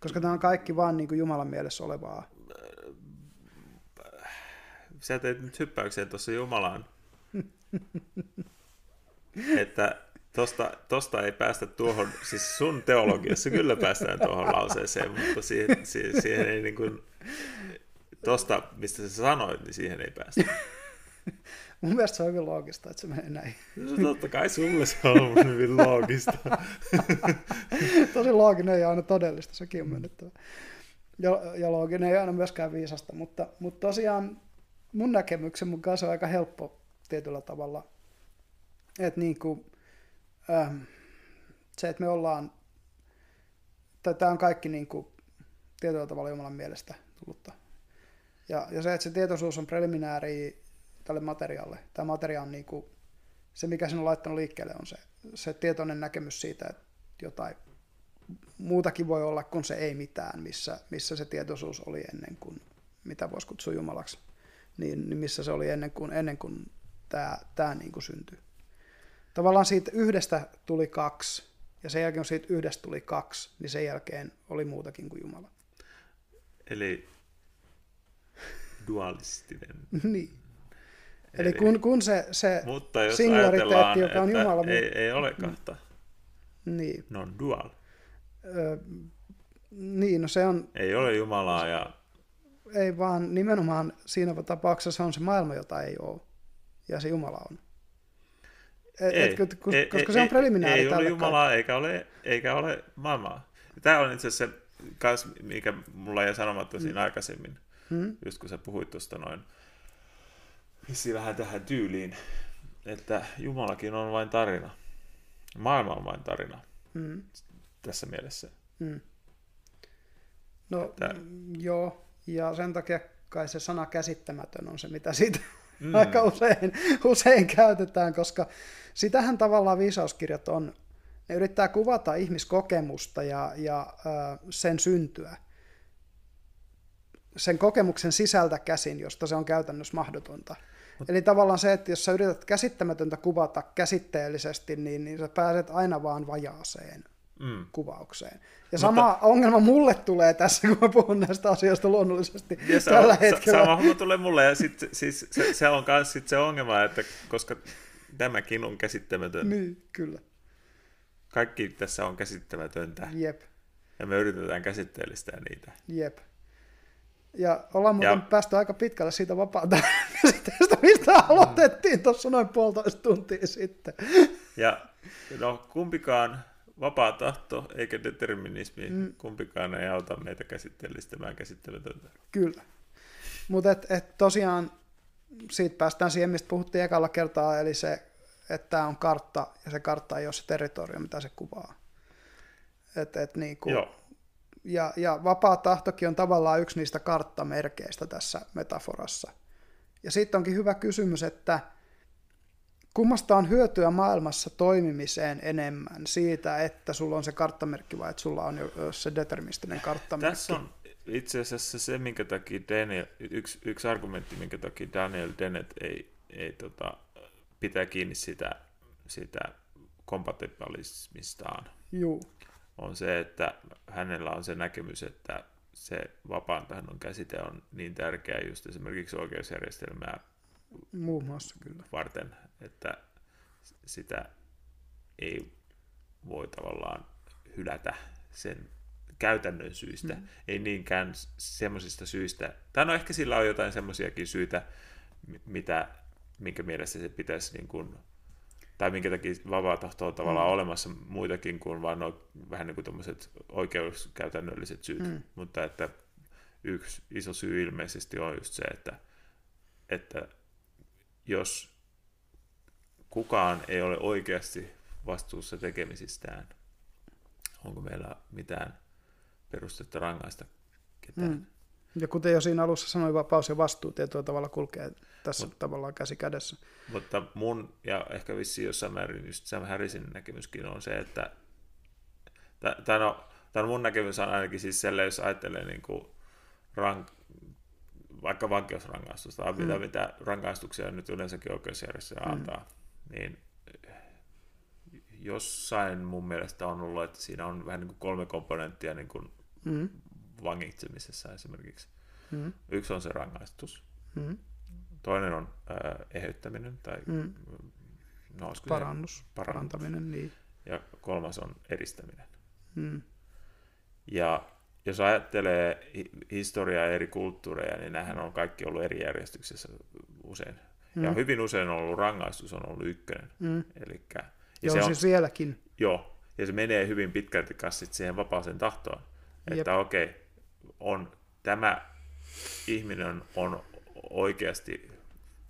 B: Koska tämä on kaikki vaan niin kuin Jumalan mielessä olevaa
A: sä teit nyt hyppäykseen tuossa Jumalaan, [LAUGHS] että tosta, tosta ei päästä tuohon, siis sun teologiassa kyllä päästään tuohon lauseeseen, mutta siihen, siihen, siihen ei niin kuin, tosta, mistä sä sanoit, niin siihen ei päästä. [LAUGHS]
B: Mun mielestä se on hyvin loogista, että se menee näin.
A: No totta kai sulle se on hyvin loogista. [LAUGHS]
B: Tosi looginen ei aina todellista, sekin on myönnettävä. Ja, ja looginen ei aina myöskään viisasta, mutta, mutta tosiaan mun näkemyksen mukaan se on aika helppo tietyllä tavalla. Että niin kuin, ähm, se, että me ollaan, tai tämä on kaikki niin kuin, tietyllä tavalla Jumalan mielestä tullutta. Ja, ja se, että se tietoisuus on preliminääri tälle materiaalille. Tämä materia on niin kuin, se, mikä sen on laittanut liikkeelle, on se, se tietoinen näkemys siitä, että jotain muutakin voi olla kuin se ei mitään, missä, missä se tietoisuus oli ennen kuin mitä voisi kutsua Jumalaksi niin, niin missä se oli ennen kuin, ennen kuin tämä, tämä niin kuin syntyi. Tavallaan siitä yhdestä tuli kaksi, ja sen jälkeen kun siitä yhdestä tuli kaksi, niin sen jälkeen oli muutakin kuin Jumala.
A: Eli dualistinen. [LAUGHS]
B: niin. Eli, Eli kun, kun se, se mutta jos singulariteetti, joka on Jumala...
A: Ei, ei ole kahta.
B: Niin.
A: Ne on dual.
B: Ö, niin, no se on...
A: Ei ole Jumalaa ja
B: ei vaan nimenomaan siinä tapauksessa on se maailma, jota ei ole, ja se Jumala on. Et, ei, et, koska ei, se on preliminääri
A: Ei ole Jumalaa eikä ole, eikä ole maailmaa. Tämä on itse asiassa se, mikä mulla jäi sanomatta siinä mm. aikaisemmin, hmm? just kun sä puhuit tuosta noin, vissiin vähän tähän tyyliin, että Jumalakin on vain tarina. Maailma on vain tarina. Hmm. Tässä mielessä. Hmm.
B: No, että... joo, ja sen takia kai se sana käsittämätön on se, mitä siitä mm. [LAUGHS] aika usein, usein käytetään, koska sitähän tavallaan viisauskirjat on. Ne yrittää kuvata ihmiskokemusta ja, ja ö, sen syntyä. Sen kokemuksen sisältä käsin, josta se on käytännössä mahdotonta. Mut... Eli tavallaan se, että jos sä yrität käsittämätöntä kuvata käsitteellisesti, niin, niin sä pääset aina vaan vajaaseen mm. kuvaukseen. Ja sama Mutta, ongelma mulle tulee tässä, kun mä puhun näistä asioista luonnollisesti ja se tällä on, hetkellä.
A: Sama homma tulee mulle, ja sit, siis, se, se on myös sit se ongelma, että koska tämäkin on käsittämätön.
B: Niin, kyllä.
A: Kaikki tässä on käsittämätöntä.
B: Jep.
A: Ja me yritetään käsitteellistää niitä.
B: Jep. Ja ollaan muuten ja... päästy aika pitkälle siitä vapaata [LAUGHS] käsitteestä, mistä aloitettiin tuossa noin puolitoista tuntia sitten.
A: Ja no kumpikaan vapaa tahto eikä determinismi, mm. kumpikaan ei auta meitä käsitteellistämään käsittelytöntä.
B: Kyllä. Mutta et, et tosiaan siitä päästään siihen, mistä puhuttiin ekalla kertaa, eli se, että tämä on kartta, ja se kartta ei ole se territorio, mitä se kuvaa. Et, et niin kuin,
A: Joo.
B: Ja, ja vapaa tahtokin on tavallaan yksi niistä karttamerkeistä tässä metaforassa. Ja sitten onkin hyvä kysymys, että kummasta on hyötyä maailmassa toimimiseen enemmän siitä, että sulla on se karttamerkki vai että sulla on jo se deterministinen karttamerkki?
A: Tässä on itse asiassa se, minkä takia Daniel, yksi, yksi argumentti, minkä takia Daniel Dennett ei, ei tota, pitää kiinni sitä, sitä kompatibilismistaan,
B: Juu.
A: On se, että hänellä on se näkemys, että se vapaan tahdon käsite on niin tärkeä just esimerkiksi oikeusjärjestelmää
B: Muun muassa kyllä.
A: varten, että sitä ei voi tavallaan hylätä sen käytännön syistä, mm. ei niinkään semmoisista syistä, tai no ehkä sillä on jotain semmoisiakin syitä, mitä, minkä mielessä se pitäisi niin kuin, tai minkä takia vapaa tahto on tavallaan mm. olemassa muitakin kuin vaan no, vähän niin kuin tämmöiset oikeuskäytännölliset syyt, mm. mutta että yksi iso syy ilmeisesti on just se, että, että jos kukaan ei ole oikeasti vastuussa tekemisistään, onko meillä mitään perustetta rangaista ketään. Mm.
B: Ja kuten jo siinä alussa sanoin, vapaus ja vastuu tietyllä tavalla kulkee tässä Mut, tavallaan käsi kädessä.
A: Mutta mun ja ehkä vissi jossain määrin just Sam Harrisin näkemyskin on se, että tämä on mun näkemys on ainakin siis selle, jos ajattelee niin kuin rank, vaikka vankeusrangaistusta tai mm. mitä, mitä rangaistuksia nyt yleensäkin oikeusjärjestelmä mm. antaa, niin jossain mun mielestä on ollut, että siinä on vähän niin kuin kolme komponenttia niin kuin mm. Vangitsemisessa esimerkiksi. Mm. Yksi on se rangaistus. Mm. Toinen on äh, eheyttäminen tai mm.
B: no, parannus, parantaminen. Niin.
A: Ja kolmas on eristäminen. Mm. Ja jos ajattelee historiaa ja eri kulttuureja, niin nämähän on kaikki ollut eri järjestyksessä usein. Mm. Ja hyvin usein on ollut rangaistus on ollut ykkönen. Mm. Elikkä,
B: ja joo, se on, siis vieläkin.
A: Joo, ja se menee hyvin pitkälti siihen vapaaseen tahtoon. Jep. Että okei, okay, on, tämä ihminen on oikeasti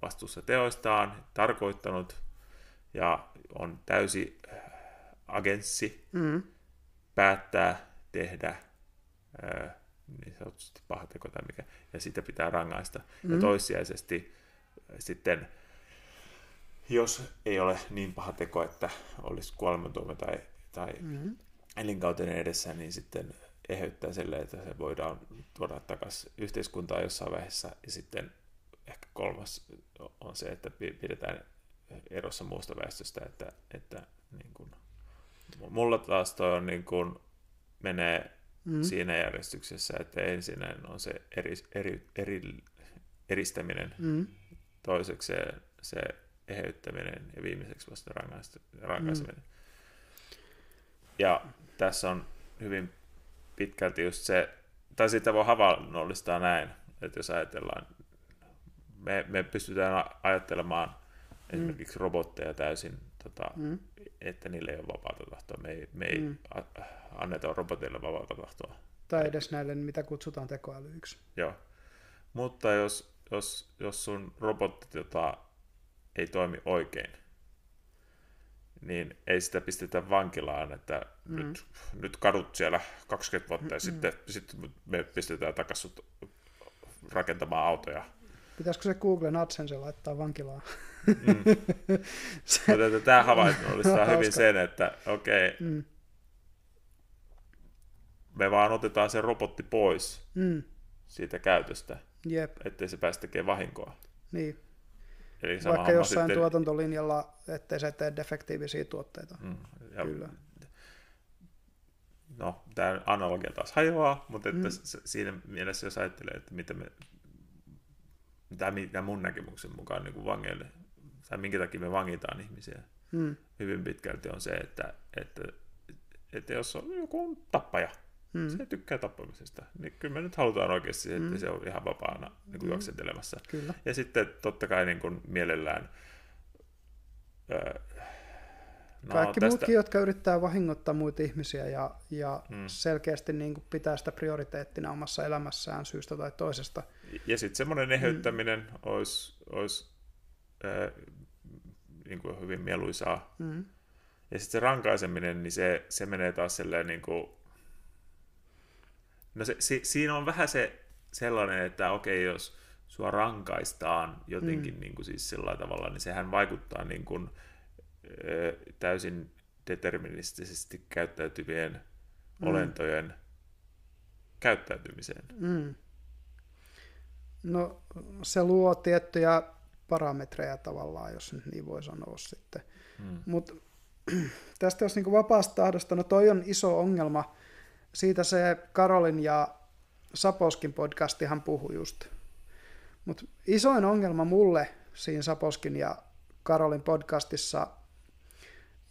A: vastuussa teoistaan, tarkoittanut ja on täysi agenssi mm. päättää tehdä niin sanotusti paha teko tai mikä, ja sitä pitää rangaista. Mm. Ja toissijaisesti sitten, jos ei ole niin paha teko, että olisi kuolemantuomio tai, tai mm. elinkautinen edessä, niin sitten eheyttää sille, että se voidaan tuoda takaisin yhteiskuntaan jossain vaiheessa. Ja sitten ehkä kolmas on se, että pidetään erossa muusta väestöstä, että, että niin kuin, mulla taas toi on niin kuin, menee mm. siinä järjestyksessä, että ensin on se eri, eri, eri, eristäminen, mm. toiseksi se, se eheyttäminen ja viimeiseksi vasta rankaiseminen. Mm. Ja tässä on hyvin pitkälti just se, tai sitä voi havainnollistaa näin, että jos ajatellaan, me, me pystytään ajattelemaan mm. esimerkiksi robotteja täysin, tota, mm. että niille ei ole vapaata tahtoa. Me ei, me ei mm. anneta robotille vapaata tahtoa.
B: Tai edes näille, mitä kutsutaan tekoälyiksi.
A: Joo. Mutta jos, jos, jos sun robotti tota, ei toimi oikein, niin ei sitä pistetä vankilaan, että mm. nyt, nyt kadut siellä 20 vuotta ja mm. sitten, sitten me pistetään takaisin rakentamaan autoja.
B: Pitäisikö se Google AdSense laittaa vankilaan?
A: Mm. [LAUGHS] se... Tämä havainnollistaa [LAUGHS] hyvin sen, että okei, okay, mm. me vaan otetaan se robotti pois mm. siitä käytöstä,
B: Jep.
A: ettei se päästä tekemään vahinkoa.
B: Niin. Eli Vaikka jossain sitten... tuotantolinjalla, ettei se tee defektiivisiä tuotteita. Mm, ja Kyllä.
A: No, tämä analogia taas hajoaa, mutta että mm. siinä mielessä, jos ajattelee, että mitä me, mitä, mitä mun näkemyksen mukaan niin vangeille, tai minkä takia me vangitaan ihmisiä, mm. hyvin pitkälti on se, että, että, että jos on joku tappaja, mm. se tykkää tappamisesta, niin kyllä me nyt halutaan oikeasti, että mm. se on ihan vapaana niin kuin mm. juoksentelemassa.
B: Kyllä.
A: Ja sitten totta kai niin kuin mielellään
B: No, Kaikki tästä... muutkin, jotka yrittää vahingoittaa muita ihmisiä ja, ja hmm. selkeästi niin kuin pitää sitä prioriteettina omassa elämässään syystä tai toisesta.
A: Ja sitten semmoinen eheyttäminen hmm. olisi, olisi äh, niin kuin hyvin mieluisaa. Hmm. Ja sitten se rankaiseminen, niin se, se menee taas silleen niin kuin... No se, si, siinä on vähän se sellainen, että okei, jos sua rankaistaan jotenkin mm. niin kuin siis sillä tavalla, niin sehän vaikuttaa niin kuin, täysin deterministisesti käyttäytyvien mm. olentojen käyttäytymiseen.
B: Mm. No se luo tiettyjä parametreja tavallaan, jos nyt niin voi sanoa sitten. Mm. Mutta [CLEARS THROAT] tästä jos niin vapaasta tahdosta, no toi on iso ongelma. Siitä se Karolin ja Saposkin podcastihan puhui just. Mutta isoin ongelma mulle siinä Saposkin ja Karolin podcastissa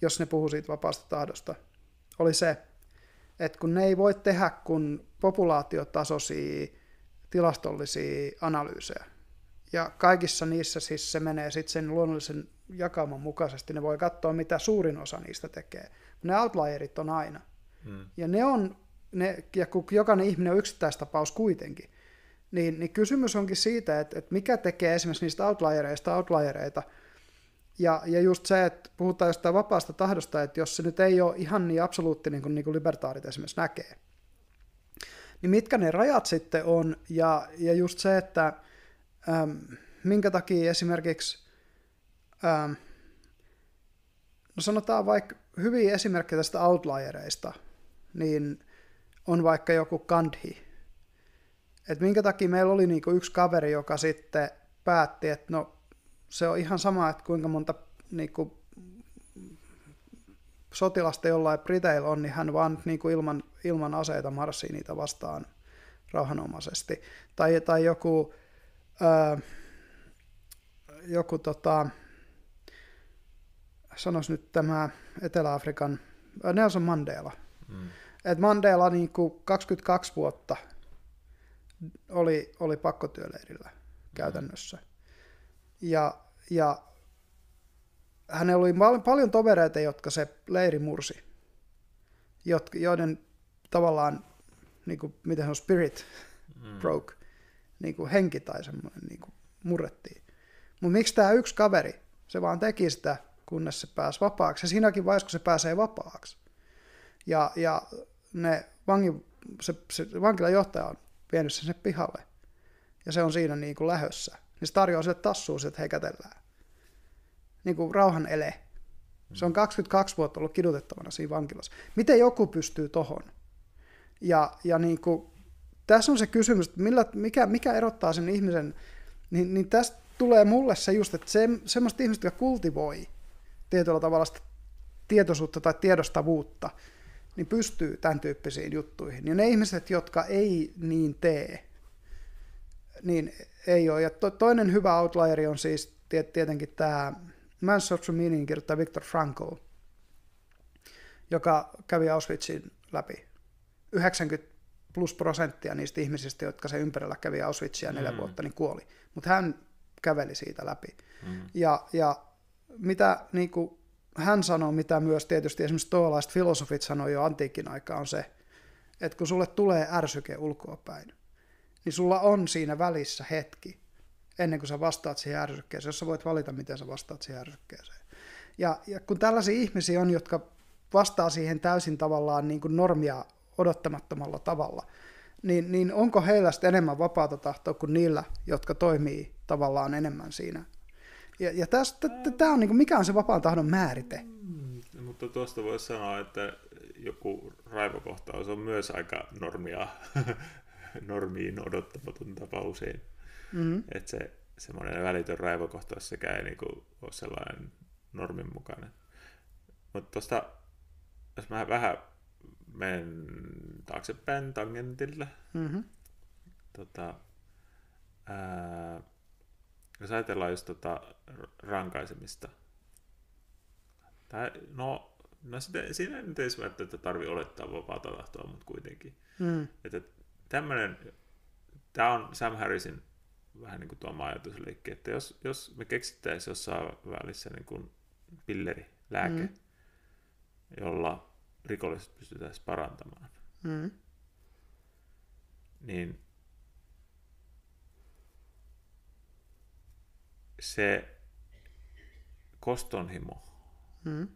B: jos ne puhuu siitä vapaasta tahdosta, oli se, että kun ne ei voi tehdä kun populaatiotasoisia tilastollisia analyysejä. Ja kaikissa niissä siis se menee sitten sen luonnollisen jakauman mukaisesti. Ne voi katsoa, mitä suurin osa niistä tekee. Ne outlierit on aina. Hmm. Ja ne on, ne, ja kun jokainen ihminen on yksittäistapaus kuitenkin, niin, niin kysymys onkin siitä, että, että mikä tekee esimerkiksi niistä outliereista outliereita – ja, ja just se, että puhutaan jostain vapaasta tahdosta, että jos se nyt ei ole ihan niin absoluuttinen kuin, niin kuin libertaarit esimerkiksi näkee, niin mitkä ne rajat sitten on, ja, ja just se, että äm, minkä takia esimerkiksi, äm, no sanotaan vaikka hyviä esimerkkejä tästä outliereista, niin on vaikka joku Gandhi, että minkä takia meillä oli niinku yksi kaveri, joka sitten päätti, että no se on ihan sama, että kuinka monta niin kuin, sotilasta jollain Briteillä on, niin hän vaan niin kuin ilman, ilman aseita marssii niitä vastaan rauhanomaisesti. Tai, tai joku, ää, joku tota, sanois nyt tämä Etelä-Afrikan, Nelson Mandela. Mm. Et Mandela niin kuin 22 vuotta oli, oli pakkotyöleirillä käytännössä. Ja ja hänellä oli paljon tovereita, jotka se leiri mursi, joiden tavallaan, niin kuin, miten on spirit mm. broke, niin kuin henki tai semmoinen niin kuin murrettiin. Mutta miksi tämä yksi kaveri, se vaan teki sitä, kunnes se pääsi vapaaksi. Ja siinäkin vaiheessa, kun se pääsee vapaaksi. Ja, ja ne vangi, se, se vankilan johtaja on vienyt sen sinne pihalle. Ja se on siinä niin kuin lähössä niin se tarjoaa sille tassua, että hei kätellään. Niin kuin rauhan ele. Se on 22 vuotta ollut kidutettavana siinä vankilassa. Miten joku pystyy tohon? Ja, ja niin kuin, tässä on se kysymys, että millä, mikä, mikä erottaa sen ihmisen, niin, niin tästä tulee mulle se just, että se, semmoista ihmistä, jotka kultivoi tietyllä tavalla sitä tietoisuutta tai tiedostavuutta, niin pystyy tämän tyyppisiin juttuihin. Ja ne ihmiset, jotka ei niin tee, niin ei ole. Ja to, toinen hyvä outlieri on siis tietenkin tämä Man's Social Meaning kirjoittaa Viktor Frankl, joka kävi Auschwitzin läpi. 90 plus prosenttia niistä ihmisistä, jotka se ympärillä kävi Auschwitzia neljä mm. vuotta, niin kuoli. Mutta hän käveli siitä läpi. Mm. Ja, ja mitä niin kuin, hän sanoo, mitä myös tietysti esimerkiksi tuollaiset filosofit sanoi jo antiikin aikaa, on se, että kun sulle tulee ärsyke ulkoapäin, niin sulla on siinä välissä hetki, ennen kuin sä vastaat siihen ärsykkeeseen, jos sä voit valita, miten sä vastaat siihen ärsykkeeseen. Ja, ja kun tällaisia ihmisiä on, jotka vastaa siihen täysin tavallaan niin kuin normia odottamattomalla tavalla, niin, niin onko heillä sitten enemmän vapaata tahtoa kuin niillä, jotka toimii tavallaan enemmän siinä? Ja, ja tämä on, niin kuin, mikä on se vapaan tahdon määrite?
A: Mm, mutta tuosta voisi sanoa, että joku raivokohtaus on myös aika normia [LAUGHS] normiin odottamaton tapa usein. Mm-hmm. Että se semmoinen välitön raivokohtaus sekä ei niinku ole sellainen normin mukainen. Mutta tuosta, jos mä vähän menen taaksepäin tangentille, mm-hmm. tota, ää, jos ajatellaan just tota rankaisemista, tai no, no sitä, siinä ei nyt edes välttämättä tarvitse olettaa vapaata tahtoa, mutta kuitenkin. Mm. Että tämmöinen, tämä on Sam Harrisin vähän niin kuin tuoma ajatusliikki, että jos, jos me keksittäisiin jossain välissä niin kuin pilleri, lääke, mm. jolla rikolliset pystytään parantamaan,
B: Mm.
A: niin se kostonhimo,
B: Mm.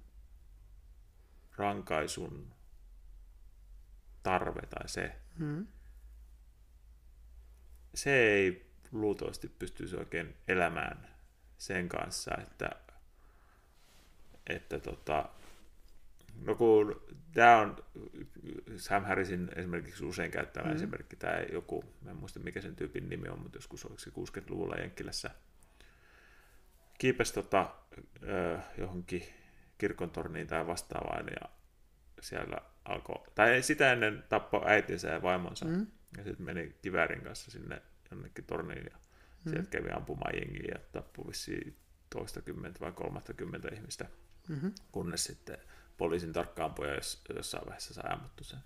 A: rankaisun tarve tai se,
B: Mm.
A: se ei luultavasti pystyisi oikein elämään sen kanssa, että, että tota, no kun tämä on Sam Harrisin esimerkiksi usein käyttämä
B: Mm.
A: mm. esimerkki, tämä joku, mä en muista mikä sen tyypin nimi on, mutta joskus oliko se 60-luvulla Jenkkilässä, kiipesi tota, johonkin kirkontorniin tai vastaavaan ja siellä alkoi, tai sitä ennen tappoi äitinsä ja vaimonsa
B: Mm.
A: ja sitten meni kiväärin kanssa sinne jonnekin torniin ja
B: Mm.
A: sieltä kävi ampumaan jengiä ja tappoi vissiin toista kymmentä vai kolmatta kymmentä ihmistä,
B: Mm-hmm.
A: kunnes sitten poliisin tarkkaampuja jos, jossain vaiheessa sai ammuttu sen.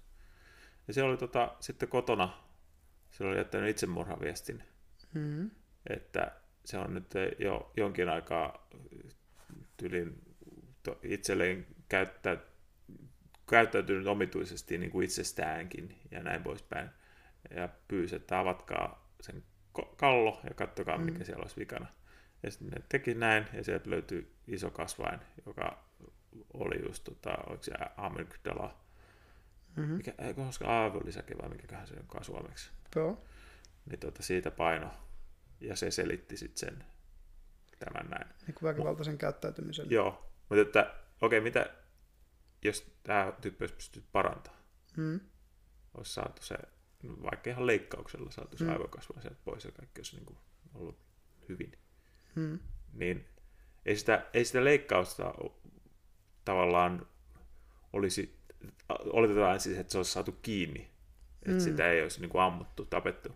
A: Ja se oli tota, sitten kotona, se oli jättänyt itsemurhaviestin,
B: Mm.
A: että se on nyt jo jonkin aikaa tylin to- itselleen käyttä, käyttäytynyt omituisesti niin kuin itsestäänkin ja näin poispäin. Ja pyysi, että avatkaa sen kallo ja katsokaa,
B: Mm.
A: mikä siellä olisi vikana. Ja sitten ne teki näin, ja sieltä löytyi iso kasvain, joka oli just, tota, oliko se amygdala,
B: Mm-hmm.
A: mikä, koska aavolisäke vai mikäköhän se onkaan suomeksi
B: Joo.
A: niin tuota, siitä paino. Ja se selitti sitten sen tämän näin.
B: Niin kuin väkivaltaisen käyttäytymisen.
A: Joo, mutta että okei, mitä jos tämä tyyppi olisi pystynyt parantamaan?
B: Mm.
A: Olisi saatu se, vaikka ihan leikkauksella saatu se
B: Mm.
A: aivokasva sieltä pois ja kaikki olisi niin kuin ollut hyvin.
B: Mm.
A: Niin ei sitä, ei sitä leikkausta tavallaan olisi, oletetaan siis, että se olisi saatu kiinni, että
B: Mm.
A: sitä ei olisi niin kuin ammuttu, tapettu.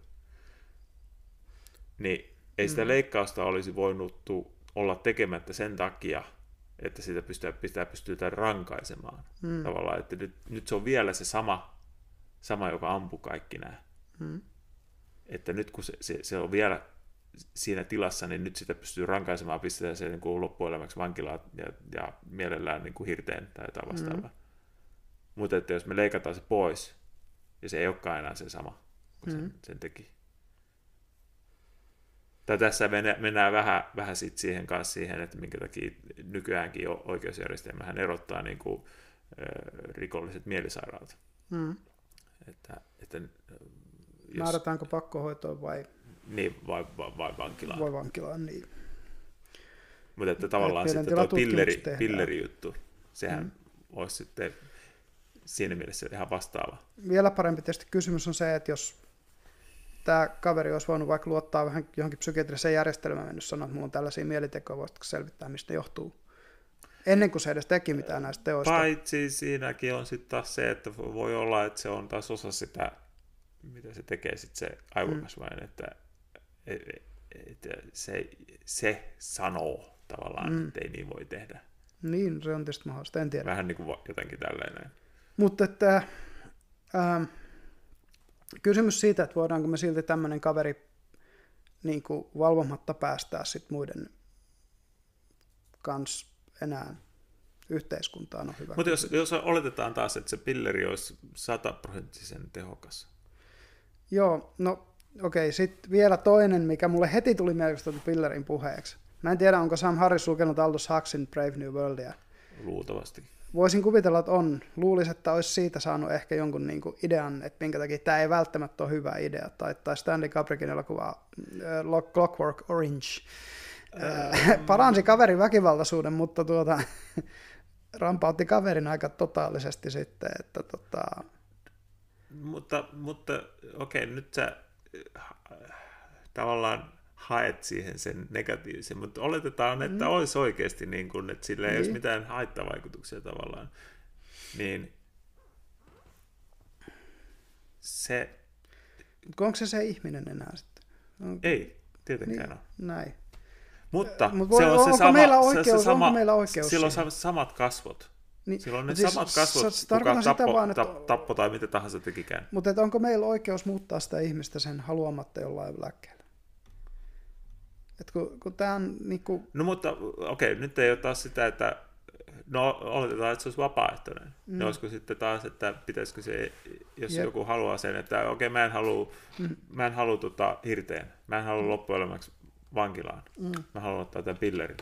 A: Niin ei sitä
B: Mm.
A: leikkausta olisi voinut olla tekemättä sen takia, että sitä pystyy, pitää pystytään rankaisemaan.
B: Mm.
A: Tavallaan, että nyt, nyt se on vielä se sama, sama joka ampui kaikki nämä.
B: Mm.
A: Että nyt kun se, se, se on vielä siinä tilassa, niin nyt sitä pystyy rankaisemaan, pistetään se niin kuin loppuelämäksi vankilaan ja, ja mielellään niin kuin hirteen tai jotain vastaavaa. Mm. Mutta että jos me leikataan se pois, ja se ei olekaan enää se sama, kun
B: Mm.
A: sen, sen teki. Tai tässä mennään, vähän, vähän sit siihen kanssa siihen, että minkä takia nykyäänkin oikeusjärjestelmähän erottaa niin kuin, rikolliset mielisairaalat.
B: Mm.
A: Että, että jos,
B: Määrätäänkö pakkohoitoon vai,
A: niin, vai, vai, vai vankilaan.
B: vai vankilaan? Niin.
A: Mutta että tavallaan sitten tuo pilleri, pillerijuttu, sehän
B: Mm.
A: mm. olisi sitten siinä mielessä ihan vastaava.
B: Vielä parempi tietysti kysymys on se, että jos tämä kaveri olisi voinut vaikka luottaa vähän johonkin psykiatriseen järjestelmään, mennyt sanoa, että mulla on tällaisia mielitekoja, voisitko selvittää, mistä ne johtuu? Ennen kuin se edes teki mitään näistä teoista.
A: Paitsi siinäkin on sitten taas se, että voi olla, että se on taas osa sitä, mitä se tekee sitten se aivokasvainen, mm. että, että se, se sanoo tavallaan,
B: Mm.
A: että ei niin voi tehdä.
B: Niin, se on tietysti mahdollista, en tiedä.
A: Vähän niin kuin jotenkin tällainen.
B: Mutta että, ähm, kysymys siitä, että voidaanko me silti tämmöinen kaveri niin kuin valvomatta päästää sit muiden kanssa enää yhteiskuntaan on hyvä.
A: Mutta jos, jos oletetaan taas, että se pilleri olisi sataprosenttisen tehokas,
B: Joo, no okei, sitten vielä toinen, mikä mulle heti tuli mielestä Pillerin puheeksi. Mä en tiedä, onko Sam Harris lukenut Aldous Huxin Brave New Worldia.
A: luultavasti.
B: Voisin kuvitella, että on. Luulisin, että olisi siitä saanut ehkä jonkun niin kuin idean, että minkä takia tämä ei välttämättä ole hyvä idea. Tai, tai Stanley Kubrickin elokuva äh, Clockwork Orange. Äh, paransi kaverin väkivaltaisuuden, mutta tuota, [LAUGHS] rampautti kaverin aika totaalisesti sitten. Että tota,
A: Mutta, mutta okei, nyt sä äh, tavallaan haet siihen sen negatiivisen, mutta oletetaan, että mm. olisi oikeasti niin kuin, että sillä ei
B: Niin.
A: olisi mitään haittavaikutuksia tavallaan, niin se
B: onko se se ihminen enää sitten? On,
A: ei tietenkään
B: niin,
A: ole.
B: näin.
A: Mutta
B: Mut
A: se
B: voi-
A: on se
B: onko
A: sama,
B: meillä
A: se, on
B: oikeus-
A: se
B: onko
A: sama,
B: meillä oikeus
A: sillä on
B: siihen?
A: samat kasvot.
B: Niin,
A: Silloin ne
B: mut siis
A: samat
B: se-
A: kasvot,
B: se
A: kuka
B: sitä
A: tappo,
B: vaan, että-
A: tap, tappo tai mitä tahansa tekikään.
B: Mutta onko meillä oikeus muuttaa sitä ihmistä sen haluamatta jollain lääkkeellä? Et kun, kun tämä on niinku,
A: No mutta okei, nyt ei ole taas sitä, että No oletetaan, että se olisi vapaaehtoinen. Mm. Ja olisiko sitten taas, että pitäisikö se, jos Jep. joku haluaa sen, että okei, okay, mä en halua, mm. mä en halua tota, hirteen, mä en halua mm. loppuelämäksi vankilaan, mm. mä haluan ottaa tämän pillerin.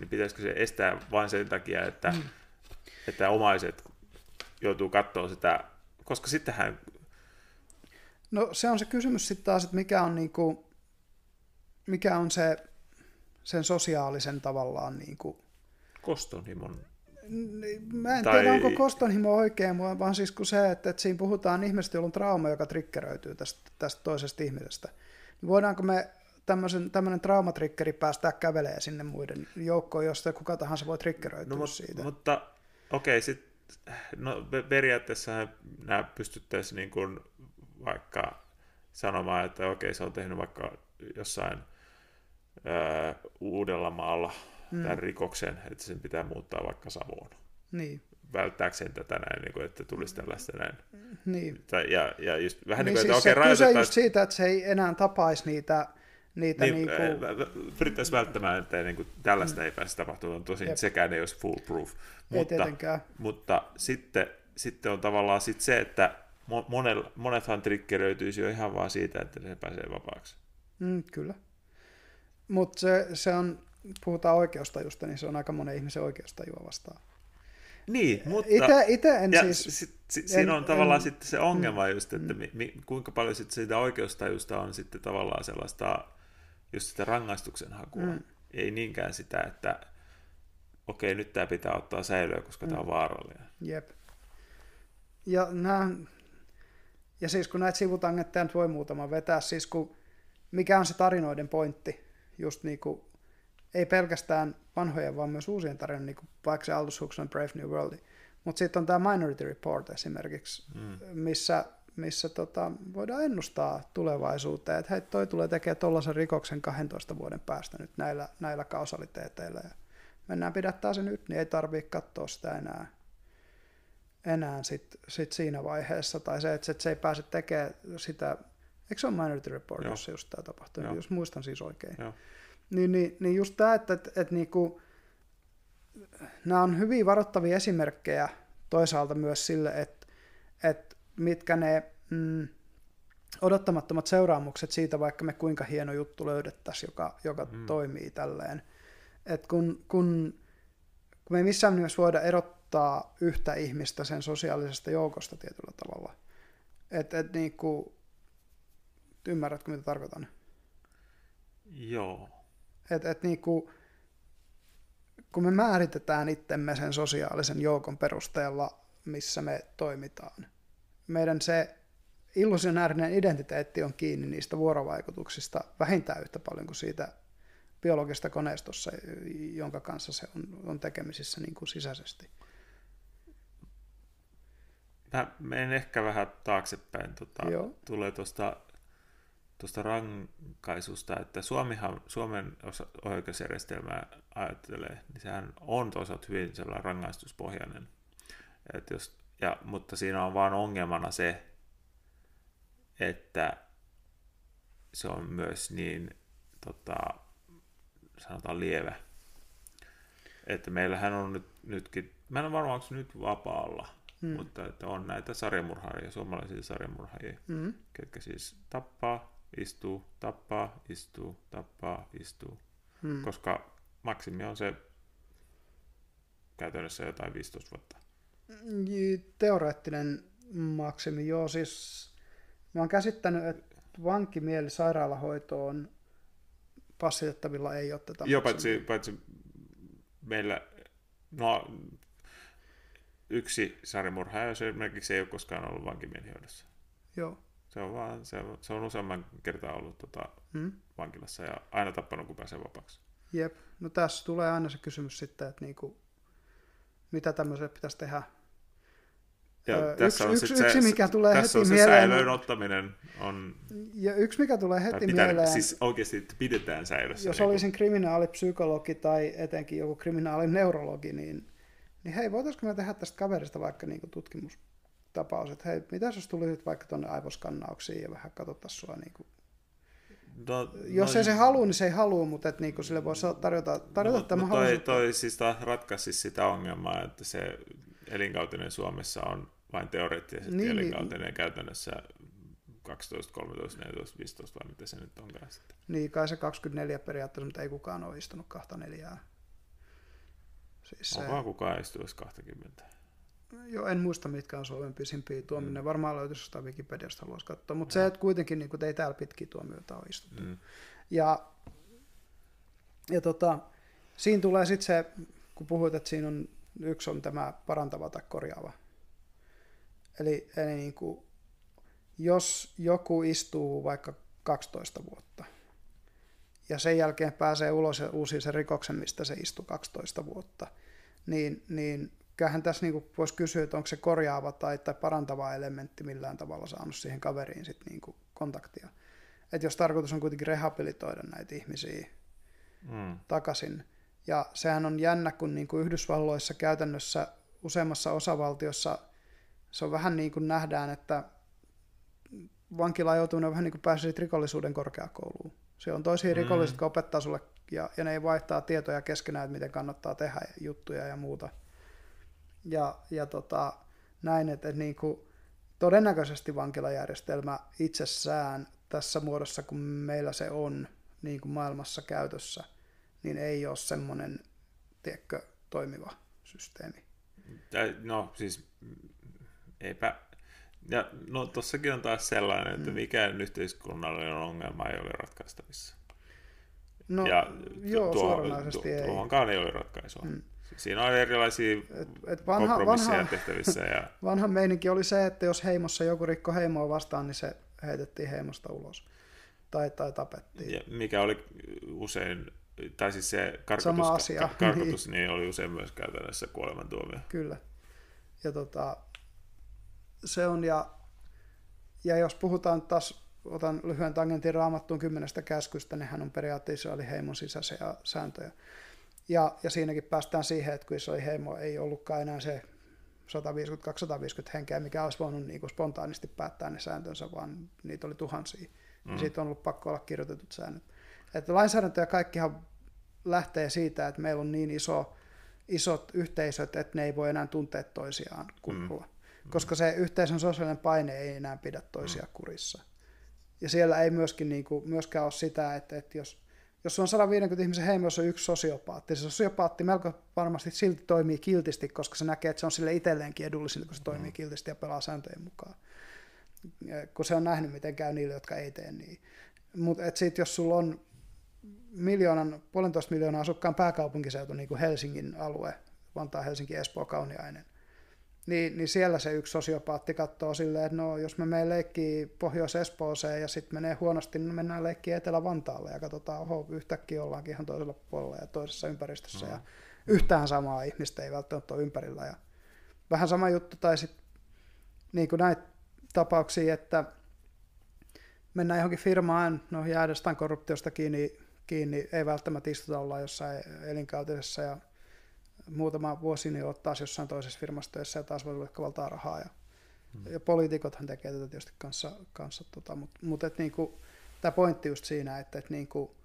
A: Niin pitäisikö se estää vain sen takia, että, mm. että omaiset joutuu katsoa sitä, koska sittenhän...
B: No se on se kysymys sitten taas, että mikä on, niinku, mikä on se sen sosiaalisen tavallaan niinku,
A: kostonhimon
B: Mä en tai... tiedä, onko kostonhimo oikein, vaan siis kun se, että, että siinä puhutaan ihmisestä, jolla on trauma, joka triggeröityy tästä, tästä toisesta ihmisestä. Niin voidaanko me tämmöisen, tämmöinen traumatrikkeri päästää kävelee sinne muiden joukkoon, josta kuka tahansa voi triggeröityä no, siitä?
A: Mutta okei, okay, sit, no, periaatteessa nämä pystyttäisiin niin kuin vaikka sanomaan, että okei, okay, se on tehnyt vaikka jossain ää, Uudellamaalla mm. tämän rikoksen, että sen pitää muuttaa vaikka Savoon.
B: Niin.
A: Välttääkseen tätä näin, niin kuin, että tulisi tällaista näin.
B: Niin.
A: Ja, ja just vähän niin,
B: niin
A: kuin,
B: siis että okei, okay, just siitä, että se ei enää tapaisi niitä niitä niin, niin
A: kuin... Pyrittäisiin välttämään, että niin kuin, tällaista mm. ei pääse tapahtumaan. Tosin Jep. sekään ei olisi foolproof.
B: Ei mutta, tietenkään.
A: Mutta sitten, sitten on tavallaan sit se, että monel, monethan triggeröityisi jo ihan vaan siitä, että se pääsee vapaaksi.
B: Mm, kyllä. Mutta se, se on, puhutaan oikeustajusta, niin se on aika monen ihmisen oikeustajua vastaan.
A: Niin, mutta...
B: Ite, ite en ja siis...
A: Sit, sit, siinä en, on tavallaan en, sitten se ongelma mm, just, että mm. mi, kuinka paljon sitten siitä oikeustajusta on sitten tavallaan sellaista just sitä rangaistuksen hakua. Mm. Ei niinkään sitä, että okei, okay, nyt tämä pitää ottaa säilöä, koska mm. tämä on vaarallinen.
B: Jep. Ja, nämä, ja siis kun näitä sivutangetteja voi muutama vetää, siis kun, mikä on se tarinoiden pointti, just niin kuin, ei pelkästään vanhojen, vaan myös uusien tarinoiden, niin kuin vaikka se Aldous Huxley Brave New World. Mutta sitten on tämä Minority Report esimerkiksi, mm. missä, missä tota, voidaan ennustaa tulevaisuuteen, että hei, toi tulee tekemään tuollaisen rikoksen 12 vuoden päästä nyt näillä, näillä kausaliteeteilla. Ja mennään pidättää se nyt, niin ei tarvitse katsoa sitä enää, enää sit, sit siinä vaiheessa. Tai se, että se ei pääse tekemään sitä, eikö se ole Minority Report, jossa just tämä tapahtuu, Joo. jos muistan siis oikein. Joo. Niin, niin, niin just tämä, että, että, että niinku, nämä on hyvin varoittavia esimerkkejä toisaalta myös sille, että, että mitkä ne mm, odottamattomat seuraamukset siitä, vaikka me kuinka hieno juttu löydettäisiin, joka, joka mm. toimii tälleen. Et kun, kun, kun me ei missään nimessä voida erottaa yhtä ihmistä sen sosiaalisesta joukosta tietyllä tavalla. Et, et niin kuin, ymmärrätkö mitä tarkoitan?
A: Joo.
B: Et, et niin kuin, kun me määritetään itsemme sen sosiaalisen joukon perusteella, missä me toimitaan, meidän se illusionäärinen identiteetti on kiinni niistä vuorovaikutuksista vähintään yhtä paljon kuin siitä biologista koneistossa, jonka kanssa se on, on tekemisissä niin kuin sisäisesti.
A: Mä menen ehkä vähän taaksepäin. Tota, tulee tuosta tuosta rankaisusta, että Suomihan, Suomen oikeusjärjestelmää ajattelee, niin sehän on toisaalta hyvin sellainen rangaistuspohjainen. Et jos, ja, mutta siinä on vaan ongelmana se, että se on myös niin, tota, sanotaan lievä. Että meillähän on nyt, nytkin, mä en ole varma, onko nyt vapaalla, mm. mutta että on näitä sarjamurhaajia, suomalaisia sarjamurhaajia, mm. ketkä siis tappaa istuu, tappaa, istuu, tappaa, istuu. Hmm. Koska maksimi on se käytännössä jotain 15 vuotta.
B: Teoreettinen maksimi, joo. Siis mä oon käsittänyt, että vankimieli sairaalahoitoon passitettavilla ei ole tätä
A: Joo, paitsi, paitsi meillä, no yksi sarjamurhaaja esimerkiksi ei ole koskaan ollut vankimielihoidossa.
B: Joo.
A: Se on, vaan, se, on, se on useamman kertaa ollut tota, hmm? vankilassa ja aina tappanut, kun pääsee vapaaksi.
B: Jep. No tässä tulee aina se kysymys sitten, että niinku, mitä tämmöiselle pitäisi tehdä.
A: Ja öö, tässä yksi, on yksi, yksi, mikä tulee tässä heti on se mieleen, ottaminen on...
B: Ja yksi, mikä tulee heti pitää, mieleen...
A: Siis oikeasti pidetään säilössä.
B: Jos niin olisin kriminaalipsykologi tai etenkin joku kriminaalineurologi, niin, niin hei, voitaisiko me tehdä tästä kaverista vaikka niin tutkimus tapaus, että hei, mitä jos tulisit vaikka tuonne aivoskannauksiin ja vähän katsottaisiin sua niin kuin
A: No,
B: Jos
A: no,
B: ei se halua, niin se ei halua, mutta et niinku sille voi tarjota, tarjota
A: no,
B: tämä
A: mutta toi, toi siis ratkaisi sitä ongelmaa, että se elinkautinen Suomessa on vain teoreettisesti
B: Niin,
A: niin,
B: niin.
A: elinkautinen ja käytännössä 12, 13, 14, 15 vai mitä se nyt onkaan sitten.
B: Niin, kai se 24 periaatteessa, mutta ei kukaan ole istunut kahta neljää. Siis se,
A: Onkohan kukaan istuisi 20?
B: Jo, en muista, mitkä on Suomen pisimpiä tuominen. Mm. Varmaan löytyisi jostain Wikipediasta, haluaisi katsoa. Mutta se, että kuitenkin niin ei täällä pitkiä tuomioita ole istuttu.
A: Mm.
B: Ja, ja tota, siinä tulee sitten se, kun puhuit, että siinä on, yksi on tämä parantava tai korjaava. Eli, eli niin kuin, jos joku istuu vaikka 12 vuotta, ja sen jälkeen pääsee ulos ja uusii sen rikoksen, mistä se istui 12 vuotta, niin, niin kyllähän tässä niin voisi kysyä, että onko se korjaava tai, tai parantava elementti millään tavalla saanut siihen kaveriin sit niin kuin kontaktia. Että jos tarkoitus on kuitenkin rehabilitoida näitä ihmisiä
A: Mm.
B: takaisin, ja sehän on jännä, kun niin kuin Yhdysvalloissa käytännössä useammassa osavaltiossa se on vähän niin kuin nähdään, että vankila joutuu vähän niin kuin pääsee rikollisuuden korkeakouluun. Se on toisia
A: Mm.
B: rikollisia, jotka opettaa sulle, ja, ja ne ei vaihtaa tietoja keskenään, että miten kannattaa tehdä juttuja ja muuta. Ja, ja tota, näin, että, että niin kuin, todennäköisesti vankilajärjestelmä itsessään tässä muodossa, kun meillä se on niin kuin maailmassa käytössä, niin ei ole semmoinen, tiedätkö, toimiva systeemi.
A: No siis mm, eipä... Ja no tossakin on taas sellainen, että
B: Mm.
A: mikään yhteiskunnallinen ongelma ei ole ratkaistavissa.
B: No
A: ja
B: joo,
A: tuo-
B: suoranaisesti
A: tu-
B: ei.
A: Tuohonkaan ei ole ratkaisua.
B: Mm.
A: Siinä on erilaisia
B: Et, et vanha,
A: kompromisseja
B: vanha,
A: tehtävissä. Ja, [LAUGHS]
B: vanha meininki oli se, että jos heimossa joku rikko heimoa vastaan, niin se heitettiin heimosta ulos. Tai, tai tapettiin.
A: ja mikä oli usein, tai siis se
B: Sama
A: karkotus,
B: asia,
A: ka- karkotus [LAUGHS] niin oli usein myös käytännössä kuolemantuomio.
B: Kyllä. Ja tota, se on, ja, ja jos puhutaan taas, otan lyhyen tangentin raamattuun kymmenestä käskystä, niin hän on periaatteessa oli heimon sisäisiä sääntöjä. Ja, ja siinäkin päästään siihen, että kun oli heimo, ei ollutkaan enää se 150-250 henkeä, mikä olisi voinut niin kuin spontaanisti päättää ne sääntönsä, vaan niitä oli tuhansia. Mm. Ja siitä on ollut pakko olla kirjoitetut säännöt. Että lainsäädäntö ja kaikkihan lähtee siitä, että meillä on niin iso, isot yhteisöt, että ne ei voi enää tuntea toisiaan kunnolla. Mm. Koska se yhteisön sosiaalinen paine ei enää pidä toisia kurissa. Ja siellä ei myöskin, niin kuin, myöskään ole sitä, että, että jos, jos on 150 ihmisen heimo, jos on yksi sosiopaatti, se sosiopaatti melko varmasti silti toimii kiltisti, koska se näkee, että se on sille itselleenkin edullisinta, kun se toimii kiltisti ja pelaa sääntöjen mukaan. Kun se on nähnyt, miten käy niille, jotka ei tee niin. Mutta sitten jos sulla on miljoonan, puolentoista miljoonaa asukkaan pääkaupunkiseutu, niin kuin Helsingin alue, Vantaa, Helsinki, Espoo, Kauniainen, niin, niin siellä se yksi sosiopaatti katsoo silleen, että no jos me menee leikkii Pohjois-Espooseen ja sitten menee huonosti, niin mennään leikkiin Etelä-Vantaalle ja katsotaan, oho, yhtäkkiä ollaankin ihan toisella puolella ja toisessa ympäristössä mm. ja yhtään samaa ihmistä ei välttämättä ole ympärillä. Ja vähän sama juttu, tai sitten niin kuin näitä tapauksia, että mennään johonkin firmaan, no jäädä jostain korruptiosta kiinni, kiinni, ei välttämättä istuta olla jossain elinkautisessa ja muutama vuosi niin olet taas jossain toisessa firmassa töissä ja taas voi vaikka valtaa rahaa. Ja, mm. ja poliitikothan tekee tätä tietysti kanssa, kanssa tota, mutta mut et niinku, tämä pointti just siinä, että et niinku,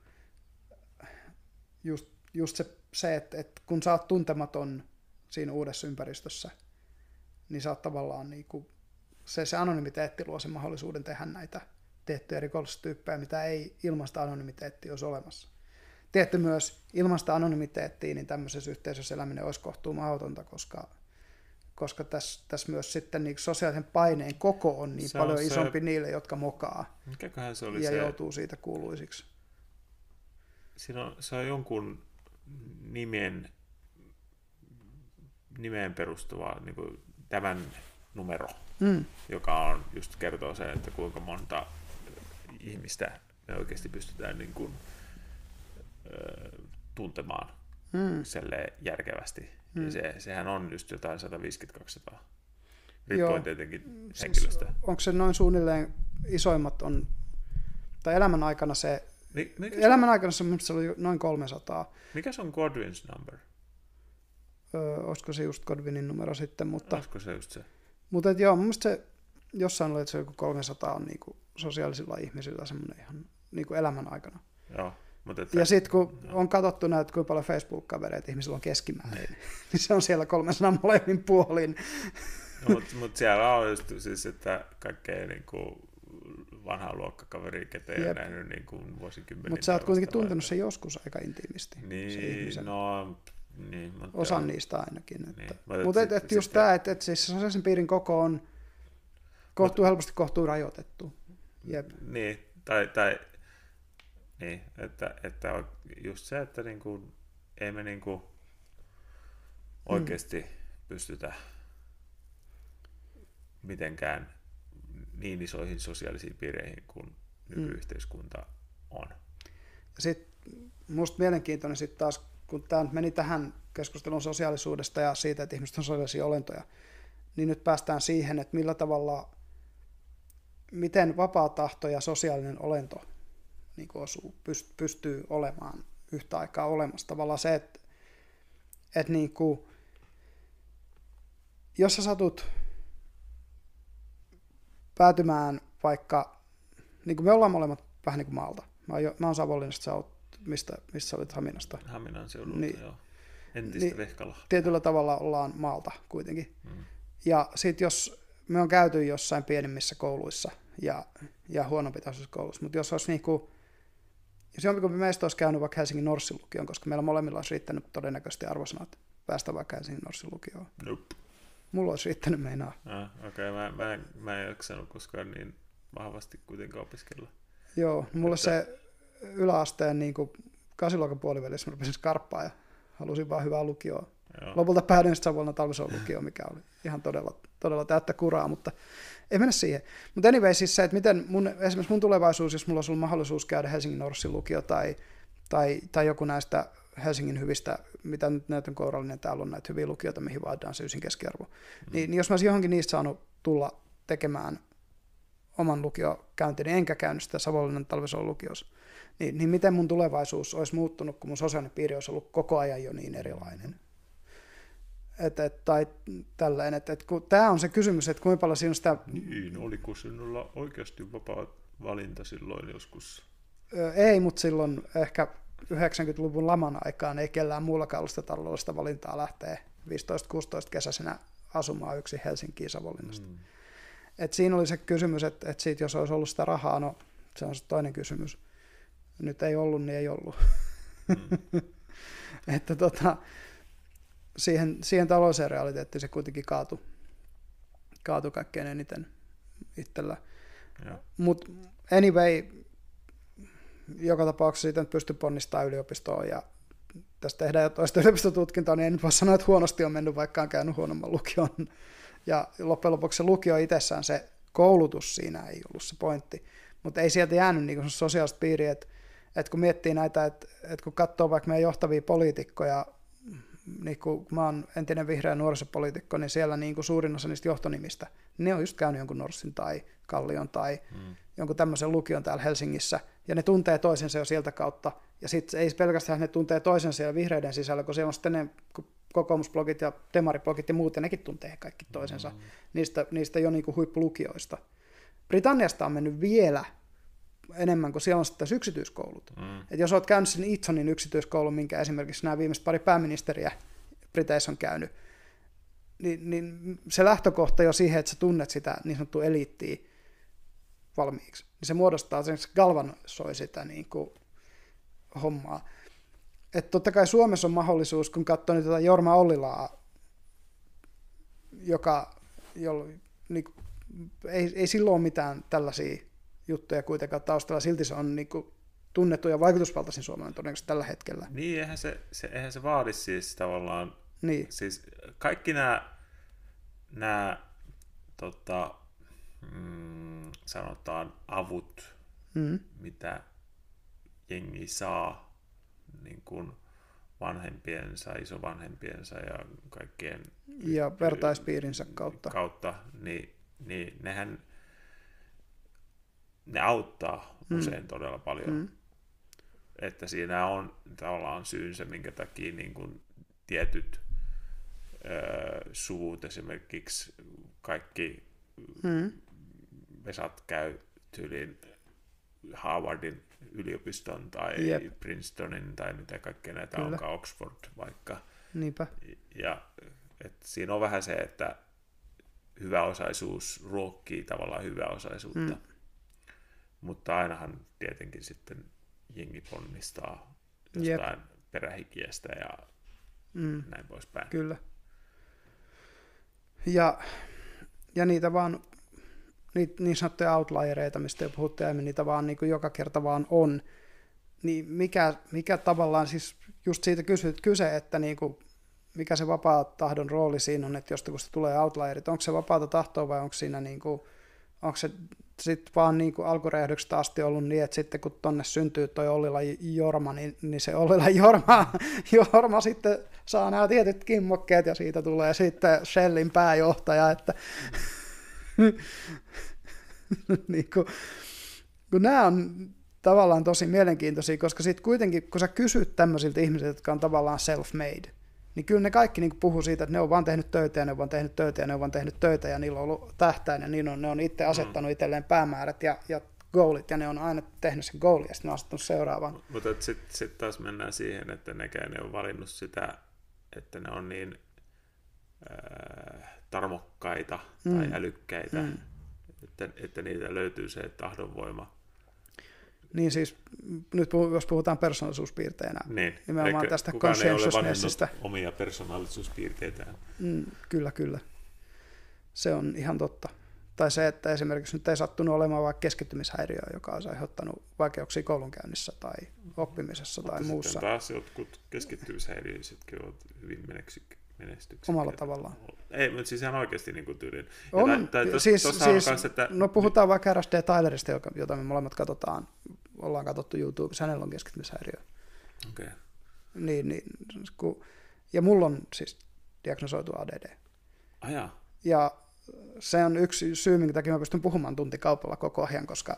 B: just, just se, se että et kun sä oot tuntematon siinä uudessa ympäristössä, niin sä oot tavallaan niinku, se, se anonymiteetti luo sen mahdollisuuden tehdä näitä tiettyjä rikollistyyppejä, mitä ei ilmasta anonymiteettia olisi olemassa. Tietty myös ilmasta anonymiteettia, niin tämmöisessä yhteisössä eläminen olisi kohtuu mahdotonta, koska, koska tässä, tässä myös sitten niin sosiaalisen paineen koko on niin
A: Se
B: se
A: on
B: paljon
A: se-
B: isompi niille, jotka mokaa
A: Mikäköhän se oli
B: ja
A: se,
B: joutuu siitä kuuluisiksi.
A: siinä on, se on jonkun nimen, nimeen perustuva niin kuin tämän numero,
B: Mm.
A: joka on just kertoo sen, että kuinka monta ihmistä me oikeasti pystytään niin kuin, tuntemaan
B: Mm.
A: järkevästi.
B: Mm.
A: Ja se, sehän on just jotain 150-200.
B: Joo.
A: Riippuen tietenkin
B: Siis
A: henkilöstä.
B: onko se noin suunnilleen isoimmat on, tai elämän aikana se,
A: Mi- mikä, se,
B: elämän aikana se, se oli noin 300.
A: mikä se on Godwin's number?
B: Öö, olisiko se just Godwinin numero sitten, mutta,
A: Olisiko se just se?
B: mutta et joo, mun mielestä se jossain oli, että se joku 300 on niinku sosiaalisilla ihmisillä semmoinen ihan niin kuin elämän aikana.
A: Joo. Mutta että,
B: Ja sitten kun on katsottu näitä, kuinka paljon Facebook-kavereita ihmisillä on keskimäärin, niin [LAUGHS] se on siellä 300 molemmin puolin.
A: no, mutta mut siellä on just siis, että kaikkea niin kuin vanhaa luokkakaveria, ketä ei ole nähnyt niin kuin vuosikymmeniä.
B: Mutta sä oot kuitenkin tuntenut sen joskus aika intiimisti.
A: Niin, no, niin, mutta
B: Osan niistä ainakin. Että.
A: Niin,
B: Niin,
A: mutta
B: mutta
A: et
B: et, just tämä, että et siis se sosiaalisen piirin koko on kohtuu helposti kohtuu rajoitettu. Jep.
A: Niin, tai, tai niin, että, että on just se, että niinku, ei me niinku oikeasti pystytä mitenkään niin isoihin sosiaalisiin piireihin kuin nykyyhteiskunta on.
B: Sitten musta mielenkiintoinen sitten taas, kun tämä meni tähän keskustelun sosiaalisuudesta ja siitä, että ihmiset on sosiaalisia olentoja, niin nyt päästään siihen, että millä tavalla, miten vapaa tahto ja sosiaalinen olento niin kuin osuu, pyst- pystyy olemaan yhtä aikaa olemassa. Tavallaan se, että, että niin kuin, jos sä satut päätymään vaikka, niin kuin me ollaan molemmat vähän niin kuin maalta. Mä oon, mä oon Savonlinnasta, sä oot, mistä, missä sä olit Haminasta.
A: Haminan seudulta,
B: Niin.
A: niin. joo. Entistä
B: Niin.
A: niin. Vehkalahta.
B: Tietyllä tavalla ollaan maalta kuitenkin.
A: Mm.
B: Ja sitten jos me on käyty jossain pienemmissä kouluissa ja, ja huonompitasoisissa kouluissa, mutta jos olisi niinku, jos jompikumpi meistä olisi käynyt vaikka Helsingin Norssin lukioon, koska meillä molemmilla olisi riittänyt todennäköisesti arvosanat päästä vaikka Helsingin Norssin lukioon.
A: Nope.
B: Mulla olisi riittänyt meinaa.
A: Ah, Okei, okay. mä, mä, mä en jaksanut koskaan niin vahvasti kuitenkaan opiskella.
B: Joo, mulle
A: Että-
B: se yläasteen niin kuin kasiluokan puolivälissä mä rupesin skarppaa ja halusin vaan hyvää lukioa.
A: Joo.
B: Lopulta päädyin sitten Savonlinnan talvisoon lukioon, mikä oli ihan todella, todella täyttä kuraa, mutta ei mennä siihen. Mutta anyway, siis se, että miten mun, esimerkiksi mun tulevaisuus, jos mulla olisi ollut mahdollisuus käydä Helsingin Norssin lukio tai, tai, tai joku näistä Helsingin hyvistä, mitä nyt näytön kourallinen täällä on näitä hyviä lukioita, mihin vaaditaan se ysin keskiarvo. Mm. Niin, niin, jos mä olisin johonkin niistä saanut tulla tekemään oman lukiokäyntin, niin enkä käynyt sitä Savonlinnan talvisoon lukiossa, niin, niin miten mun tulevaisuus olisi muuttunut, kun mun sosiaalinen piiri olisi ollut koko ajan jo niin erilainen. Et, et, tai tälleen, että et, kun, tämä on se kysymys, että kuinka paljon siinä on sitä,
A: Niin, oliko sinulla oikeasti vapaa valinta silloin joskus?
B: ö, ei, mutta silloin ehkä 90-luvun laman aikaan ei kellään muullakaan ollut sitä taloudellista valintaa lähteä 15-16 kesäisenä asumaan yksi Helsinkiin Savonlinnasta. Mm. Et siinä oli se kysymys, että, että siitä, jos olisi ollut sitä rahaa, no se on se toinen kysymys. Nyt ei ollut, niin ei ollut.
A: Mm. [LAUGHS]
B: että tota, siihen, siihen taloudelliseen realiteettiin se kuitenkin kaatui, kaatui kaikkein eniten itsellä. Mutta anyway, joka tapauksessa siitä nyt pystyy ponnistamaan yliopistoon ja tästä tehdään jo toista yliopistotutkintoa, niin en nyt voi sanoa, että huonosti on mennyt, vaikka on käynyt huonomman lukion. Ja loppujen lopuksi se lukio itsessään, se koulutus siinä ei ollut se pointti. Mutta ei sieltä jäänyt niin sosiaalista piiriä, että, että kun miettii näitä, että, että kun katsoo vaikka meidän johtavia poliitikkoja, niin kun mä oon entinen vihreä nuorisopoliitikko, niin siellä niin kuin suurin osa niistä johtonimistä, ne on just käynyt jonkun Norssin tai Kallion tai mm. jonkun tämmöisen lukion täällä Helsingissä, ja ne tuntee toisensa jo sieltä kautta, ja sitten ei pelkästään ne tuntee toisensa siellä vihreiden sisällä, kun siellä on sitten ne kokoomusblogit ja demariblogit ja muut, ja nekin tuntee kaikki toisensa mm. niistä, niistä jo niin kuin huippulukioista. Britanniasta on mennyt vielä enemmän, kun siellä on sitten yksityiskoulut. Mm. Et jos olet käynyt sen Itsonin yksityiskoulun, minkä esimerkiksi nämä viimeiset pari pääministeriä Briteissä on käynyt, niin, niin se lähtökohta jo siihen, että sä tunnet sitä niin sanottua eliittiä valmiiksi, niin se muodostaa sen, se galvanisoi sitä niin kuin hommaa. Että totta kai Suomessa on mahdollisuus, kun katsoo nyt tätä Jorma Ollilaa, joka, jolla, niin kuin, ei, ei silloin ole mitään tällaisia juttuja kuitenkaan taustalla, silti se on niin kuin, tunnettu ja vaikutusvaltaisin suomalainen todennäköisesti tällä hetkellä.
A: Niin, eihän se, se, eihän se vaadi siis tavallaan,
B: Niin,
A: siis kaikki nämä, nämä tota, mm, sanotaan avut,
B: mm,
A: mitä jengi saa niin kuin vanhempiensa, isovanhempiensa ja kaikkien
B: ja vertaispiirinsä kautta.
A: kautta niin, niin nehän ne auttaa usein todella paljon.
B: Mm.
A: Että siinä on tavallaan syynsä, minkä takia niin kuin tietyt ö, suvut, esimerkiksi kaikki
B: Mm,
A: Vesat käy tyylin Harvardin yliopiston tai
B: Jep.
A: Princetonin tai mitä kaikkea näitä
B: Kyllä.
A: onkaan, Oxford vaikka.
B: Niinpä.
A: Ja et siinä on vähän se, että hyväosaisuus ruokkii tavallaan hyväosaisuutta. Mm. Mutta ainahan tietenkin sitten jengi ponnistaa jostain Jep. perähikiästä ja mm. näin poispäin.
B: Kyllä. Ja, ja niitä vaan, niitä niin sanottuja outliereita, mistä jo puhuttiin aiemmin, niitä vaan niin kuin joka kerta vaan on. Niin mikä, mikä tavallaan siis just siitä kysyt, kyse, että niin kuin, mikä se vapaa tahdon rooli siinä on, että josta kun se tulee outlierit, onko se vapaata tahtoa vai onko siinä niin kuin, onko se sitten vaan niin kuin alkuräjähdyksestä asti ollut niin, että sitten kun tonne syntyy toi Ollila Jorma, niin, niin se Ollila [LAUGHS] Jorma, Jorma sitten saa nämä tietyt kimmokkeet ja siitä tulee sitten Shellin pääjohtaja, että [LAUGHS] niin kuin, kun nämä on tavallaan tosi mielenkiintoisia, koska sitten kuitenkin, kun sä kysyt tämmöisiltä ihmisiltä, jotka on tavallaan self-made, niin kyllä ne kaikki niin puhuu siitä, että ne on vaan tehnyt töitä ja ne on vaan tehnyt töitä ja ne on vaan tehnyt töitä ja niillä on ollut tähtäin ja niin on, ne on itse asettanut itselleen päämäärät ja, ja goolit ja ne on aina tehnyt sen goali ja sitten asettanut seuraavan.
A: Mutta sitten sit taas mennään siihen, että nekään ne on valinnut sitä, että ne on niin äh, tarmokkaita mm. tai älykkäitä, mm. että, että niitä löytyy se tahdonvoima.
B: Niin siis, nyt jos puhutaan persoonallisuuspiirteinä,
A: niin.
B: nimenomaan
A: Eikä
B: tästä conscientiousnessista.
A: omia persoonallisuuspiirteitään.
B: Mm, kyllä, kyllä. Se on ihan totta. Tai se, että esimerkiksi nyt ei sattunut olemaan vaikka keskittymishäiriöä, joka olisi aiheuttanut vaikeuksia koulunkäynnissä tai oppimisessa
A: Mutta
B: tai muussa.
A: sitten taas jotkut keskittymishäiriöisetkin ovat hyvin menestyksiä
B: Omalla tavallaan.
A: Ei, mutta siis ihan oikeasti niin kuin tyylin.
B: On,
A: tai, tai tos,
B: siis, siis
A: kanssa, että...
B: no puhutaan vaikka R.S.D. Tylerista, jota me molemmat katsotaan, ollaan katsottu YouTubessa, hänellä on keskittymishäiriö.
A: Okay.
B: Niin, niin, kun, ja mulla on siis diagnosoitu ADD.
A: Ajaa.
B: Ja se on yksi syy, minkä takia mä pystyn puhumaan tuntikaupalla koko ajan, koska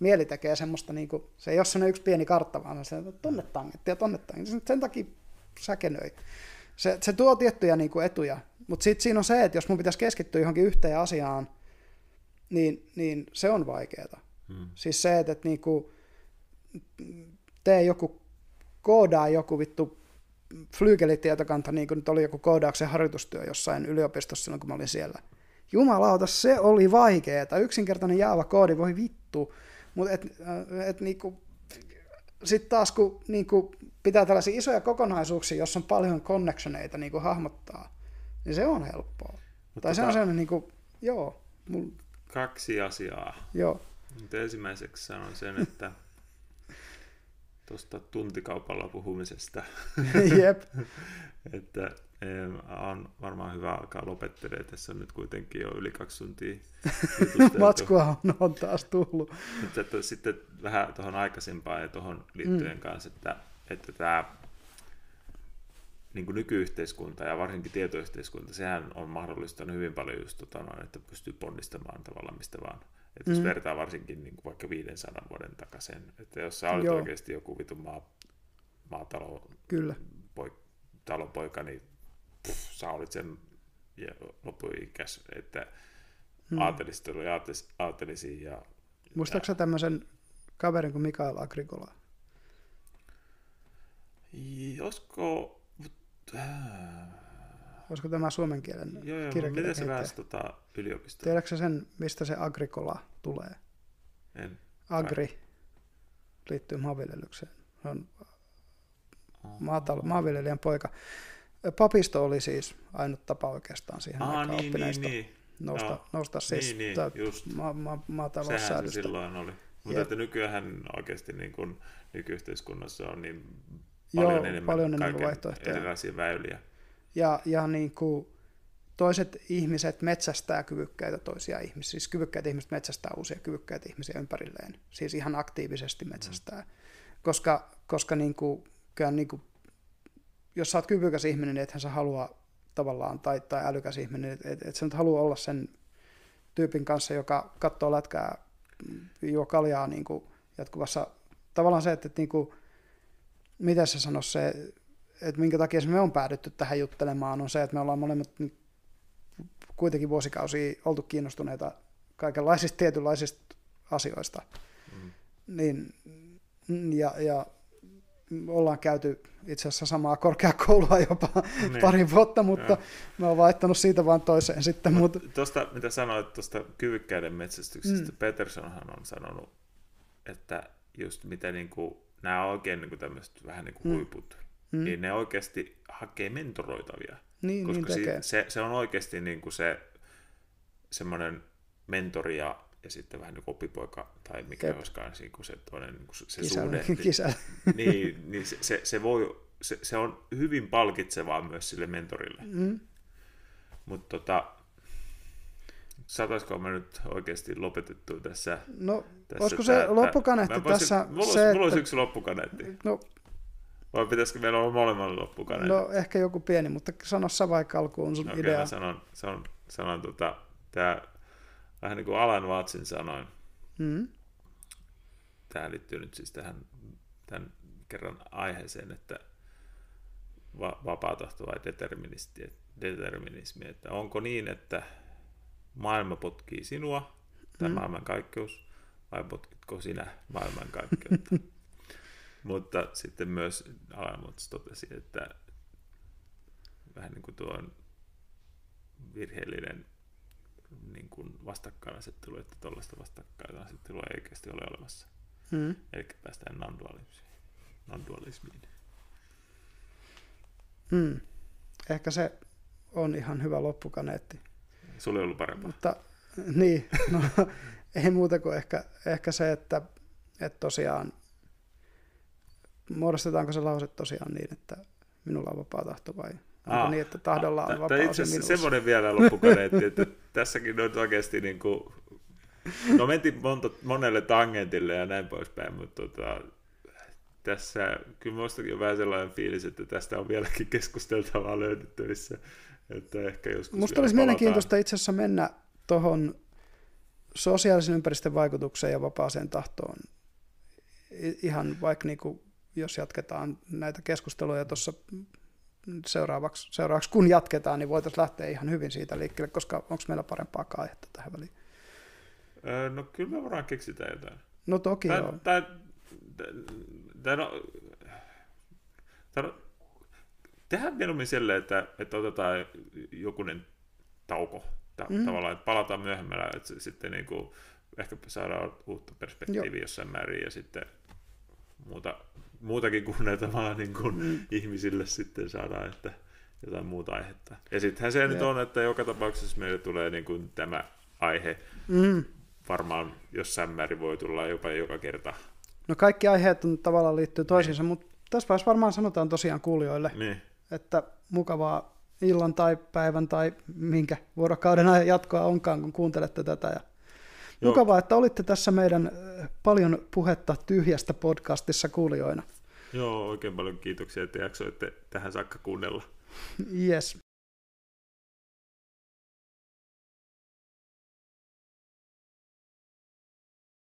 B: mieli tekee semmoista, niin kuin, se ei ole sellainen yksi pieni kartta, vaan se on tonne tangetti ja tonne tangetti. Sen takia säkenöi. Se, se tuo tiettyjä niin kuin etuja, mutta sitten siinä on se, että jos mun pitäisi keskittyä johonkin yhteen asiaan, niin, niin se on vaikeaa. Hmm. Siis se, että, että niin kuin, tee joku, koodaa joku vittu Flygeli-tietokanta, niin kuin nyt oli joku koodauksen harjoitustyö jossain yliopistossa silloin, kun mä olin siellä. Jumalauta, se oli vaikeaa. Yksinkertainen Java-koodi, voi vittu. Mutta et, et, niinku, sitten taas kun niinku, pitää tällaisia isoja kokonaisuuksia, jossa on paljon connectioneita niinku, hahmottaa, niin se on helppoa. Mutta tai se on tota- sellainen, niinku, joo. Mul...
A: Kaksi asiaa.
B: Joo.
A: Mutta ensimmäiseksi sanon sen, että [LAUGHS] tuosta tuntikaupalla puhumisesta. [LAUGHS]
B: Jep. [LAUGHS]
A: että on varmaan hyvä alkaa lopettelemaan. Tässä on nyt kuitenkin jo yli kaksi tuntia
B: Matskua on, on taas tullut.
A: Mutta että sitten vähän tuohon aikaisempaan ja tuohon liittyen mm. kanssa, että, että tämä niin kuin nykyyhteiskunta ja varsinkin tietoyhteiskunta, sehän on mahdollistanut hyvin paljon just tota, noin, että pystyy ponnistamaan tavallaan mistä vaan. Että jos mm. vertaa varsinkin niin kuin vaikka 500 vuoden takaisin, että jos sä olet Joo. oikeasti joku vitun maa, maatalo,
B: Kyllä.
A: Poik, talonpoika, niin puh, sä olit sen ja loppuikäs, että hmm. aateliset oli aatelis, aatelisia. Ja,
B: Muistaaksä tämmöisen kaverin kuin Mikael Agricola?
A: Josko... Äh.
B: Olisiko tämä suomen kielen
A: Joo, joo miten se pääsi tota, yliopistoon?
B: Tiedätkö sen, mistä se Agricola tulee?
A: En.
B: Agri Kai. liittyy maanviljelykseen. On maatalo, maanviljelijän poika. Papisto oli siis ainut tapa oikeastaan siihen
A: Aa,
B: aikaan
A: niin,
B: oppineista
A: niin, niin.
B: nousta,
A: Joo.
B: nousta siis
A: niin, niin,
B: ma, ma, maataloussäädöstä.
A: Sehän se silloin oli. Mutta että nykyään oikeasti niin kuin nykyyhteiskunnassa on niin paljon
B: Joo,
A: enemmän,
B: paljon enemmän vaihtoehtoja.
A: erilaisia väyliä.
B: Ja, ja niin kuin toiset ihmiset metsästää kyvykkäitä toisia ihmisiä, siis kyvykkäitä ihmiset metsästää uusia kyvykkäitä ihmisiä ympärilleen, siis ihan aktiivisesti metsästää. Mm. Koska, koska niin kuin, kyllä niin kuin, jos sä oot kyvykäs ihminen, niin ethän sä halua tavallaan, tai, tai älykäs ihminen, että et, et sä nyt halua olla sen tyypin kanssa, joka katsoo lätkää, juo kaljaa niin kuin jatkuvassa, tavallaan se, että, että niin kuin, miten se sanoisi se, että minkä takia me on päädytty tähän juttelemaan, on se, että me ollaan molemmat kuitenkin vuosikausia oltu kiinnostuneita kaikenlaisista tietynlaisista asioista. Mm. niin, ja, ja ollaan käyty itse asiassa samaa korkeakoulua jopa niin. pari vuotta, mutta ja. mä oon vaihtanut siitä vaan toiseen sitten. Mutta...
A: Tuosta, mitä sanoit tuosta kyvykkäiden metsästyksestä, mm. Petersonhan on sanonut, että just mitä niin kuin, nämä oikein niin kuin tämmöiset vähän niin kuin mm. huiput, mm. niin ne oikeasti hakee mentoroitavia.
B: Niin,
A: koska
B: niin tekee.
A: se, se, on oikeasti niin kuin se semmoinen mentori ja, ja sitten vähän niin kuin oppipoika, tai mikä Jep. olisikaan siinä, kun se toinen niin kuin se
B: Kisä,
A: suhde. [LAUGHS]
B: Kisä. [LAUGHS]
A: niin, niin se, se, se, voi, se, se, on hyvin palkitsevaa myös sille mentorille.
B: Mm.
A: Mutta tota, saataisiko me nyt oikeasti lopetettu tässä?
B: No,
A: tässä
B: olisiko se
A: tää,
B: loppukaneetti
A: voisin,
B: tässä?
A: Mulla,
B: se,
A: mulla olisi yksi loppukaneetti.
B: No,
A: Vai pitäisikö meillä olla molemmat loppukaneetti?
B: no ehkä joku pieni, mutta sano sä vaikka alkuun sun
A: no,
B: idea.
A: Mä sanon, sanon, sanon tota, tää, vähän niin kuin Alan Watson sanoin,
B: Mm.
A: tämä liittyy nyt siis tähän tämän kerran aiheeseen, että va- vapaa tahto vai deterministi, determinismi, että onko niin, että maailma potkii sinua, tai
B: Mm.
A: maailmankaikkeus, vai potkitko sinä maailmankaikkeutta? [LAUGHS] Mutta sitten myös Alan Watts totesi, että vähän niin kuin tuo on virheellinen niin kuin vastakkainasettelu, että tuollaista vastakkainasettelua ei oikeasti ole olemassa.
B: Mm.
A: Eli päästään non-dualismiin. non-dualismiin.
B: Mm. Ehkä se on ihan hyvä loppukaneetti.
A: Sulla ei ollut parempaa.
B: Mutta niin, no, [LAUGHS] ei muuta kuin ehkä, ehkä se, että, että tosiaan muodostetaanko se lause tosiaan niin, että minulla on vapaa tahto vai onko
A: Aa,
B: niin, että tahdolla on vapaa
A: itse asiassa semmoinen vielä loppukaneetti, että tässäkin on oikeasti niin kuin, no mentiin monta, monelle tangentille ja näin poispäin, mutta tota, tässä kyllä minustakin on vähän sellainen fiilis, että tästä on vieläkin keskusteltavaa löydettävissä, että ehkä joskus
B: Musta olisi
A: palataan.
B: mielenkiintoista itse asiassa mennä tuohon sosiaalisen ympäristön vaikutukseen ja vapaaseen tahtoon. Ihan vaikka niinku, jos jatketaan näitä keskusteluja tuossa seuraavaksi, seuraavaksi, kun jatketaan, niin voitaisiin lähteä ihan hyvin siitä liikkeelle, koska onko meillä parempaa aihetta tähän väliin?
A: Öö, No kyllä me voidaan keksitä jotain.
B: No toki
A: Tai,
B: joo.
A: tai, no, tai, no, tehdään mieluummin silleen, että, että otetaan jokunen tauko ta-
B: Mm.
A: tavallaan, että palataan myöhemmällä, että sitten niin kuin, ehkä saadaan uutta perspektiiviä jossain määrin ja sitten muuta, muutakin kuin näitä vaan [LAUGHS] niin kuin
B: Mm.
A: ihmisille sitten saadaan, että jotain muuta aihetta. Ja sittenhän se nyt
B: Jep.
A: on, että joka tapauksessa meille tulee niin kuin tämä aihe
B: Mm.
A: varmaan jossain määrin voi tulla jopa joka kerta.
B: No kaikki aiheet on tavallaan liittyy toisiinsa, mutta tässä vaiheessa varmaan sanotaan tosiaan kuulijoille,
A: Niin.
B: että mukavaa illan tai päivän tai minkä vuorokauden jatkoa onkaan, kun kuuntelette tätä. Ja
A: Joo.
B: mukavaa, että olitte tässä meidän paljon puhetta tyhjästä podcastissa kuulijoina.
A: Joo, oikein paljon kiitoksia, että jaksoitte tähän saakka kuunnella.
B: Yes.